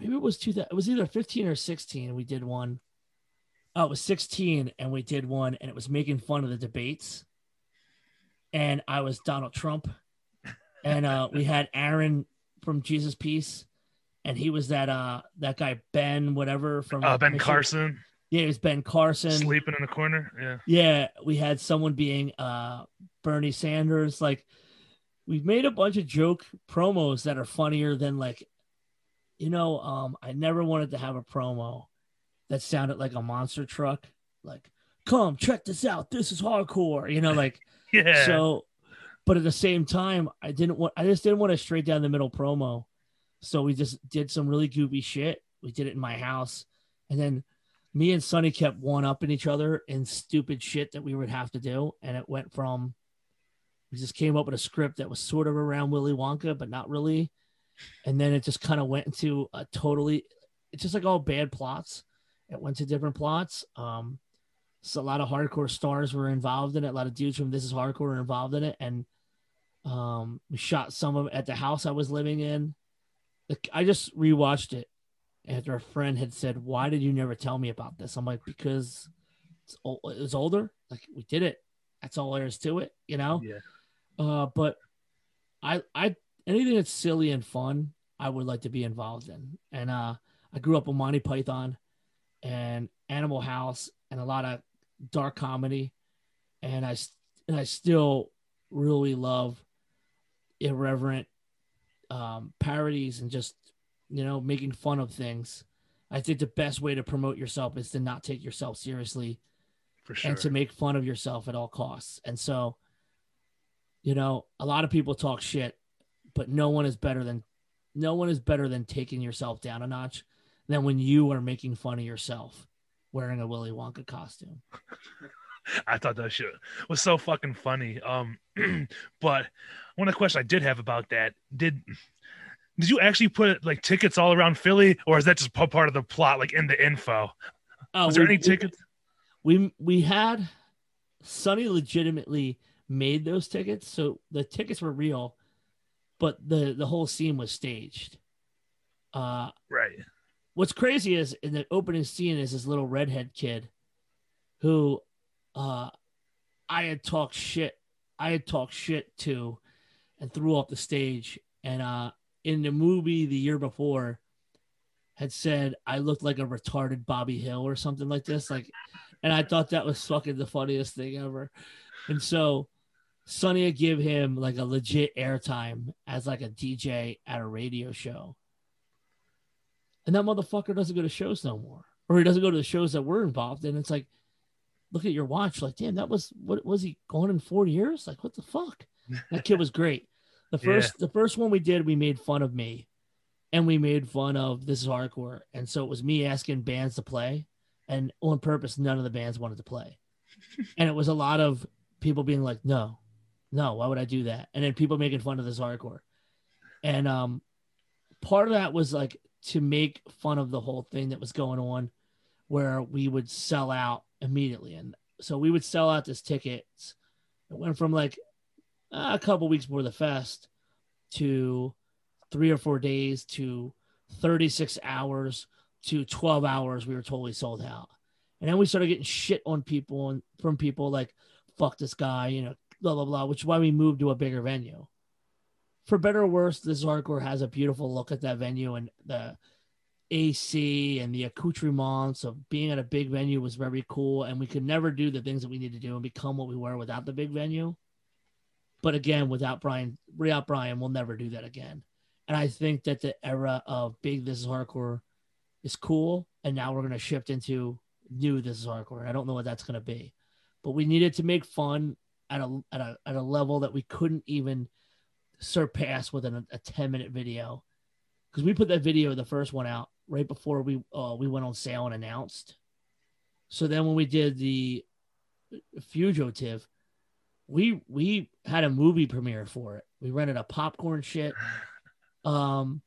Maybe it was two. It was either 15 or 16. We did one. Oh, it was 16, and we did one, and it was making fun of the debates and I was Donald Trump, and uh, we had Aaron from Jesus Piece, and he was that uh that guy Ben whatever from Uh, ben Michigan. Carson Yeah, it was Ben Carson. sleeping in the corner. Yeah. Yeah, we had someone being uh Bernie Sanders. Like, we've made a bunch of joke promos that are funnier than like, you know, um, I never wanted to have a promo that sounded like a monster truck. Like, come check this out. This is hardcore. You know, like. Yeah. So, but at the same time, I didn't want. I just didn't want a straight down the middle promo. So we just did some really goofy shit. We did it in my house, and then me and Sonny kept one upping each other in stupid shit that we would have to do, and it went from. We just came up with a script that was sort of around Willy Wonka, but not really, and then it just kind of went into a totally. It's just like all bad plots. It went to different plots. Um, so a lot of hardcore stars were involved in it. A lot of dudes from This Is Hardcore were involved in it, and um, we shot some of it at the house I was living in. Like, I just rewatched it after a friend had said, "Why did you never tell me about this?" I'm like, "Because it's ol- it was older. Like we did it. That's all there is to it, you know." Yeah. Uh, but I, I anything that's silly and fun, I would like to be involved in. And uh, I grew up with Monty Python and Animal House and a lot of dark comedy, and I and I still really love irreverent um, parodies and just you know, making fun of things. I think the best way to promote yourself is to not take yourself seriously For sure. and to make fun of yourself at all costs. And so, you know, a lot of people talk shit, but no one is better than no one is better than taking yourself down a notch than when you are making fun of yourself wearing a Willy Wonka costume. I thought that shit was so fucking funny. Um, but one of the questions I did have about that did did you actually put like tickets all around Philly, or is that just part of the plot, like in the info? Oh, Was there we- any tickets? We we had Sonny legitimately made those tickets, so the tickets were real, but the the whole scene was staged. Uh Right. what's crazy is in the opening scene is this little redhead kid who uh I had talked shit I had talked shit to and threw off the stage and uh in the movie the year before had said I looked like a retarded Bobby Hill or something like this like and I thought that was fucking the funniest thing ever and so Sonny would give him like a legit airtime as like a DJ at a radio show and that motherfucker doesn't go to shows no more, or he doesn't go to the shows that we're involved in. It's like, look at your watch, like, damn, that was what was he gone in four years? Like, what the fuck? That kid was great. The Yeah. first, the first one we did, we made fun of me, and we made fun of this is hardcore, and so it was me asking bands to play, and on purpose, none of the bands wanted to play, and it was a lot of people being like, no, no, why would I do that? And then people making fun of this hardcore, and um, part of that was like to make fun of the whole thing that was going on where we would sell out immediately. And so we would sell out this tickets. It went from like a couple weeks before the fest to three or four days to 36 hours to 12 hours we were totally sold out. And then we started getting shit on people and from people like fuck this guy you know blah blah blah which is why we moved to a bigger venue for better or worse, this hardcore has a beautiful look at that venue and the AC and the accoutrements of being at a big venue was very cool. And we could never do the things that we need to do and become what we were without the big venue. But again, without Brian, without Brian, we'll never do that again. And I think that the era of big This Is Hardcore is cool. And now we're going to shift into new This Is Hardcore. I don't know what that's going to be, but we needed to make fun at a, at a, at a level that we couldn't even surpass within a, a 10 minute video. Because we put that video the first one out right before we uh, we went on sale and announced. So then when we did the fugitive we we had a movie premiere for it. We rented a popcorn shit. Um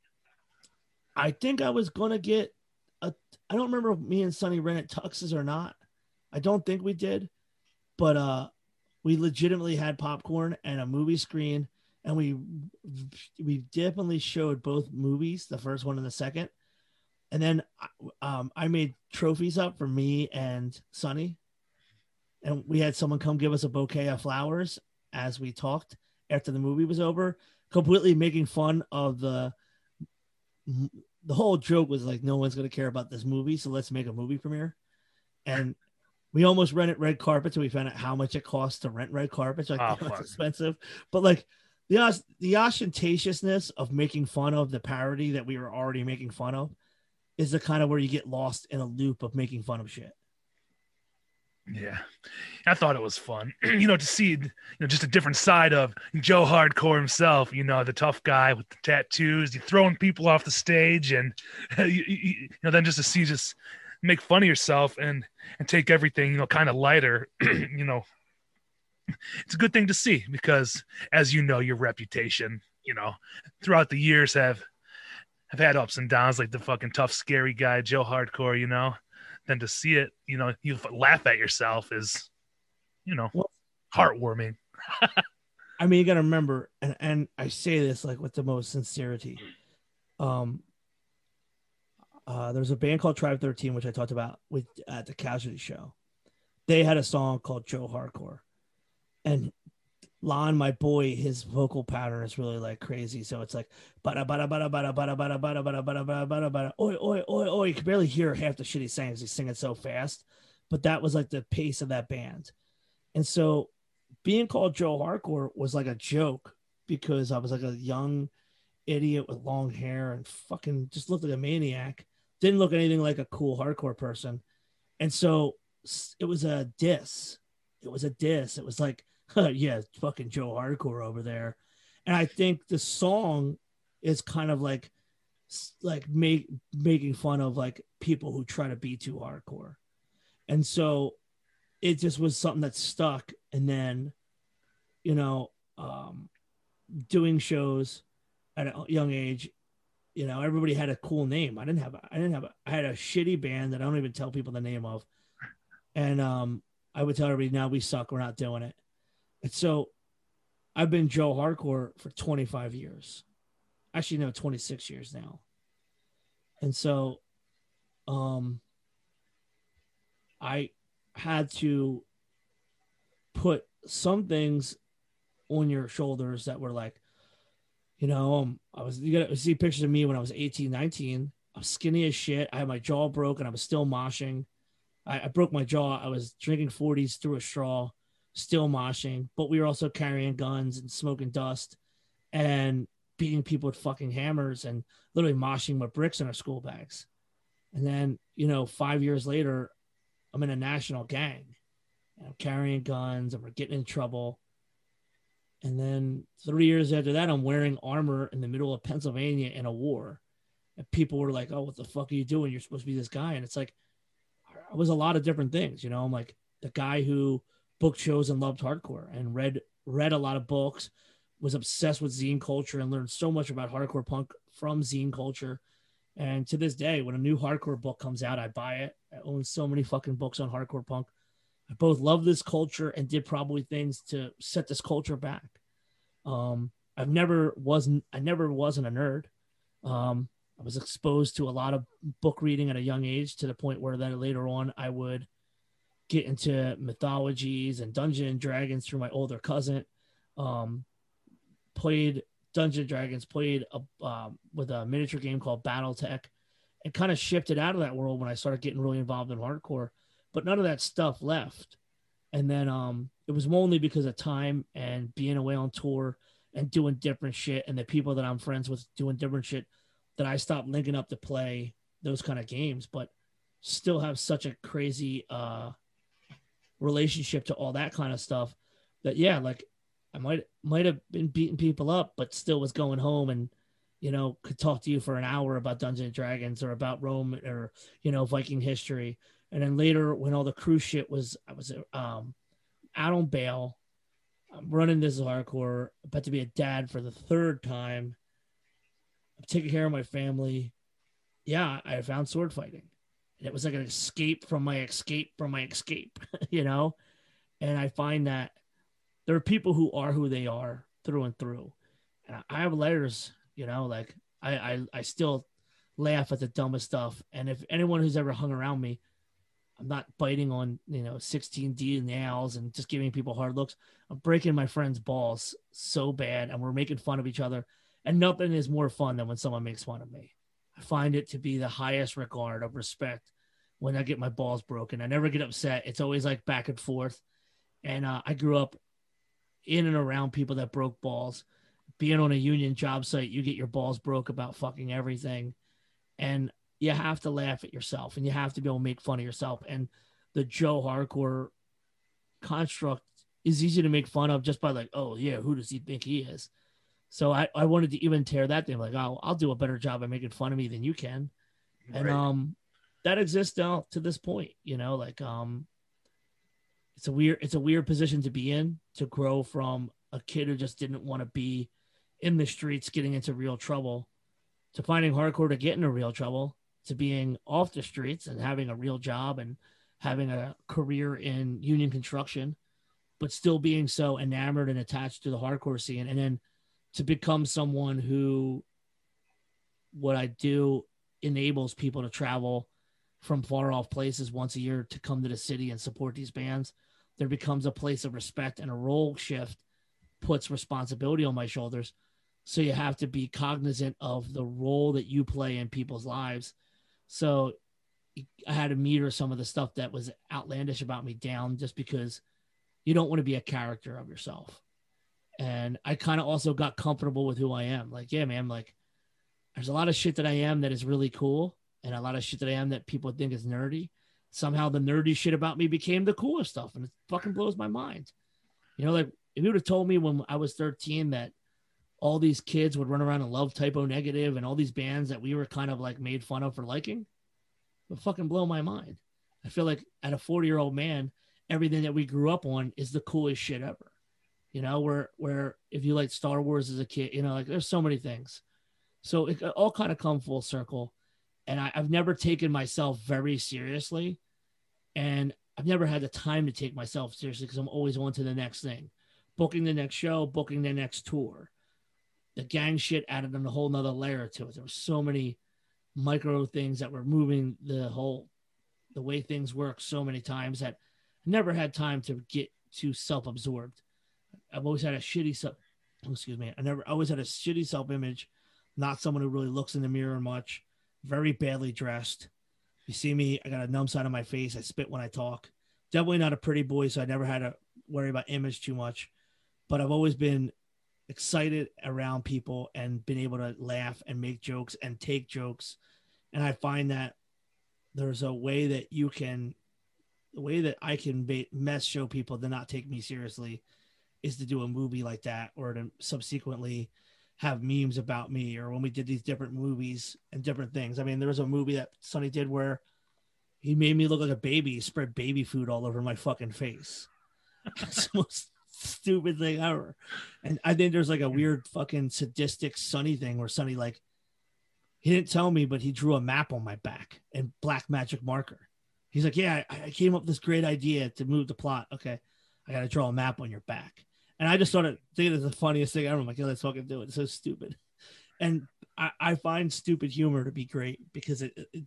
i think i was gonna get a i don't remember if me and sonny rented tuxes or not. I don't think we did but uh we legitimately had popcorn and a movie screen and we we definitely showed both movies, the first one and the second. And then um, I made trophies up for me and Sonny, and we had someone come give us a bouquet of flowers as we talked after the movie was over, completely making fun of the. The whole joke was like, no one's gonna care about this movie, so let's make a movie premiere. And we almost rented red carpets, and we found out how much it costs to rent red carpets. Like, Oh, it's expensive, but like the the ostentatiousness of making fun of the parody that we were already making fun of is the kind of where you get lost in a loop of making fun of shit. Yeah, I thought it was fun. you know, to see you know just a different side of Joe Hardcore himself. You know, the tough guy with the tattoos, you throwing people off the stage, and you, you, you know, then just to see just make fun of yourself and and take everything you know kind of lighter. you know, it's a good thing to see because, as you know, your reputation, you know, throughout the years have have had ups and downs, like the fucking tough, scary guy Joe Hardcore. You know then to see it, you know, you laugh at yourself is, you know, Well- heartwarming. I mean, you got to remember, and and I say this like with the most sincerity. Um, uh, there's a band called Tribe Thirteen, which I talked about with at the Casualty Show. They had a song called Joe Hardcore, and Lon, my boy, his vocal pattern is really like crazy. So it's like bada bada bada bada bada bada bada bada bada bada bada bada oi oi oi oi. You can barely hear half the shit he's saying 'cause he's singing so fast. But that was like the pace of that band, and so being called Joe Hardcore was like a joke because I was like a young idiot with long hair and fucking just looked like a maniac. Didn't look anything like a cool hardcore person. And so it was a diss. It was a diss. It was like, yeah, fucking Joe Hardcore over there. And I think the song is kind of like like make making fun of like people who try to be too hardcore. And so it just was something that stuck and then you know um doing shows at a young age you know everybody had a cool name. I didn't have i didn't have i had a shitty band that i don't even tell people the name of. And um i would tell everybody now we suck. We're not doing it. And so i've been joe hardcore for 25 years. Actually no 26 years now. And so um i had to put some things on your shoulders that were like, you know, um, I was you gotta see pictures of me when I was 18, 19. I was skinny as shit. I had my jaw broken. I was still moshing. I, I broke my jaw. I was drinking 40s through a straw, still moshing, but we were also carrying guns and smoking dust and beating people with fucking hammers and literally moshing with bricks in our school bags. And then, you know, five years later, I'm in a national gang and I'm carrying guns and we're getting in trouble. And then three years after that, I'm wearing armor in the middle of Pennsylvania in a war. And people were like, Oh, what the fuck are you doing? You're supposed to be this guy. And it's like, I was a lot of different things, you know. I'm like the guy who booked shows and loved hardcore and read read a lot of books, was obsessed with zine culture and learned so much about hardcore punk from zine culture. And to this day, when a new hardcore book comes out, I buy it. I own so many fucking books on hardcore punk. Both love this culture and did probably things to set this culture back. Um, I've never wasn't I never wasn't a nerd. Um, I was exposed to a lot of book reading at a young age to the point where then later on I would get into mythologies and Dungeon and Dragons through my older cousin. Um, played Dungeon Dragons, played a, um, with a miniature game called BattleTech, and kind of shifted out of that world when I started getting really involved in hardcore. But none of that stuff left. And then um, it was only because of time and being away on tour and doing different shit and the people that I'm friends with doing different shit that I stopped linking up to play those kind of games, but still have such a crazy uh, relationship to all that kind of stuff that yeah, like I might might have been beating people up, but still was going home and you know could talk to you for an hour about Dungeons and Dragons or about Rome or you know Viking history. And then later, when all the cruise shit was, I was um, out on bail. I'm running this hardcore, about to be a dad for the third time. I'm taking care of my family. Yeah, I found sword fighting. And it was like an escape from my escape from my escape, you know? And I find that there are people who are who they are through and through. And I have letters, you know, like I, I, I still laugh at the dumbest stuff. And if anyone who's ever hung around me, I'm not biting on, you know, 16D nails and just giving people hard looks. I'm breaking my friend's balls so bad and we're making fun of each other. And nothing is more fun than when someone makes fun of me. I find it to be the highest regard of respect when I get my balls broken. I never get upset. It's always like back and forth. And uh, I grew up in and around people that broke balls. Being on a union job site, you get your balls broke about fucking everything. And you have to laugh at yourself and you have to be able to make fun of yourself. And the Joe hardcore construct is easy to make fun of just by like, oh yeah, who does he think he is? So I, I wanted to even tear that thing like, oh, I'll do a better job of making fun of me than you can. And um that exists now to this point, you know, like um it's a weird it's a weird position to be in to grow from a kid who just didn't want to be in the streets getting into real trouble to finding hardcore to get into real trouble to being off the streets and having a real job and having a career in union construction but still being so enamored and attached to the hardcore scene and then to become someone who what I do enables people to travel from far off places once a year to come to the city and support these bands. There becomes a place of respect and a role shift puts responsibility on my shoulders. So you have to be cognizant of the role that you play in people's lives. So I had to meter some of the stuff that was outlandish about me down just because you don't want to be a character of yourself. And I kind of also got comfortable with who I am. Like, yeah, man, like there's a lot of shit that I am that is really cool, and a lot of shit that I am that people think is nerdy. Somehow the nerdy shit about me became the coolest stuff, and it fucking blows my mind. You know, like if you would have told me when I was 13 that all these kids would run around and love Type O Negative and all these bands that we were kind of like made fun of for liking, would fucking blow my mind. I feel like at a 40 year old man, everything that we grew up on is the coolest shit ever. You know, where where if you like Star Wars as a kid, you know, like there's so many things. So it all kind of come full circle. And I, I've never taken myself very seriously. And I've never had the time to take myself seriously because I'm always on to the next thing. Booking the next show, booking the next tour. The gang shit added a whole nother layer to it. There were so many micro things that were moving the whole the way things work so many times that I never had time to get too self-absorbed. I've always had a shitty self excuse me. I never always had a shitty self-image not someone who really looks in the mirror much, very badly dressed. You see me, I got a numb side on my face. I spit when I talk. Definitely not a pretty boy, so I never had to worry about image too much. But I've always been excited around people and been able to laugh and make jokes and take jokes. And I find that there's a way that you can, the way that I can mess show people to not take me seriously is to do a movie like that or to subsequently have memes about me or when we did these different movies and different things. I mean, there was a movie that Sonny did where he made me look like a baby, spread baby food all over my fucking face. It's the most stupid thing ever. And I think there's like a weird fucking sadistic Sonny thing where Sonny like he didn't tell me, but he drew a map on my back and black magic marker. He's like, Yeah, I, I came up with this great idea to move the plot. Okay, I gotta draw a map on your back. And I just started thinking it's the funniest thing ever. I'm like, yeah, let's fucking do it. It's so stupid. And I, I find stupid humor to be great because it, it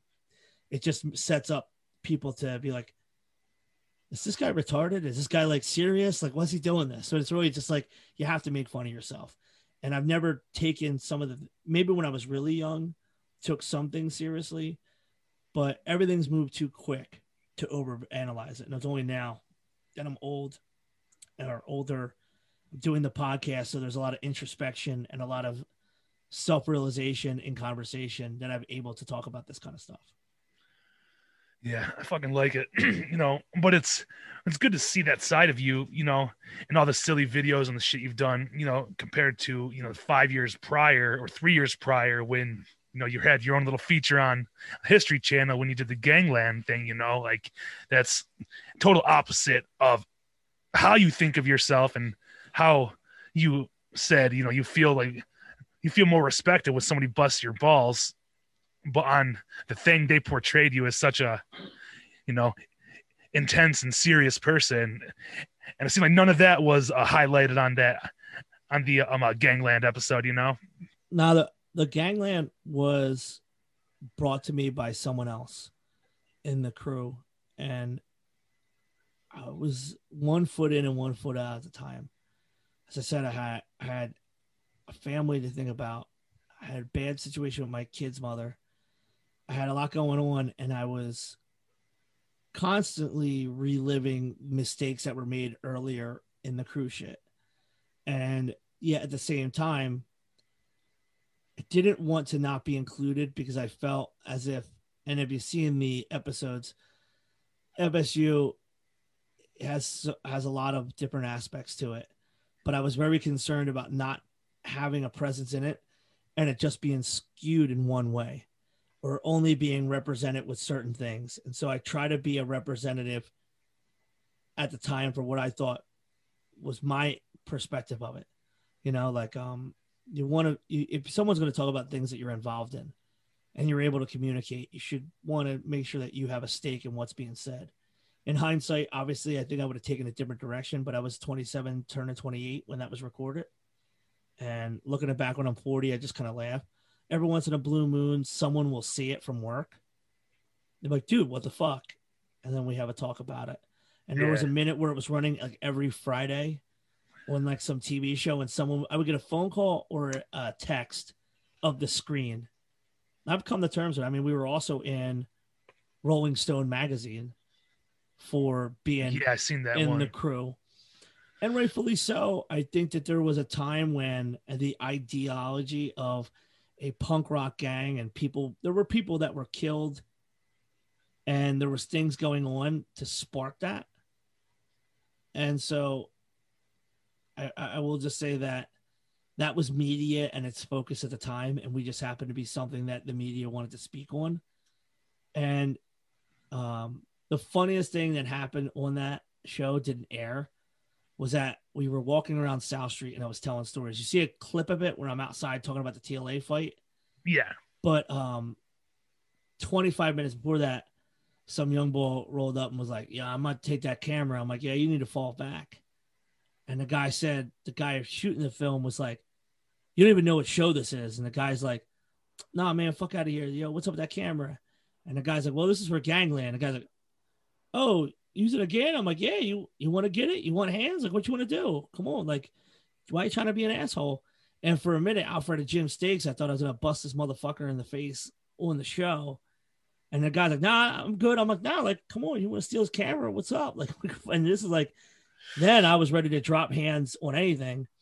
it just sets up people to be like, is this guy retarded? Is this guy like serious? Like, what's he doing this? So it's really just like you have to make fun of yourself. And I've never taken some of the maybe when I was really young, took something seriously, but everything's moved too quick to overanalyze it. And it's only now that I'm old or older doing the podcast. So there's a lot of introspection and a lot of self realization in conversation that I'm able to talk about this kind of stuff. Yeah, I fucking like it. you know, but it's it's good to see that side of you, you know, and all the silly videos and the shit you've done, you know, compared to, you know, 5 years prior or 3 years prior when you know you had your own little feature on History Channel when you did the gangland thing, you know, like that's total opposite of how you think of yourself and how you said, you know, you feel like you feel more respected when somebody busts your balls, but on the thing they portrayed you as such a, you know, intense and serious person, and it seemed like none of that was uh, highlighted on that on the um uh, Gangland episode. You know, now the the Gangland was brought to me by someone else in the crew, and I was one foot in and one foot out at the time as I said, I had I had a family to think about. I had a bad situation with my kid's mother. I had a lot going on, and I was constantly reliving mistakes that were made earlier in the cruise shit. And yet at the same time, I didn't want to not be included because I felt as if, and if you see in the episodes, FSU has has a lot of different aspects to it but I was very concerned about not having a presence in it and it just being skewed in one way or only being represented with certain things. And so I try to be a representative at the time for what I thought was my perspective of it. You know, like um you want to if someone's going to talk about things that you're involved in and you're able to communicate, you should want to make sure that you have a stake in what's being said in hindsight, obviously, I think I would have taken a different direction, but I was 27, turning 28 when that was recorded. And looking back when I'm 40, I just kind of laugh. Every once in a blue moon, someone will see it from work. They're like, dude, what the fuck? And then we have a talk about it. And there was a minute where it was running like every Friday on like some TV show, and someone I would get a phone call or a text of the screen. I've come to terms with. It. I mean, we were also in Rolling Stone magazine, for being yeah, I've seen that in one. the crew. and rightfully so. I think that there was a time when the ideology of a punk rock gang and people, there were people that were killed, and there was things going on to spark that. And so, I, I will just say that that was media and its focus at the time, and we just happened to be something that the media wanted to speak on. And um, the funniest thing that happened on that show didn't air was that we were walking around South Street and I was telling stories. You see a clip of it where I'm outside talking about the TLA fight. Yeah. But um 25 minutes before that, some young boy rolled up and was like, Yeah, I'm gonna take that camera. I'm like, Yeah, you need to fall back. And the guy said, the guy shooting the film was like, You don't even know what show this is. And the guy's like, Nah, man, fuck out of here. Yo, what's up with that camera? And the guy's like, Well, this is for gangland. The guy's like, Oh, use it again. I'm like, yeah, you you want to get it? You want hands? Like, what you want to do? Come on, like, why are you trying to be an asshole? And for a minute, Alfred of Jim Stakes, I thought I was gonna bust this motherfucker in the face on the show. And the guy's like, nah, I'm good. I'm like, nah, like, come on, you want to steal his camera? What's up? Like, and this is like, then I was ready to drop hands on anything.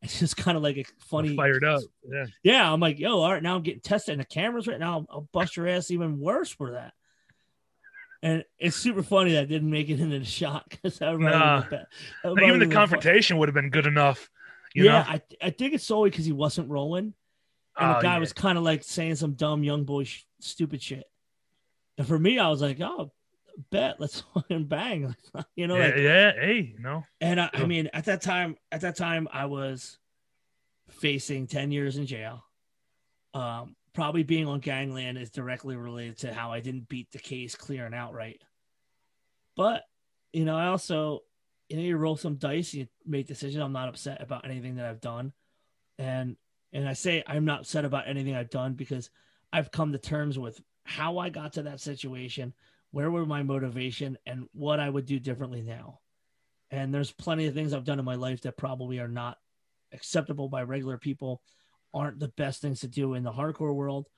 It's just kind of like a funny fired up. Yeah. Yeah. I'm like, yo, all right, now I'm getting tested and the cameras right now. I'll bust your ass even worse for that. And it's super funny that I didn't make it into the shot because I nah. even the confrontation would have been good enough. yeah, know? I, I think it's solely because he wasn't rolling, and Oh, the guy yeah. was kind of like saying some dumb young boy sh- stupid shit. And for me, I was like, oh, bet let's fucking bang, you know. yeah, Like, yeah, hey, you know, and I, I mean, at that time, at that time, I was facing ten years in jail. Um, probably being on gangland is directly related to how I didn't beat the case clear and outright. But you know, I also, you know, you roll some dice, you make decisions. I'm not upset about anything that I've done, and and I say I'm not upset about anything I've done because I've come to terms with how I got to that situation, where were my motivation, and what I would do differently now. And there's plenty of things I've done in my life that probably are not acceptable by regular people, aren't the best things to do in the hardcore world,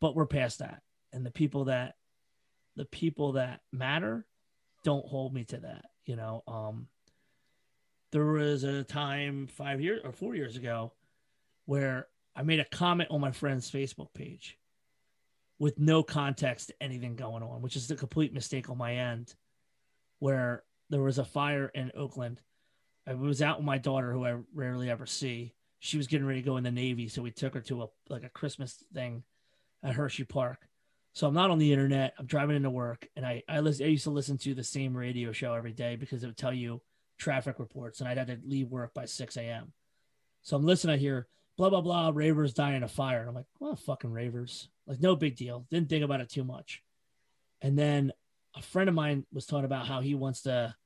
but we're past that. And the people that the people that matter don't hold me to that. You know, um there was a time five years or four years ago where I made a comment on my friend's Facebook page with no context to anything going on, which is a complete mistake on my end. Where there was a fire in Oakland. I was out with my daughter, who I rarely ever see. She was getting ready to go in the Navy, so we took her to a like a Christmas thing at Hershey Park. So I'm not on the internet. I'm driving into work, and I I, listen, I used to listen to the same radio show every day because it would tell you traffic reports, and I'd had to leave work by 6 a.m. So I'm listening. I hear blah blah blah. Ravers dying in a fire, and I'm like, well, fucking Ravers. Like no big deal. Didn't think about it too much. And then a friend of mine was talking about how he wants to,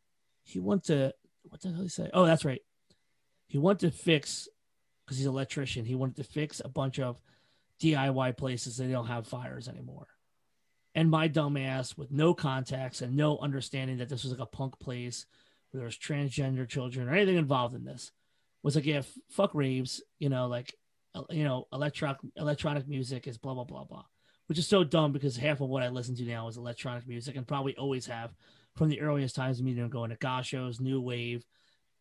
he wants to, what the hell he say? Oh, that's right. He wants to fix because he's an electrician. He wanted to fix a bunch of DIY places that don't have fires anymore. And my dumb ass, with no contacts and no understanding that this was like a punk place where there was transgender children or anything involved in this, was like, yeah, fuck raves, you know, like, uh, you know, electronic electronic music is blah blah blah blah, which is so dumb because half of what I listen to now is electronic music and probably always have from the earliest times of me going to gosh shows, new wave,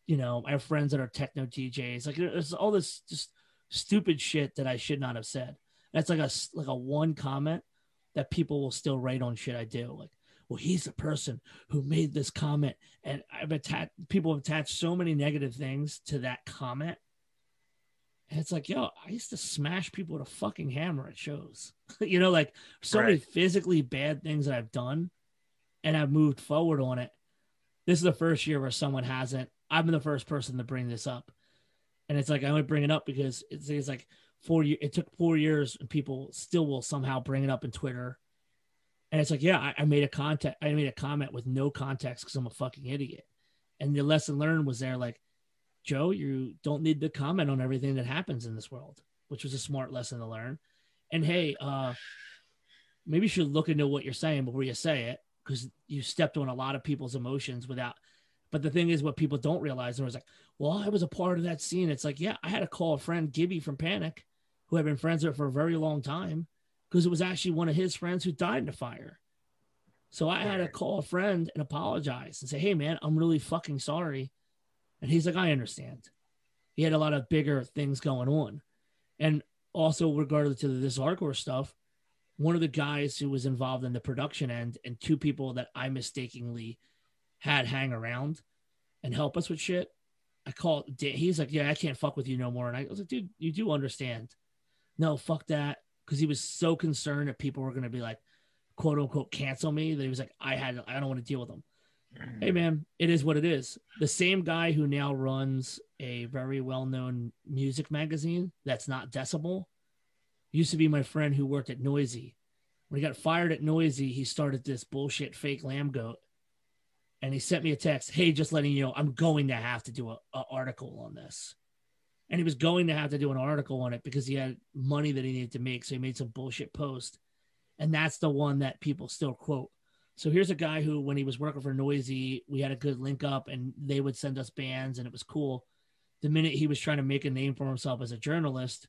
you know, I have friends that are techno DJs. Like there's all this just stupid shit that I should not have said. That's like a like a one comment that people will still write on shit I do. Like, well, he's the person who made this comment, and I've attached people have attached so many negative things to that comment. And it's like, yo, I used to smash people with a fucking hammer at shows. you know, like so many physically bad things that I've done, and I've moved forward on it. This is the first year where someone hasn't. Been the first person to bring this up, and it's like I only bring it up because it's, it's like four. years. It took four years, and people still will somehow bring it up in Twitter. And it's like, yeah, I, I made a contact. I made a comment with no context because I'm a fucking idiot. And the lesson learned was there, like, Joe, you don't need to comment on everything that happens in this world, which was a smart lesson to learn. And hey, uh, maybe you should look into what you're saying before you say it because you stepped on a lot of people's emotions without. But the thing is, what people don't realize, and it was like, well, I was a part of that scene. It's like, yeah, I had to call a friend, Gibby from Panic, who I've been friends with for a very long time, because it was actually one of his friends who died in the fire. So I had to call a friend and apologize and say, hey, man, I'm really fucking sorry. And he's like, I understand. He had a lot of bigger things going on. And also, regardless to this hardcore stuff, one of the guys who was involved in the production end and two people that I mistakenly had hang around and help us with shit. I called. He's like, "Yeah, I can't fuck with you no more." And I was like, "Dude, you do understand?" No, fuck that, because he was so concerned that people were gonna be like, "quote unquote," cancel me. That he was like, "I had, I don't want to deal with them." Mm. Hey man, it is what it is. The same guy who now runs a very well-known music magazine that's not Decibel used to be my friend who worked at Noisey. When he got fired at Noisey, he started this bullshit fake Lambgoat. And he sent me a text, hey, just letting you know, I'm going to have to do an article on this. And he was going to have to do an article on it because he had money that he needed to make. So he made some bullshit post. And that's the one that people still quote. So here's a guy who, when he was working for Noisey we had a good link up and they would send us bands and it was cool. The minute he was trying to make a name for himself as a journalist,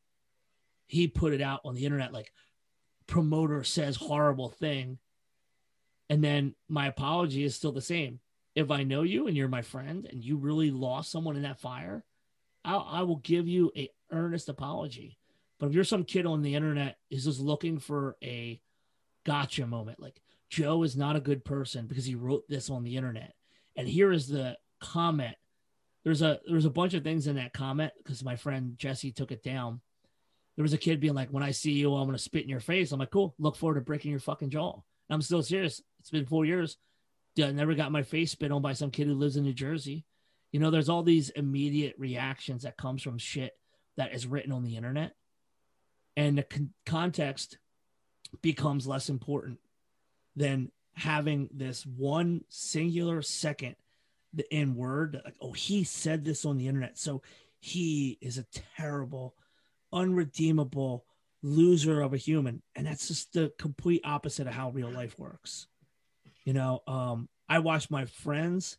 he put it out on the internet like promoter says horrible thing and then my apology is still the same if i know you and you're my friend and you really lost someone in that fire I'll, i will give you a earnest apology but if you're some kid on the internet is just looking for a gotcha moment like joe is not a good person because he wrote this on the internet and here is the comment there's a there's a bunch of things in that comment because my friend jesse took it down there was a kid being like, when I see you, I'm to spit in your face. I'm like, cool. Look forward to breaking your fucking jaw. And I'm still serious. It's been four years. I never got my face spit on by some kid who lives in New Jersey. You know, there's all these immediate reactions that comes from shit that is written on the internet. And the con- context becomes less important than having this one singular second in word like oh he said this on the internet so he is a terrible unredeemable loser of a human and that's just the complete opposite of how real life works you know um i watched my friends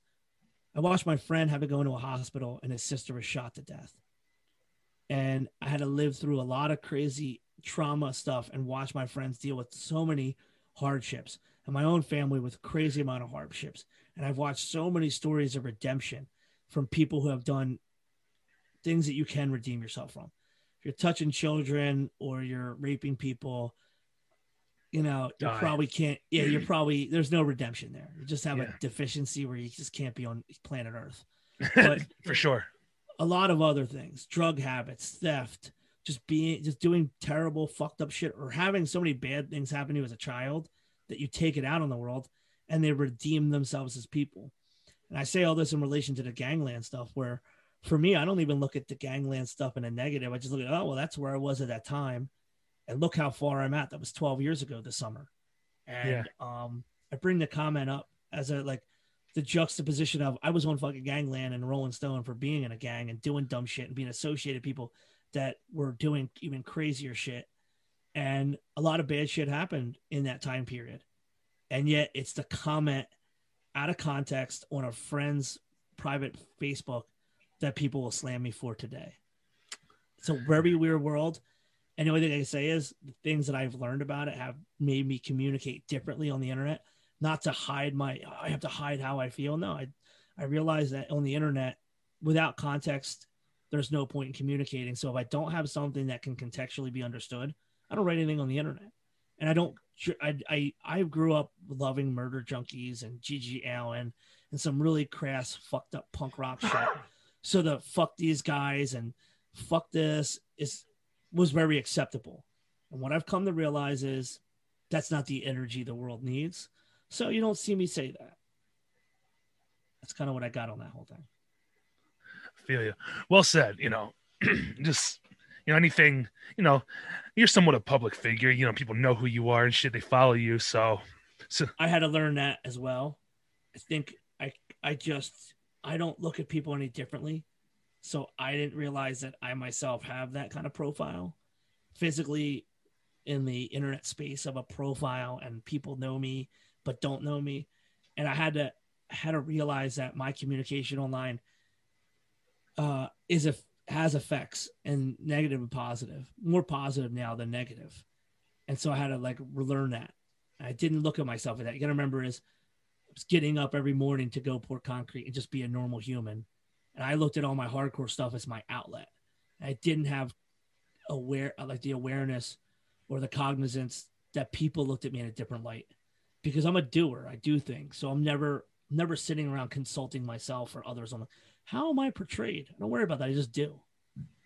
i watched my friend have to go into a hospital and his sister was shot to death. And i had to live through a lot of crazy trauma stuff and watch my friends deal with so many hardships. And my own family with crazy amount of hardships. And i've watched so many stories of redemption from people who have done things that you can redeem yourself from. If you're touching children or you're raping people, you know, you probably can't. Yeah, you're mm. probably there's no redemption there. You just have yeah. a deficiency where you just can't be on planet Earth. But for sure, a lot of other things, drug habits, theft, just being, just doing terrible, fucked up shit, or having so many bad things happen to you as a child that you take it out on the world, and they redeem themselves as people. And I say all this in relation to the gangland stuff, where for me, I don't even look at the gangland stuff in a negative. I just look at, oh, well, that's where I was at that time. And look how far I'm at. That was 12 years ago this summer. And yeah. um, I bring the comment up as a like the juxtaposition of I was on fucking gangland and Rolling Stone for being in a gang and doing dumb shit and being associated people that were doing even crazier shit. And a lot of bad shit happened in that time period. And yet it's the comment out of context on a friend's private Facebook that people will slam me for today. It's a very weird world. And the only thing I can say is the things that I've learned about it have made me communicate differently on the internet, not to hide my, I have to hide how I feel. No, I, I realize that on the internet, without context, there's no point in communicating. So if I don't have something that can contextually be understood, I don't write anything on the internet. And I don't, I, I, I grew up loving murder junkies and GG Allin and some really crass, fucked up punk rock shit. So the fuck these guys and fuck this is was very acceptable. And what I've come to realize is that's not the energy the world needs. So you don't see me say that. That's kind of what I got on that whole thing. feel you. Well said. You know, just you know anything. You know, you're somewhat a public figure. You know, people know who you are and shit. They follow you. So, so I had to learn that as well. I think I I just I don't look at people any differently. So I didn't realize that I myself have that kind of profile physically in the internet space of a profile and people know me but don't know me. And I had to had to realize that my communication online uh, is a has effects and negative and positive, more positive now than negative. And so I had to like relearn that. I didn't look at myself at that. You gotta remember is getting up every morning to go pour concrete and just be a normal human. And I looked at all my hardcore stuff as my outlet. I didn't have aware like the awareness or the cognizance that people looked at me in a different light because I'm a doer. I do things. So I'm never never sitting around consulting myself or others on how am I portrayed? I don't worry about that. I just do.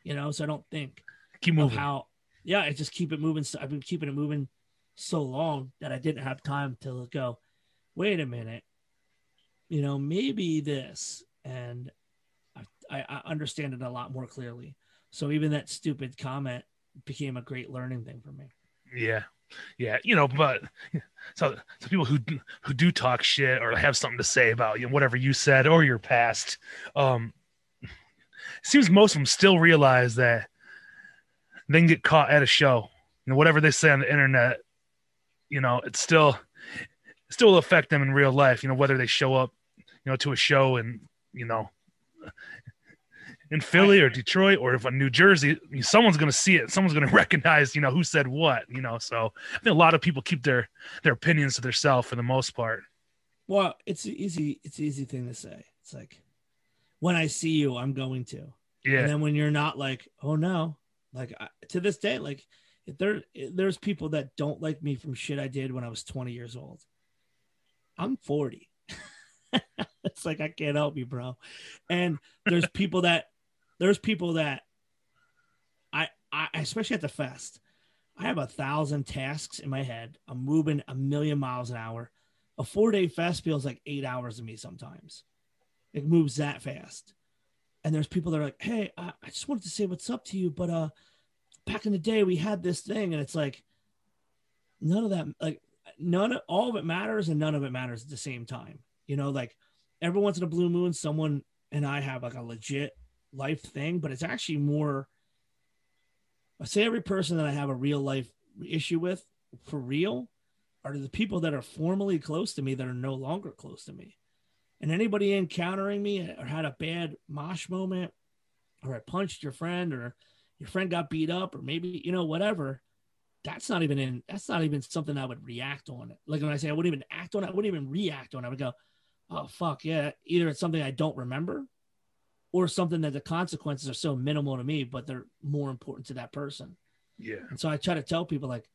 You know, so I don't think Keep moving. how yeah, I just keep it moving. So I've been keeping it moving so long that I didn't have time to go, wait a minute, you know, maybe this. And I, I, understand it a lot more clearly. So even that stupid comment became a great learning thing for me. Yeah, yeah, you know, but so, so people who who do talk shit or have something to say about you know whatever you said or your past, um, seems most of them still realize that they can get caught at a show. You know, whatever they say on the internet, you know, it still it still affect them in real life. You know, whether they show up, you know, to a show and you know in Philly or Detroit or if in New Jersey, someone's going to see it. Someone's going to recognize, you know, who said what, you know. So I think a lot of people keep their their opinions to themselves for the most part. Well, it's easy, it's an easy thing to say. It's like, when I see you, I'm going to. Yeah, And then when you're not like, oh no, like I, to this day, like if there there's people that don't like me from shit I did when I was 20 years old. I'm 40. it's like I can't help you, bro. And there's people that there's people that I I especially at the fest. I have a thousand tasks in my head. I'm moving a million miles an hour. A four day fest feels like eight hours to me sometimes. It moves that fast and there's people that are like, "Hey, I, I just wanted to say what's up to you, but uh, back in the day we had this thing," and it's like, none of that, like, none of all of it matters, and none of it matters at the same time. You know, like every once in a blue moon, someone and I have like a legit life thing, but it's actually more. I say every person that I have a real life issue with for real are the people that are formally close to me that are no longer close to me and anybody encountering me or had a bad mosh moment or I punched your friend or your friend got beat up or maybe you know whatever that's not even in that's not even something I would react on like when I say I wouldn't even act on it I wouldn't even react on it I would go oh fuck yeah either it's something I don't remember or something that the consequences are so minimal to me but they're more important to that person yeah, and so I try to tell people like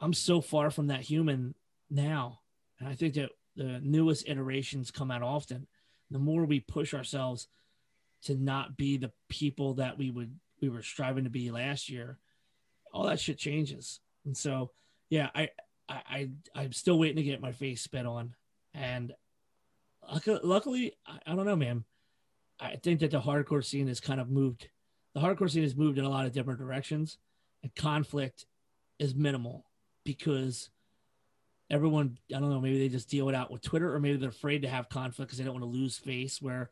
I'm so far from that human now. And I think that the newest iterations come out often. The more we push ourselves to not be the people that we would we were striving to be last year, all that shit changes. And so yeah, I I, I I'm still waiting to get my face spit on. And luckily, luckily I, I don't know, man. I think that the hardcore scene has kind of moved. The hardcore scene has moved in a lot of different directions and conflict is minimal because everyone i don't know maybe they just deal it out with twitter or maybe they're afraid to have conflict because they don't want to lose face where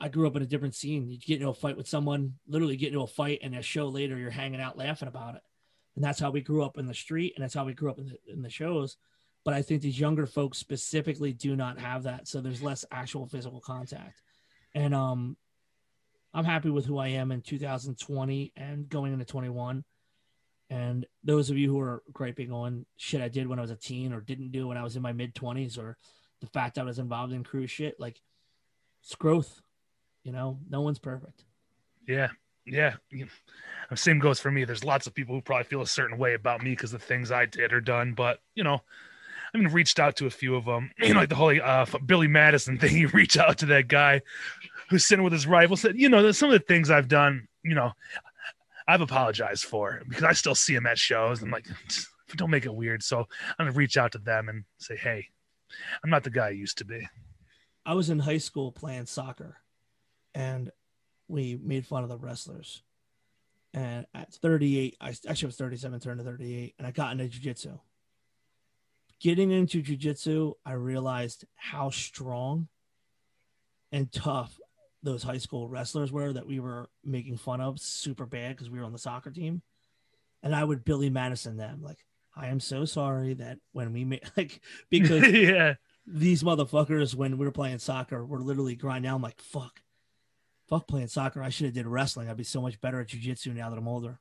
i grew up in a different scene. You get into a fight with someone literally get into a fight and a show later you're hanging out laughing about it. And that's how we grew up in the street and that's how we grew up in the, in the shows. But i think these younger folks specifically do not have that so there's less actual physical contact and um i'm happy with who i am in 2020 and going into 21 and those of you who are griping on shit I did when I was a teen or didn't do when I was in my mid 20s or the fact I was involved in cruise shit, like it's growth. You know, no one's perfect. yeah, yeah. Same goes for me. There's lots of people who probably feel a certain way about me because the things I did or done, but you know. I mean, reached out to a few of them. You know, like the whole uh, Billy Madison thing. You reach out to that guy who's sitting with his rifle. Said, you know, some of the things I've done. You know, I've apologized for because I still see him at shows. I'm like, don't make it weird. So I'm gonna reach out to them and say, hey, I'm not the guy I used to be. I was in high school playing soccer and we made fun of the wrestlers. And at 38, I actually was 37, turned to 38, and I got into jujitsu. Getting into jujitsu, I realized how strong and tough those high school wrestlers were that we were making fun of super bad because we were on the soccer team. And I would Billy Madison them like, I am so sorry that when we made like because yeah, these motherfuckers when we were playing soccer were literally grinding. Out. I'm like, fuck, fuck playing soccer. I should have did wrestling. I'd be so much better at jujitsu now that I'm older.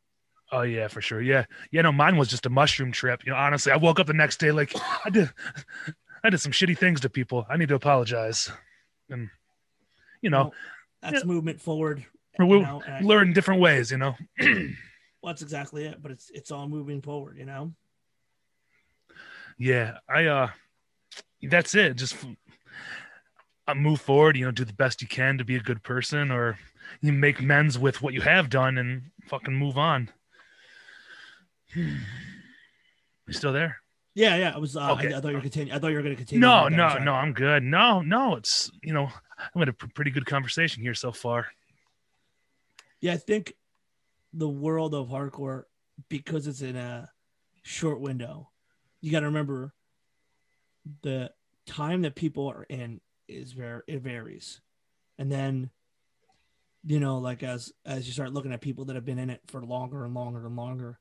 Oh yeah, for sure. Yeah, yeah. No, mine was just a mushroom trip. You know, honestly, I woke up the next day like I did, I did some shitty things to people. I need to apologize, and you know, that's Yeah. movement forward. We'll know, I- learn different ways, you know. well, that's exactly it. But it's it's all moving forward, you know. yeah, I uh, that's it. Just uh, move forward. You know, do the best you can to be a good person, or you make amends with what you have done and fucking move on. You still there? Yeah, yeah. I was. Uh, Okay. I, I thought you were continue. I thought you were going to continue. No, no, no. I'm good. No, no. It's you know, I'm had a pr- pretty good conversation here so far. Yeah, I think the world of hardcore because it's in a short window. You got to remember the time that people are in is very it varies, and then you know, like as as you start looking at people that have been in it for longer and longer and longer,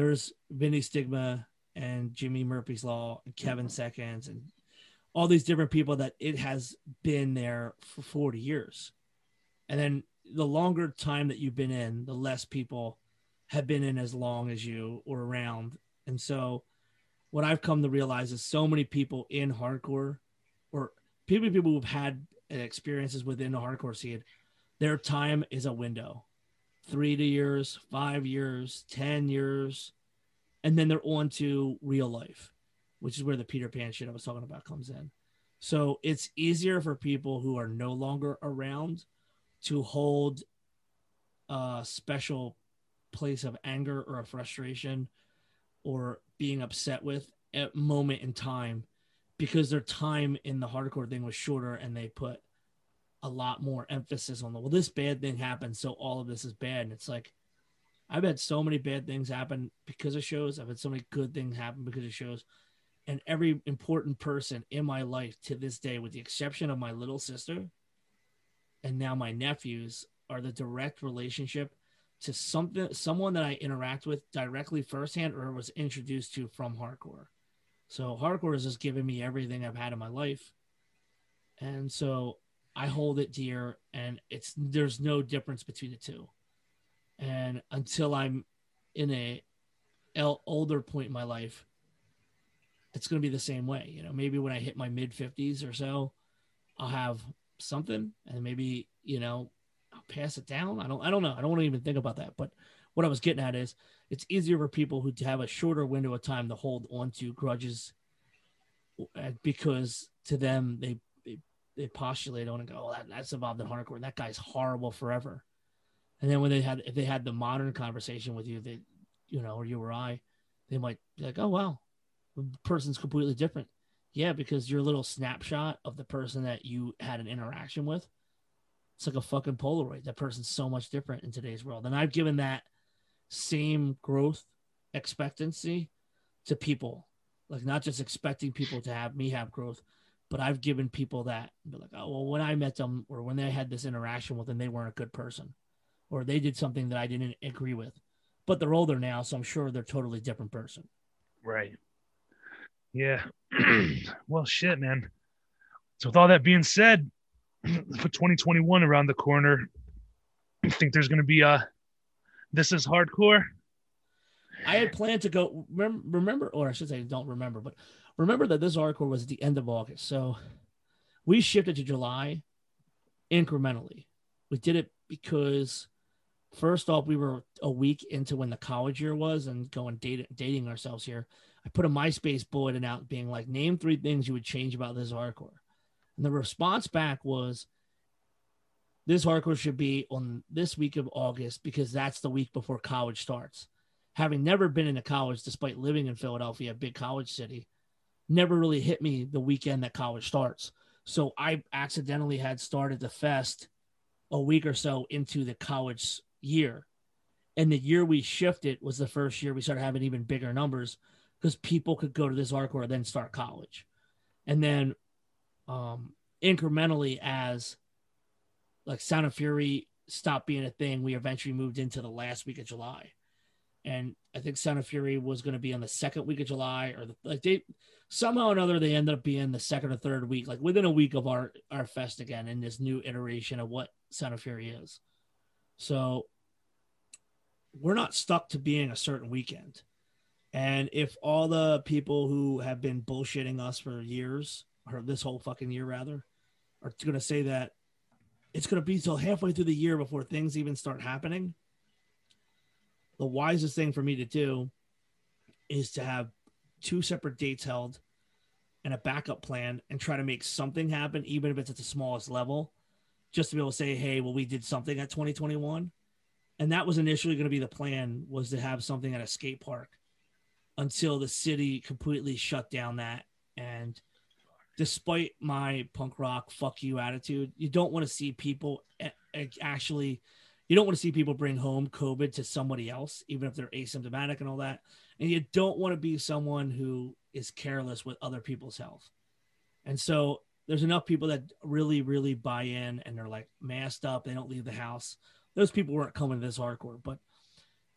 there's Vinnie Stigma and Jimmy Murphy's Law and Kevin mm-hmm. Seconds and all these different people that it has been there for 40 years. And then the longer time that you've been in, the less people have been in as long as you or around. And so what I've come to realize is so many people in hardcore or people people who've had experiences within the hardcore scene, their time is a window. Three to years, five years, ten years, and then they're on to real life, which is where the Peter Pan shit I was talking about comes in. So it's easier for people who are no longer around to hold a special place of anger or a frustration or being upset with at moment in time because their time in the hardcore thing was shorter and they put a lot more emphasis on the well this bad thing happened so all of this is bad and it's like i've had so many bad things happen because of shows i've had so many good things happen because of shows and every important person in my life to this day with the exception of my little sister and now my nephews are the direct relationship to something someone that I interact with directly firsthand or was introduced to from hardcore. So hardcore has just given me everything I've had in my life. And so I hold it dear and it's there's no difference between the two. And until I'm in a el- older point in my life, it's going to be the same way. You know, maybe when I hit my mid 50s or so, I'll have something and maybe, you know, I'll pass it down. I don't I don't know. I don't want to even think about that. But what I was getting at is it's easier for people who have a shorter window of time to hold onto grudges because to them they they, postulate on and go, oh, that, that's involved in hardcore. And that guy's horrible forever. And then when they had if they had the modern conversation with you, they you know, or you or I, they might be like, oh wow, the person's completely different. Yeah, because your little snapshot of the person that you had an interaction with, it's like a fucking Polaroid. That person's so much different in today's world. And I've given that same growth expectancy to people. Like not just expecting people to have me have growth, but I've given people that be like, oh well, when I met them or when they had this interaction with them, they weren't a good person. Or they did something that I didn't agree with. But they're older now, so I'm sure they're totally different person. Right. Yeah. well, shit, man. So, with all that being said, for 2021 around the corner. I think there's going to be a this is hardcore? I had planned to go. Remember, remember, or I should say, don't remember, but remember that this hardcore was at the end of August. So we shifted to July incrementally. We did it because first off, we were a week into when the college year was and going date, dating ourselves here. I put a MySpace bulletin out being like, name three things you would change about this hardcore. And the response back was, this hardcore should be on this week of August because that's the week before college starts. Having never been in a college, despite living in Philadelphia, a big college city, never really hit me the weekend that college starts. So I accidentally had started the fest a week or so into the college year. And the year we shifted was the first year we started having even bigger numbers because people could go to this hardcore then start college. And then um, incrementally, as like Sound of Fury stopped being a thing, we eventually moved into the last week of July. And I think Sound of Fury was going to be on the second week of July, or the, like they somehow or another they ended up being the second or third week, like within a week of our our fest again in this new iteration of what Sound of Fury is. So we're not stuck to being a certain weekend. And if all the people who have been bullshitting us for years, or this whole fucking year rather, are going to say that it's going to be till halfway through the year before things even start happening. The wisest thing for me to do is to have two separate dates held and a backup plan and try to make something happen, even if it's at the smallest level, just to be able to say, hey, well, we did something at 2021. And that was initially going to be the plan was to have something at a skate park until the city completely shut down that. And despite my punk rock fuck you attitude, you don't want to see people actually, you don't want to see people bring home COVID to somebody else, even if they're asymptomatic and all that. And you don't want to be someone who is careless with other people's health. And so there's enough people that really, really buy in and they're like masked up. They don't leave the house. Those people weren't coming to this hardcore. But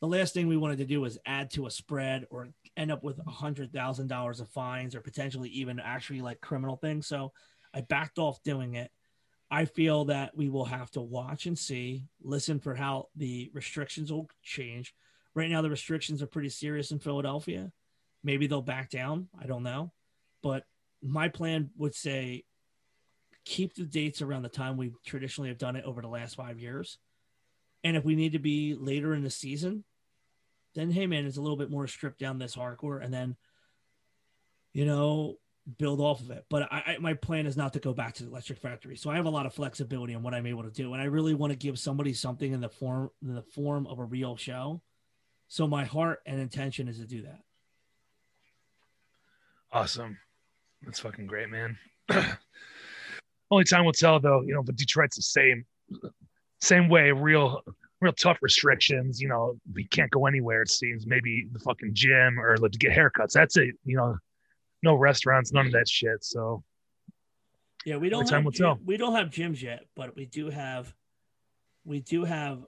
the last thing we wanted to do was add to a spread or end up with a hundred thousand dollars of fines or potentially even actually like criminal things. So I backed off doing it. I feel that we will have to watch and see, listen for how the restrictions will change. Right now, the restrictions are pretty serious in Philadelphia. Maybe they'll back down. I don't know. But my plan would say keep the dates around the time we traditionally have done it over the last five years. And if we need to be later in the season, then hey man, it's a little bit more stripped down this hardcore, and then you know build off of it. But I, I, my plan is not to go back to the Electric Factory, so I have a lot of flexibility on what I'm able to do, and I really want to give somebody something in the form in the form of a real show. So my heart and intention is to do that. Awesome. That's fucking great, man. Only time will tell, though. You know, but Detroit's the same, same way. Real, real tough restrictions. You know, we can't go anywhere. It seems maybe the fucking gym or like to get haircuts. That's it. You know, no restaurants, none of that shit. So, yeah, we don't. Have, gym, we don't have gyms yet, but we do have, we do have,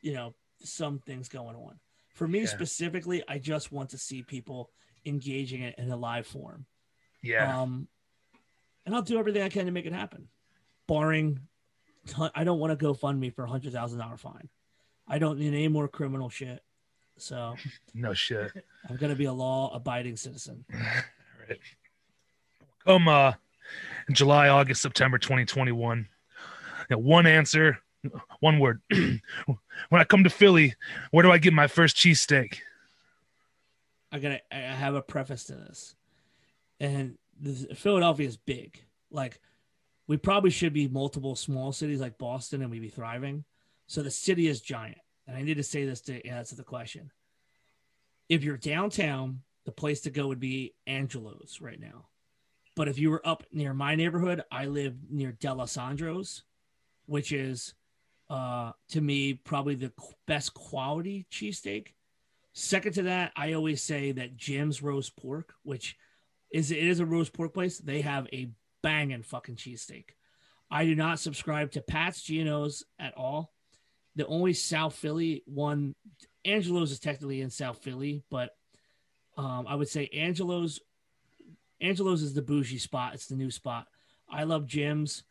you know, some things going on. For me yeah. specifically, I just want to see people engaging it in a live form. Yeah. Um, and I'll do everything I can to make it happen, barring I don't want to go fund me for a hundred thousand dollar fine. I don't need any more criminal shit. So no shit. I'm gonna be a law abiding citizen. Come uh July, August, September 2021. one answer, one word. when I come to Philly, where do I get my first cheesesteak? I gotta I have a preface to this. And Philadelphia is big. Like we probably should be multiple small cities like Boston and we'd be thriving. So the city is giant. And I need to say this to answer the question. If you're downtown, the place to go would be Angelo's right now. But if you were up near my neighborhood, I live near Dalessandro's, which is uh, to me probably the best quality cheesesteak Second to that, I always say that Jim's roast pork, which is it is a roast pork place, they have a banging fucking cheesesteak. I do not subscribe to Pat's Geno's at all. The only South Philly one, Angelo's is technically in South Philly, but um, I would say Angelo's. Angelo's is the bougie spot. It's the new spot. I love Jim's.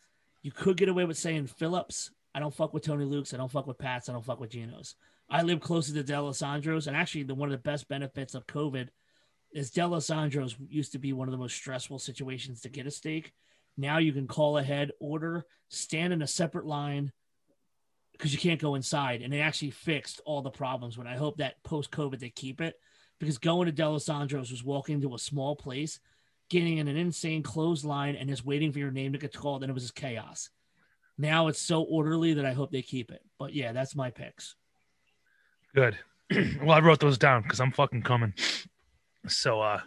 You could get away with saying Phillips. I don't fuck with Tony Luke's. I don't fuck with Pat's. I don't fuck with Geno's. I live closer to Dalessandro's, and actually, the one of the best benefits of COVID is Dalessandro's used to be one of the most stressful situations to get a steak. Now you can call ahead, order, stand in a separate line because you can't go inside, and they actually fixed all the problems. When I hope that post COVID they keep it, because going to Dalessandro's was walking into a small place, getting in an insane clothesline, and just waiting for your name to get called, and it was just chaos. Now it's so orderly that I hope they keep it. But yeah, that's my picks. Good. well, I wrote those down because I'm fucking coming. So, uh,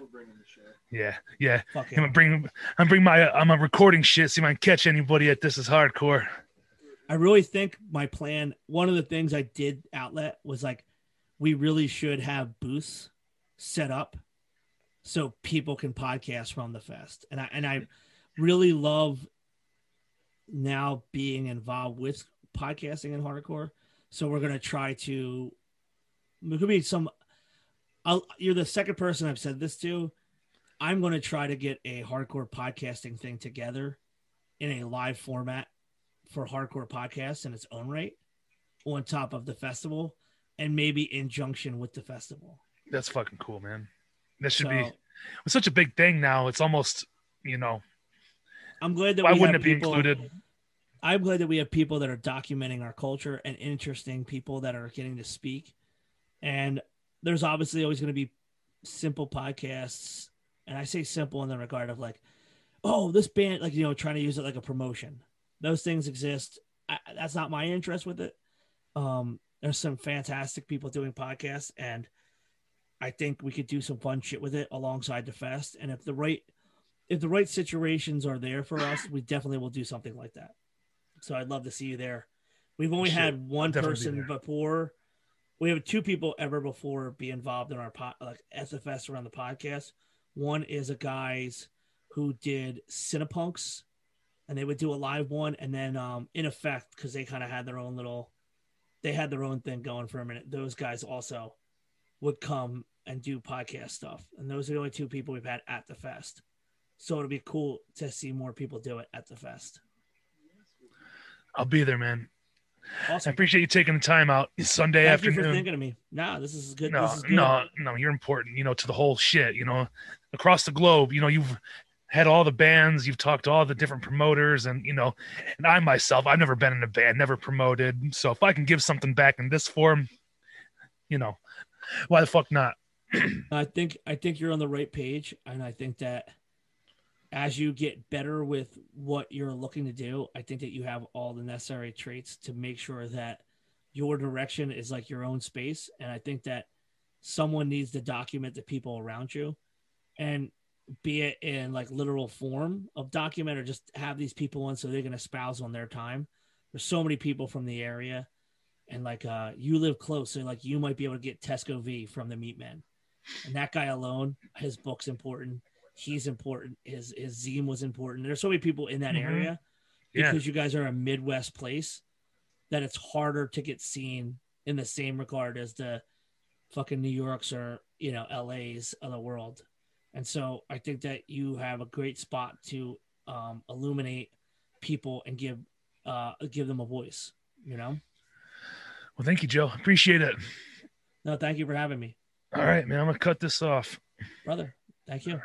yeah, yeah. I'm gonna bring, I'm bring my, I'm a recording shit. See if I can catch anybody at this is hardcore. I really think my plan. One of the things I did outlet was like, we really should have booths set up so people can podcast from the fest, and I and I really love now being involved with podcasting and hardcore. So we're gonna try to it could be some. I'll, you're the second person I've said this to. I'm going to try to get a hardcore podcasting thing together in a live format for hardcore podcasts in its own right on top of the festival and maybe in junction with the festival. That's fucking cool, man. That should so, be it's such a big thing now. It's almost, you know, I'm glad that why wouldn't it be included? I'm glad that we have people that are documenting our culture and interesting people that are getting to speak. And there's obviously always going to be simple podcasts. And I say simple in the regard of like, oh, this band, like, you know, trying to use it like a promotion. Those things exist. I, that's not my interest with it. Um, there's some fantastic people doing podcasts, and I think we could do some fun shit with it alongside the fest. And if the right, if the right situations are there for us, we definitely will do something like that. So I'd love to see you there. We've only Shit, had one definitely person there. before. We have two people ever before be involved in our pod, like at the fest around the podcast. One is a guys who did Cinepunx, and they would do a live one, and then um, in effect because they kind of had their own little, they had their own thing going for a minute. Those guys also would come and do podcast stuff, and those are the only two people we've had at the fest. So it'll be cool to see more people do it at the fest. I'll be there, man. I appreciate you taking the time out Sunday afternoon. Thank you for thinking of me. Nah, this is good. no, this is good. no, no, you're important, you know, to the whole shit, you know, across the globe, you know, you've had all the bands, you've talked to all the different promoters, and you know, and I myself, I've never been in a band, never promoted. So if I can give something back in this form, you know, why the fuck not? I think I think you're on the right page, and I think that as you get better with what you're looking to do, I think that you have all the necessary traits to make sure that your direction is like your own space. And I think that someone needs to document the people around you, and be it in like literal form of document or just have these people on so they can espouse on their time. There's so many people from the area, and like uh, you live close, so like you might be able to get Tesco Vee from the Meatmen. And that guy alone, his book's important. He's important. His his zine was important. There's so many people in that Mhm. area Yeah. because you guys are a Midwest place that it's harder to get seen in the same regard as the fucking New Yorks or you know LA's of the world. And so I think that you have a great spot to um, illuminate people and give uh, give them a voice. You know. Well, thank you, Joe. Appreciate it. No, thank you for having me, All right, man. I'm gonna cut this off. brother. Thank you.